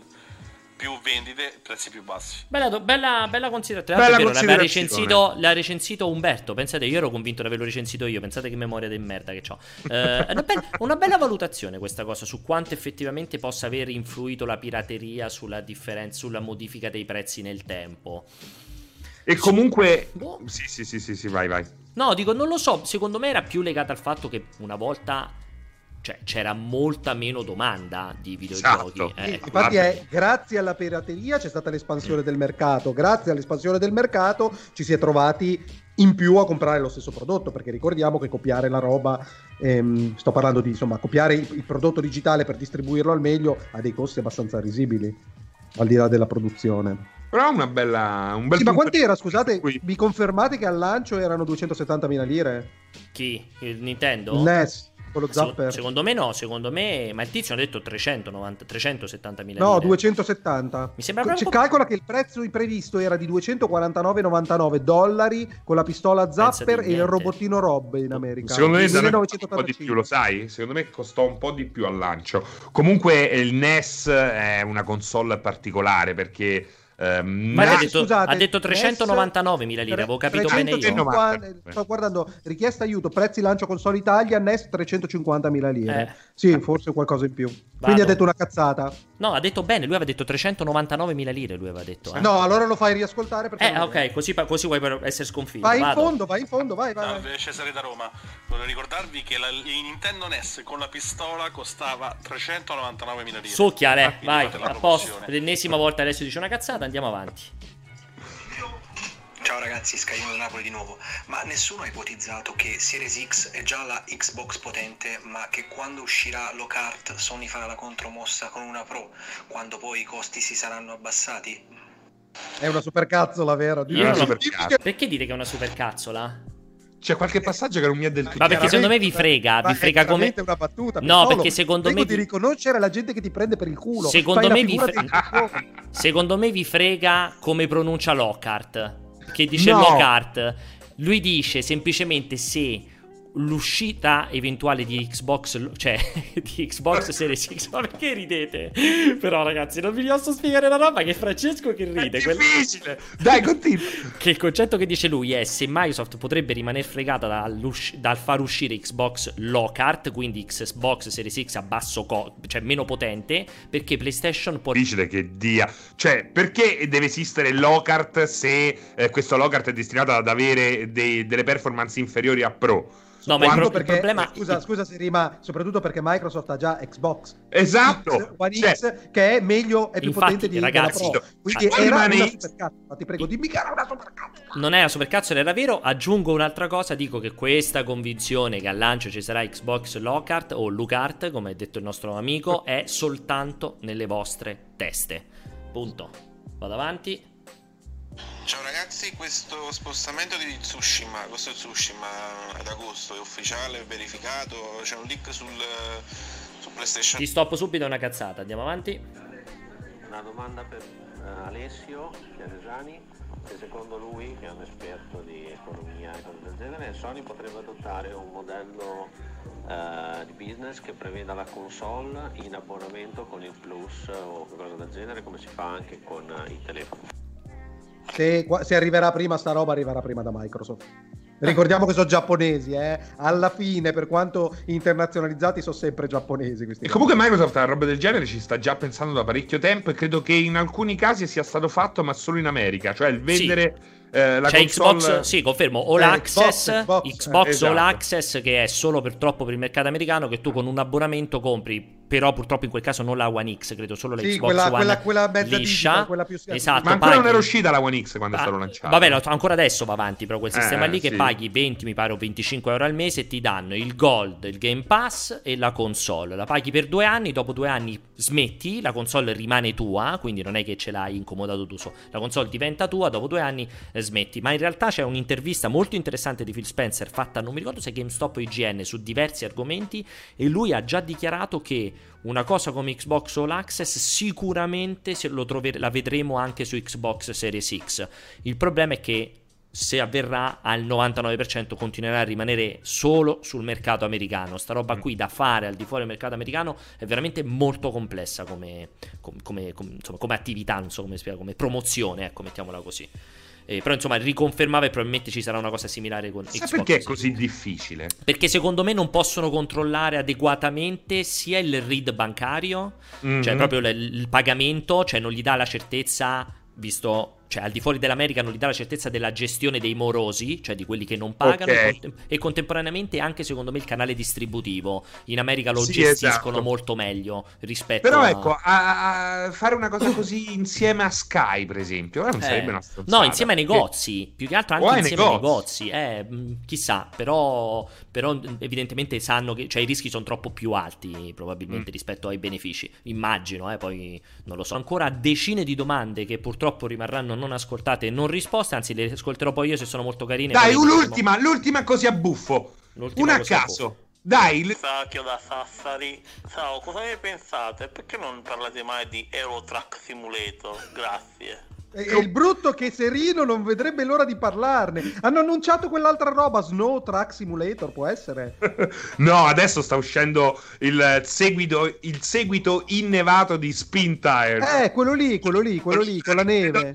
Speaker 11: più vendite, prezzi più bassi.
Speaker 1: Bella, bella, bella considerazione. Bella vero, l'aveva recensito, l'ha recensito Umberto. Pensate, io ero convinto di averlo recensito io. Pensate che memoria di merda che ho. Eh, una, bella, una, bella, valutazione questa cosa su quanto effettivamente possa aver influito la pirateria sulla differenza, sulla modifica dei prezzi nel tempo.
Speaker 2: E comunque, boh. sì, sì, sì, sì, sì, vai, vai.
Speaker 1: No, dico, non lo so. Secondo me era più legata al fatto che una volta cioè c'era molta meno domanda di videogiochi. Esatto.
Speaker 3: Eh, Infatti è grazie alla pirateria c'è stata l'espansione mm. del mercato, grazie all'espansione del mercato ci si è trovati in più a comprare lo stesso prodotto, perché ricordiamo che copiare la roba, ehm, sto parlando di insomma, copiare il, il prodotto digitale per distribuirlo al meglio ha dei costi abbastanza risibili, al di là della produzione.
Speaker 2: Però una bella. Un bel
Speaker 3: sì, ma quant'era? Scusate, qui. mi confermate che al lancio erano 270.000 lire?
Speaker 1: Chi? Il Nintendo?
Speaker 3: Il NES quello
Speaker 1: zapper. Secondo me no, secondo me, ma il tizio ha detto 390, 370 mila
Speaker 3: No, 270. Mi sembra proprio... Calcola che il prezzo previsto era di 249,99 dollari con la pistola zapper e il robottino Rob in America.
Speaker 2: Secondo me sarà un po' di più, lo sai? Secondo me costò un po' di più al lancio. Comunque il NES è una console particolare perché
Speaker 1: Um, Ma ha detto, scusate, ha detto 399 mila lire, avevo capito 350,
Speaker 3: bene io. Sto guardando, richiesta aiuto, prezzi lancio console Italia, NES 350 mila lire. Eh. Sì, forse qualcosa in più. Vado. Quindi ha detto una cazzata.
Speaker 1: No, ha detto bene, lui aveva detto 399 mila lire, lui aveva detto. Eh.
Speaker 3: No, allora lo fai riascoltare perché...
Speaker 1: Eh, ok, così, così vuoi essere sconfitto.
Speaker 3: Vai Vado. in fondo, vai in fondo, vai, vai.
Speaker 11: Salve, Cesare da Roma. Volevo ricordarvi che la, il Nintendo NES con la pistola costava 399 mila lire.
Speaker 1: Succhiale, vai, a posto. L'ennesima volta adesso dice una cazzata, andiamo avanti.
Speaker 19: Ciao ragazzi, Skyrim da Napoli di nuovo. Ma nessuno ha ipotizzato che Series X è già la Xbox potente, ma che quando uscirà l'Ocart Sony farà la contromossa con una Pro, quando poi i costi si saranno abbassati?
Speaker 3: È una supercazzola, vero?
Speaker 1: Io una supercazzola. Perché dire che è una supercazzola?
Speaker 2: c'è qualche passaggio che non mi è del tutto
Speaker 1: Ma perché secondo me vi frega, vi frega come
Speaker 3: una battuta.
Speaker 1: No, perché secondo me
Speaker 3: di riconoscere la gente che ti prende per il culo.
Speaker 1: Secondo me vi frega Secondo me vi frega come pronuncia Lockhart, che dice no. Lockhart. Lui dice semplicemente se l'uscita eventuale di Xbox, cioè di Xbox Series X. Ma perché ridete? Però, ragazzi, non vi posso spiegare la roba che è Francesco che ride.
Speaker 2: È difficile. Quel... Dai, continua.
Speaker 1: che il concetto che dice lui è se Microsoft potrebbe rimanere fregata dal far uscire Xbox Lockhart, quindi Xbox Series X a basso costo, cioè meno potente, perché PlayStation può.
Speaker 2: Difficile che dia. Cioè, perché deve esistere Lockhart se eh, questo Lockhart è destinato ad avere dei, delle performance inferiori a Pro?
Speaker 1: No, ma il, pro- perché, il problema.
Speaker 3: Scusa, scusa, Siri, ma soprattutto perché Microsoft ha già Xbox.
Speaker 2: Esatto.
Speaker 3: X, One cioè, X, che è meglio, è più
Speaker 1: infatti,
Speaker 3: potente di
Speaker 1: ragazzi,
Speaker 3: Pro. Quindi ah, era una supercazzo. Ma ti prego, dimmi che era una supercazzo.
Speaker 1: Non è una supercazzo, era vero. Aggiungo un'altra cosa: dico che questa convinzione che al lancio ci sarà Xbox Lockhart o Lucart, come ha detto il nostro amico, è soltanto nelle vostre teste. Punto. Vado avanti.
Speaker 18: Ciao ragazzi, questo spostamento di Tsushima, questo è Tsushima ad agosto, è ufficiale, è verificato, c'è un leak sul, su PlayStation.
Speaker 1: Ti stoppo subito una cazzata, andiamo avanti.
Speaker 20: Una domanda per uh, Alessio Chiaresani, se secondo lui, che è un esperto di economia e cose del genere, Sony potrebbe adottare un modello uh, di business che preveda la console in abbonamento con il Plus o qualcosa del genere, come si fa anche con uh, i telefoni.
Speaker 3: Se, se, arriverà prima sta roba, arriverà prima da Microsoft. Ricordiamo che sono giapponesi, eh? alla fine, per quanto internazionalizzati, sono sempre giapponesi.
Speaker 2: e comunque Microsoft a roba del genere ci sta già pensando da parecchio tempo e credo che in alcuni casi sia stato fatto, ma solo in America, cioè il vendere... Sì
Speaker 1: eh, la C'è console... Xbox, sì, confermo, All eh, Access, Xbox, Xbox, Xbox esatto. All Access che è solo per troppo per il mercato americano che tu con un abbonamento compri però purtroppo in quel caso non la One X, credo solo la sì, Xbox
Speaker 3: quella,
Speaker 1: One
Speaker 3: quella, quella mezza
Speaker 1: liscia.
Speaker 3: Digital, quella più
Speaker 1: esatto,
Speaker 2: Ma ancora paghi... non era uscita la One X quando ah, è stato lanciato.
Speaker 1: Vabbè, ancora adesso va avanti, però quel sistema eh, lì che sì. paghi 20, mi pare, o 25 euro al mese e ti danno il Gold, il Game Pass e la console. La paghi per due anni, dopo due anni smetti, la console rimane tua, quindi non è che ce l'hai incomodato tu. La console diventa tua, dopo due anni smetti. Ma in realtà c'è un'intervista molto interessante di Phil Spencer fatta, non mi ricordo se GameStop o IGN, su diversi argomenti e lui ha già dichiarato che una cosa come Xbox All Access sicuramente trover- la vedremo anche su Xbox Series X. Il problema è che se avverrà al 99% continuerà a rimanere solo sul mercato americano. Sta roba mm. qui da fare al di fuori del mercato americano è veramente molto complessa come, come, come, insomma, come attività, so come, come promozione, ecco, mettiamola così. Eh, però insomma riconfermava e probabilmente ci sarà una cosa similare con Xbox.
Speaker 2: perché è così difficile?
Speaker 1: Perché secondo me non possono controllare adeguatamente sia il read bancario, mm-hmm. cioè proprio l- il pagamento, cioè non gli dà la certezza, visto cioè al di fuori dell'America non gli dà la certezza della gestione dei morosi, cioè di quelli che non pagano, okay. e, contem- contemporaneamente anche secondo me il canale distributivo. In America lo sì, gestiscono esatto. molto meglio rispetto
Speaker 2: Però
Speaker 1: a...
Speaker 2: ecco, a, a fare una cosa così insieme a Sky, per esempio, non eh, sarebbe una stronzata.
Speaker 1: No, insieme ai negozi, che... più che altro anche insieme ai negozi. Eh, chissà, però, però evidentemente sanno che cioè, i rischi sono troppo più alti probabilmente mm. rispetto ai benefici. Immagino, eh, poi non lo so. Ancora decine di domande che purtroppo rimarranno non ascoltate e non risposte, anzi le ascolterò poi io se sono molto carine.
Speaker 2: Dai, l'ultima, l'ultima così a buffo. L'ultima Una a caso. Buffo. Dai, il...
Speaker 21: Sacchio da Sassari. Ciao, cosa ne pensate? Perché non parlate mai di Eurotrack Simulator? Grazie.
Speaker 3: È il brutto che Serino non vedrebbe l'ora di parlarne. Hanno annunciato quell'altra roba, Snow Track Simulator, può essere?
Speaker 2: no, adesso sta uscendo il seguito, il seguito innevato di Spin Tire.
Speaker 3: Eh, quello lì, quello lì, quello lì, con la neve.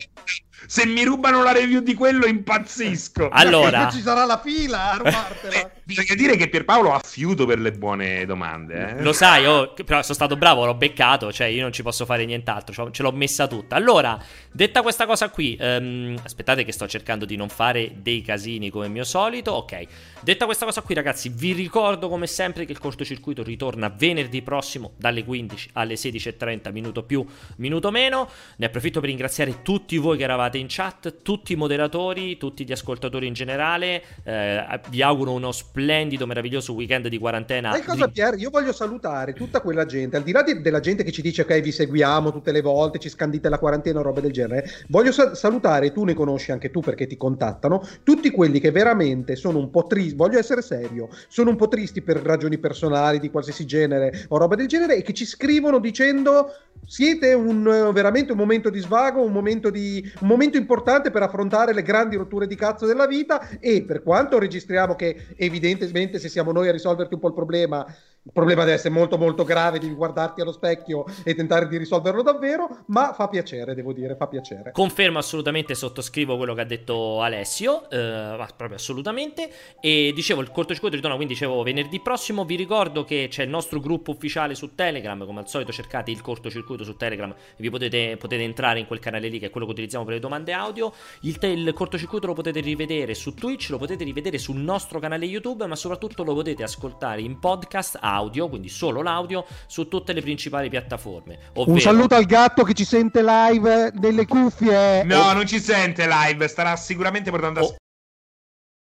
Speaker 2: Se mi rubano la review di quello, impazzisco.
Speaker 1: Allora,
Speaker 3: ci sarà la fila a rubartela.
Speaker 2: Eh, bisogna dire che Pierpaolo ha fiuto per le buone domande. Eh?
Speaker 1: Lo sai, oh, però sono stato bravo, l'ho beccato. Cioè, io non ci posso fare nient'altro. Ce l'ho messa tutta. Allora, detta questa cosa qui, um, aspettate che sto cercando di non fare dei casini come mio solito. Ok, detta questa cosa qui, ragazzi, vi ricordo come sempre che il cortocircuito ritorna venerdì prossimo dalle 15 alle 16.30, minuto più, minuto meno. Ne approfitto per ringraziare tutti voi che eravate in chat, tutti i moderatori, tutti gli ascoltatori in generale. Eh, vi auguro uno splendido, meraviglioso weekend di quarantena.
Speaker 3: Sai cosa, Pier? Io voglio salutare tutta quella gente, al di là di, della gente che ci dice ok, vi seguiamo tutte le volte, ci scandite la quarantena o robe del genere. Voglio sa- salutare, tu ne conosci anche tu perché ti contattano, tutti quelli che veramente sono un po' tristi, voglio essere serio, sono un po' tristi per ragioni personali di qualsiasi genere o roba del genere e che ci scrivono dicendo siete un, veramente un momento di svago, un momento, di, un momento importante per affrontare le grandi rotture di cazzo della vita e per quanto registriamo che evidentemente se siamo noi a risolverti un po' il problema il problema deve essere molto molto grave, devi guardarti allo specchio e tentare di risolverlo davvero, ma fa piacere, devo dire, fa piacere.
Speaker 1: Confermo assolutamente, sottoscrivo quello che ha detto Alessio, eh, proprio assolutamente, e dicevo il cortocircuito ritorna, quindi dicevo venerdì prossimo, vi ricordo che c'è il nostro gruppo ufficiale su Telegram, come al solito cercate il cortocircuito su Telegram, vi potete, potete entrare in quel canale lì che è quello che utilizziamo per le domande audio, il, te- il cortocircuito lo potete rivedere su Twitch, lo potete rivedere sul nostro canale YouTube, ma soprattutto lo potete ascoltare in podcast audio audio, quindi solo l'audio, su tutte le principali piattaforme.
Speaker 3: Ovvero... Un saluto al gatto che ci sente live nelle cuffie.
Speaker 2: No, non ci sente live, starà sicuramente portando a... Oh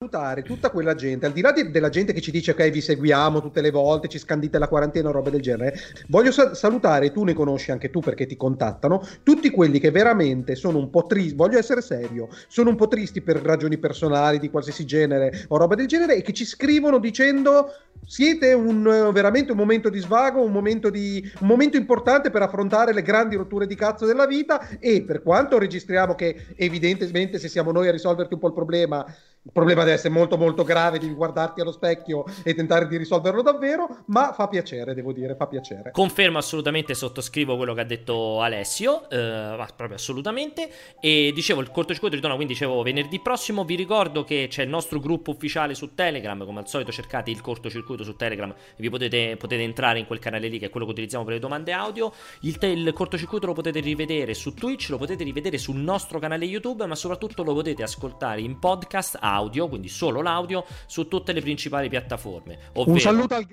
Speaker 3: salutare tutta quella gente, al di là di, della gente che ci dice ok vi seguiamo tutte le volte, ci scandite la quarantena o roba del genere, voglio sa- salutare, tu ne conosci anche tu perché ti contattano, tutti quelli che veramente sono un po' tristi, voglio essere serio, sono un po' tristi per ragioni personali di qualsiasi genere o roba del genere e che ci scrivono dicendo siete un, veramente un momento di svago, un momento, di, un momento importante per affrontare le grandi rotture di cazzo della vita e per quanto registriamo che evidentemente se siamo noi a risolverti un po' il problema il problema deve essere molto molto grave, devi guardarti allo specchio e tentare di risolverlo davvero, ma fa piacere, devo dire, fa piacere.
Speaker 1: Confermo assolutamente, sottoscrivo quello che ha detto Alessio, eh, proprio assolutamente, e dicevo il cortocircuito ritorna, quindi dicevo venerdì prossimo, vi ricordo che c'è il nostro gruppo ufficiale su Telegram, come al solito cercate il cortocircuito su Telegram e vi potete, potete entrare in quel canale lì che è quello che utilizziamo per le domande audio, il, te- il cortocircuito lo potete rivedere su Twitch, lo potete rivedere sul nostro canale YouTube, ma soprattutto lo potete ascoltare in podcast audio audio, quindi solo l'audio, su tutte le principali piattaforme.
Speaker 3: Ovvero... Un saluto al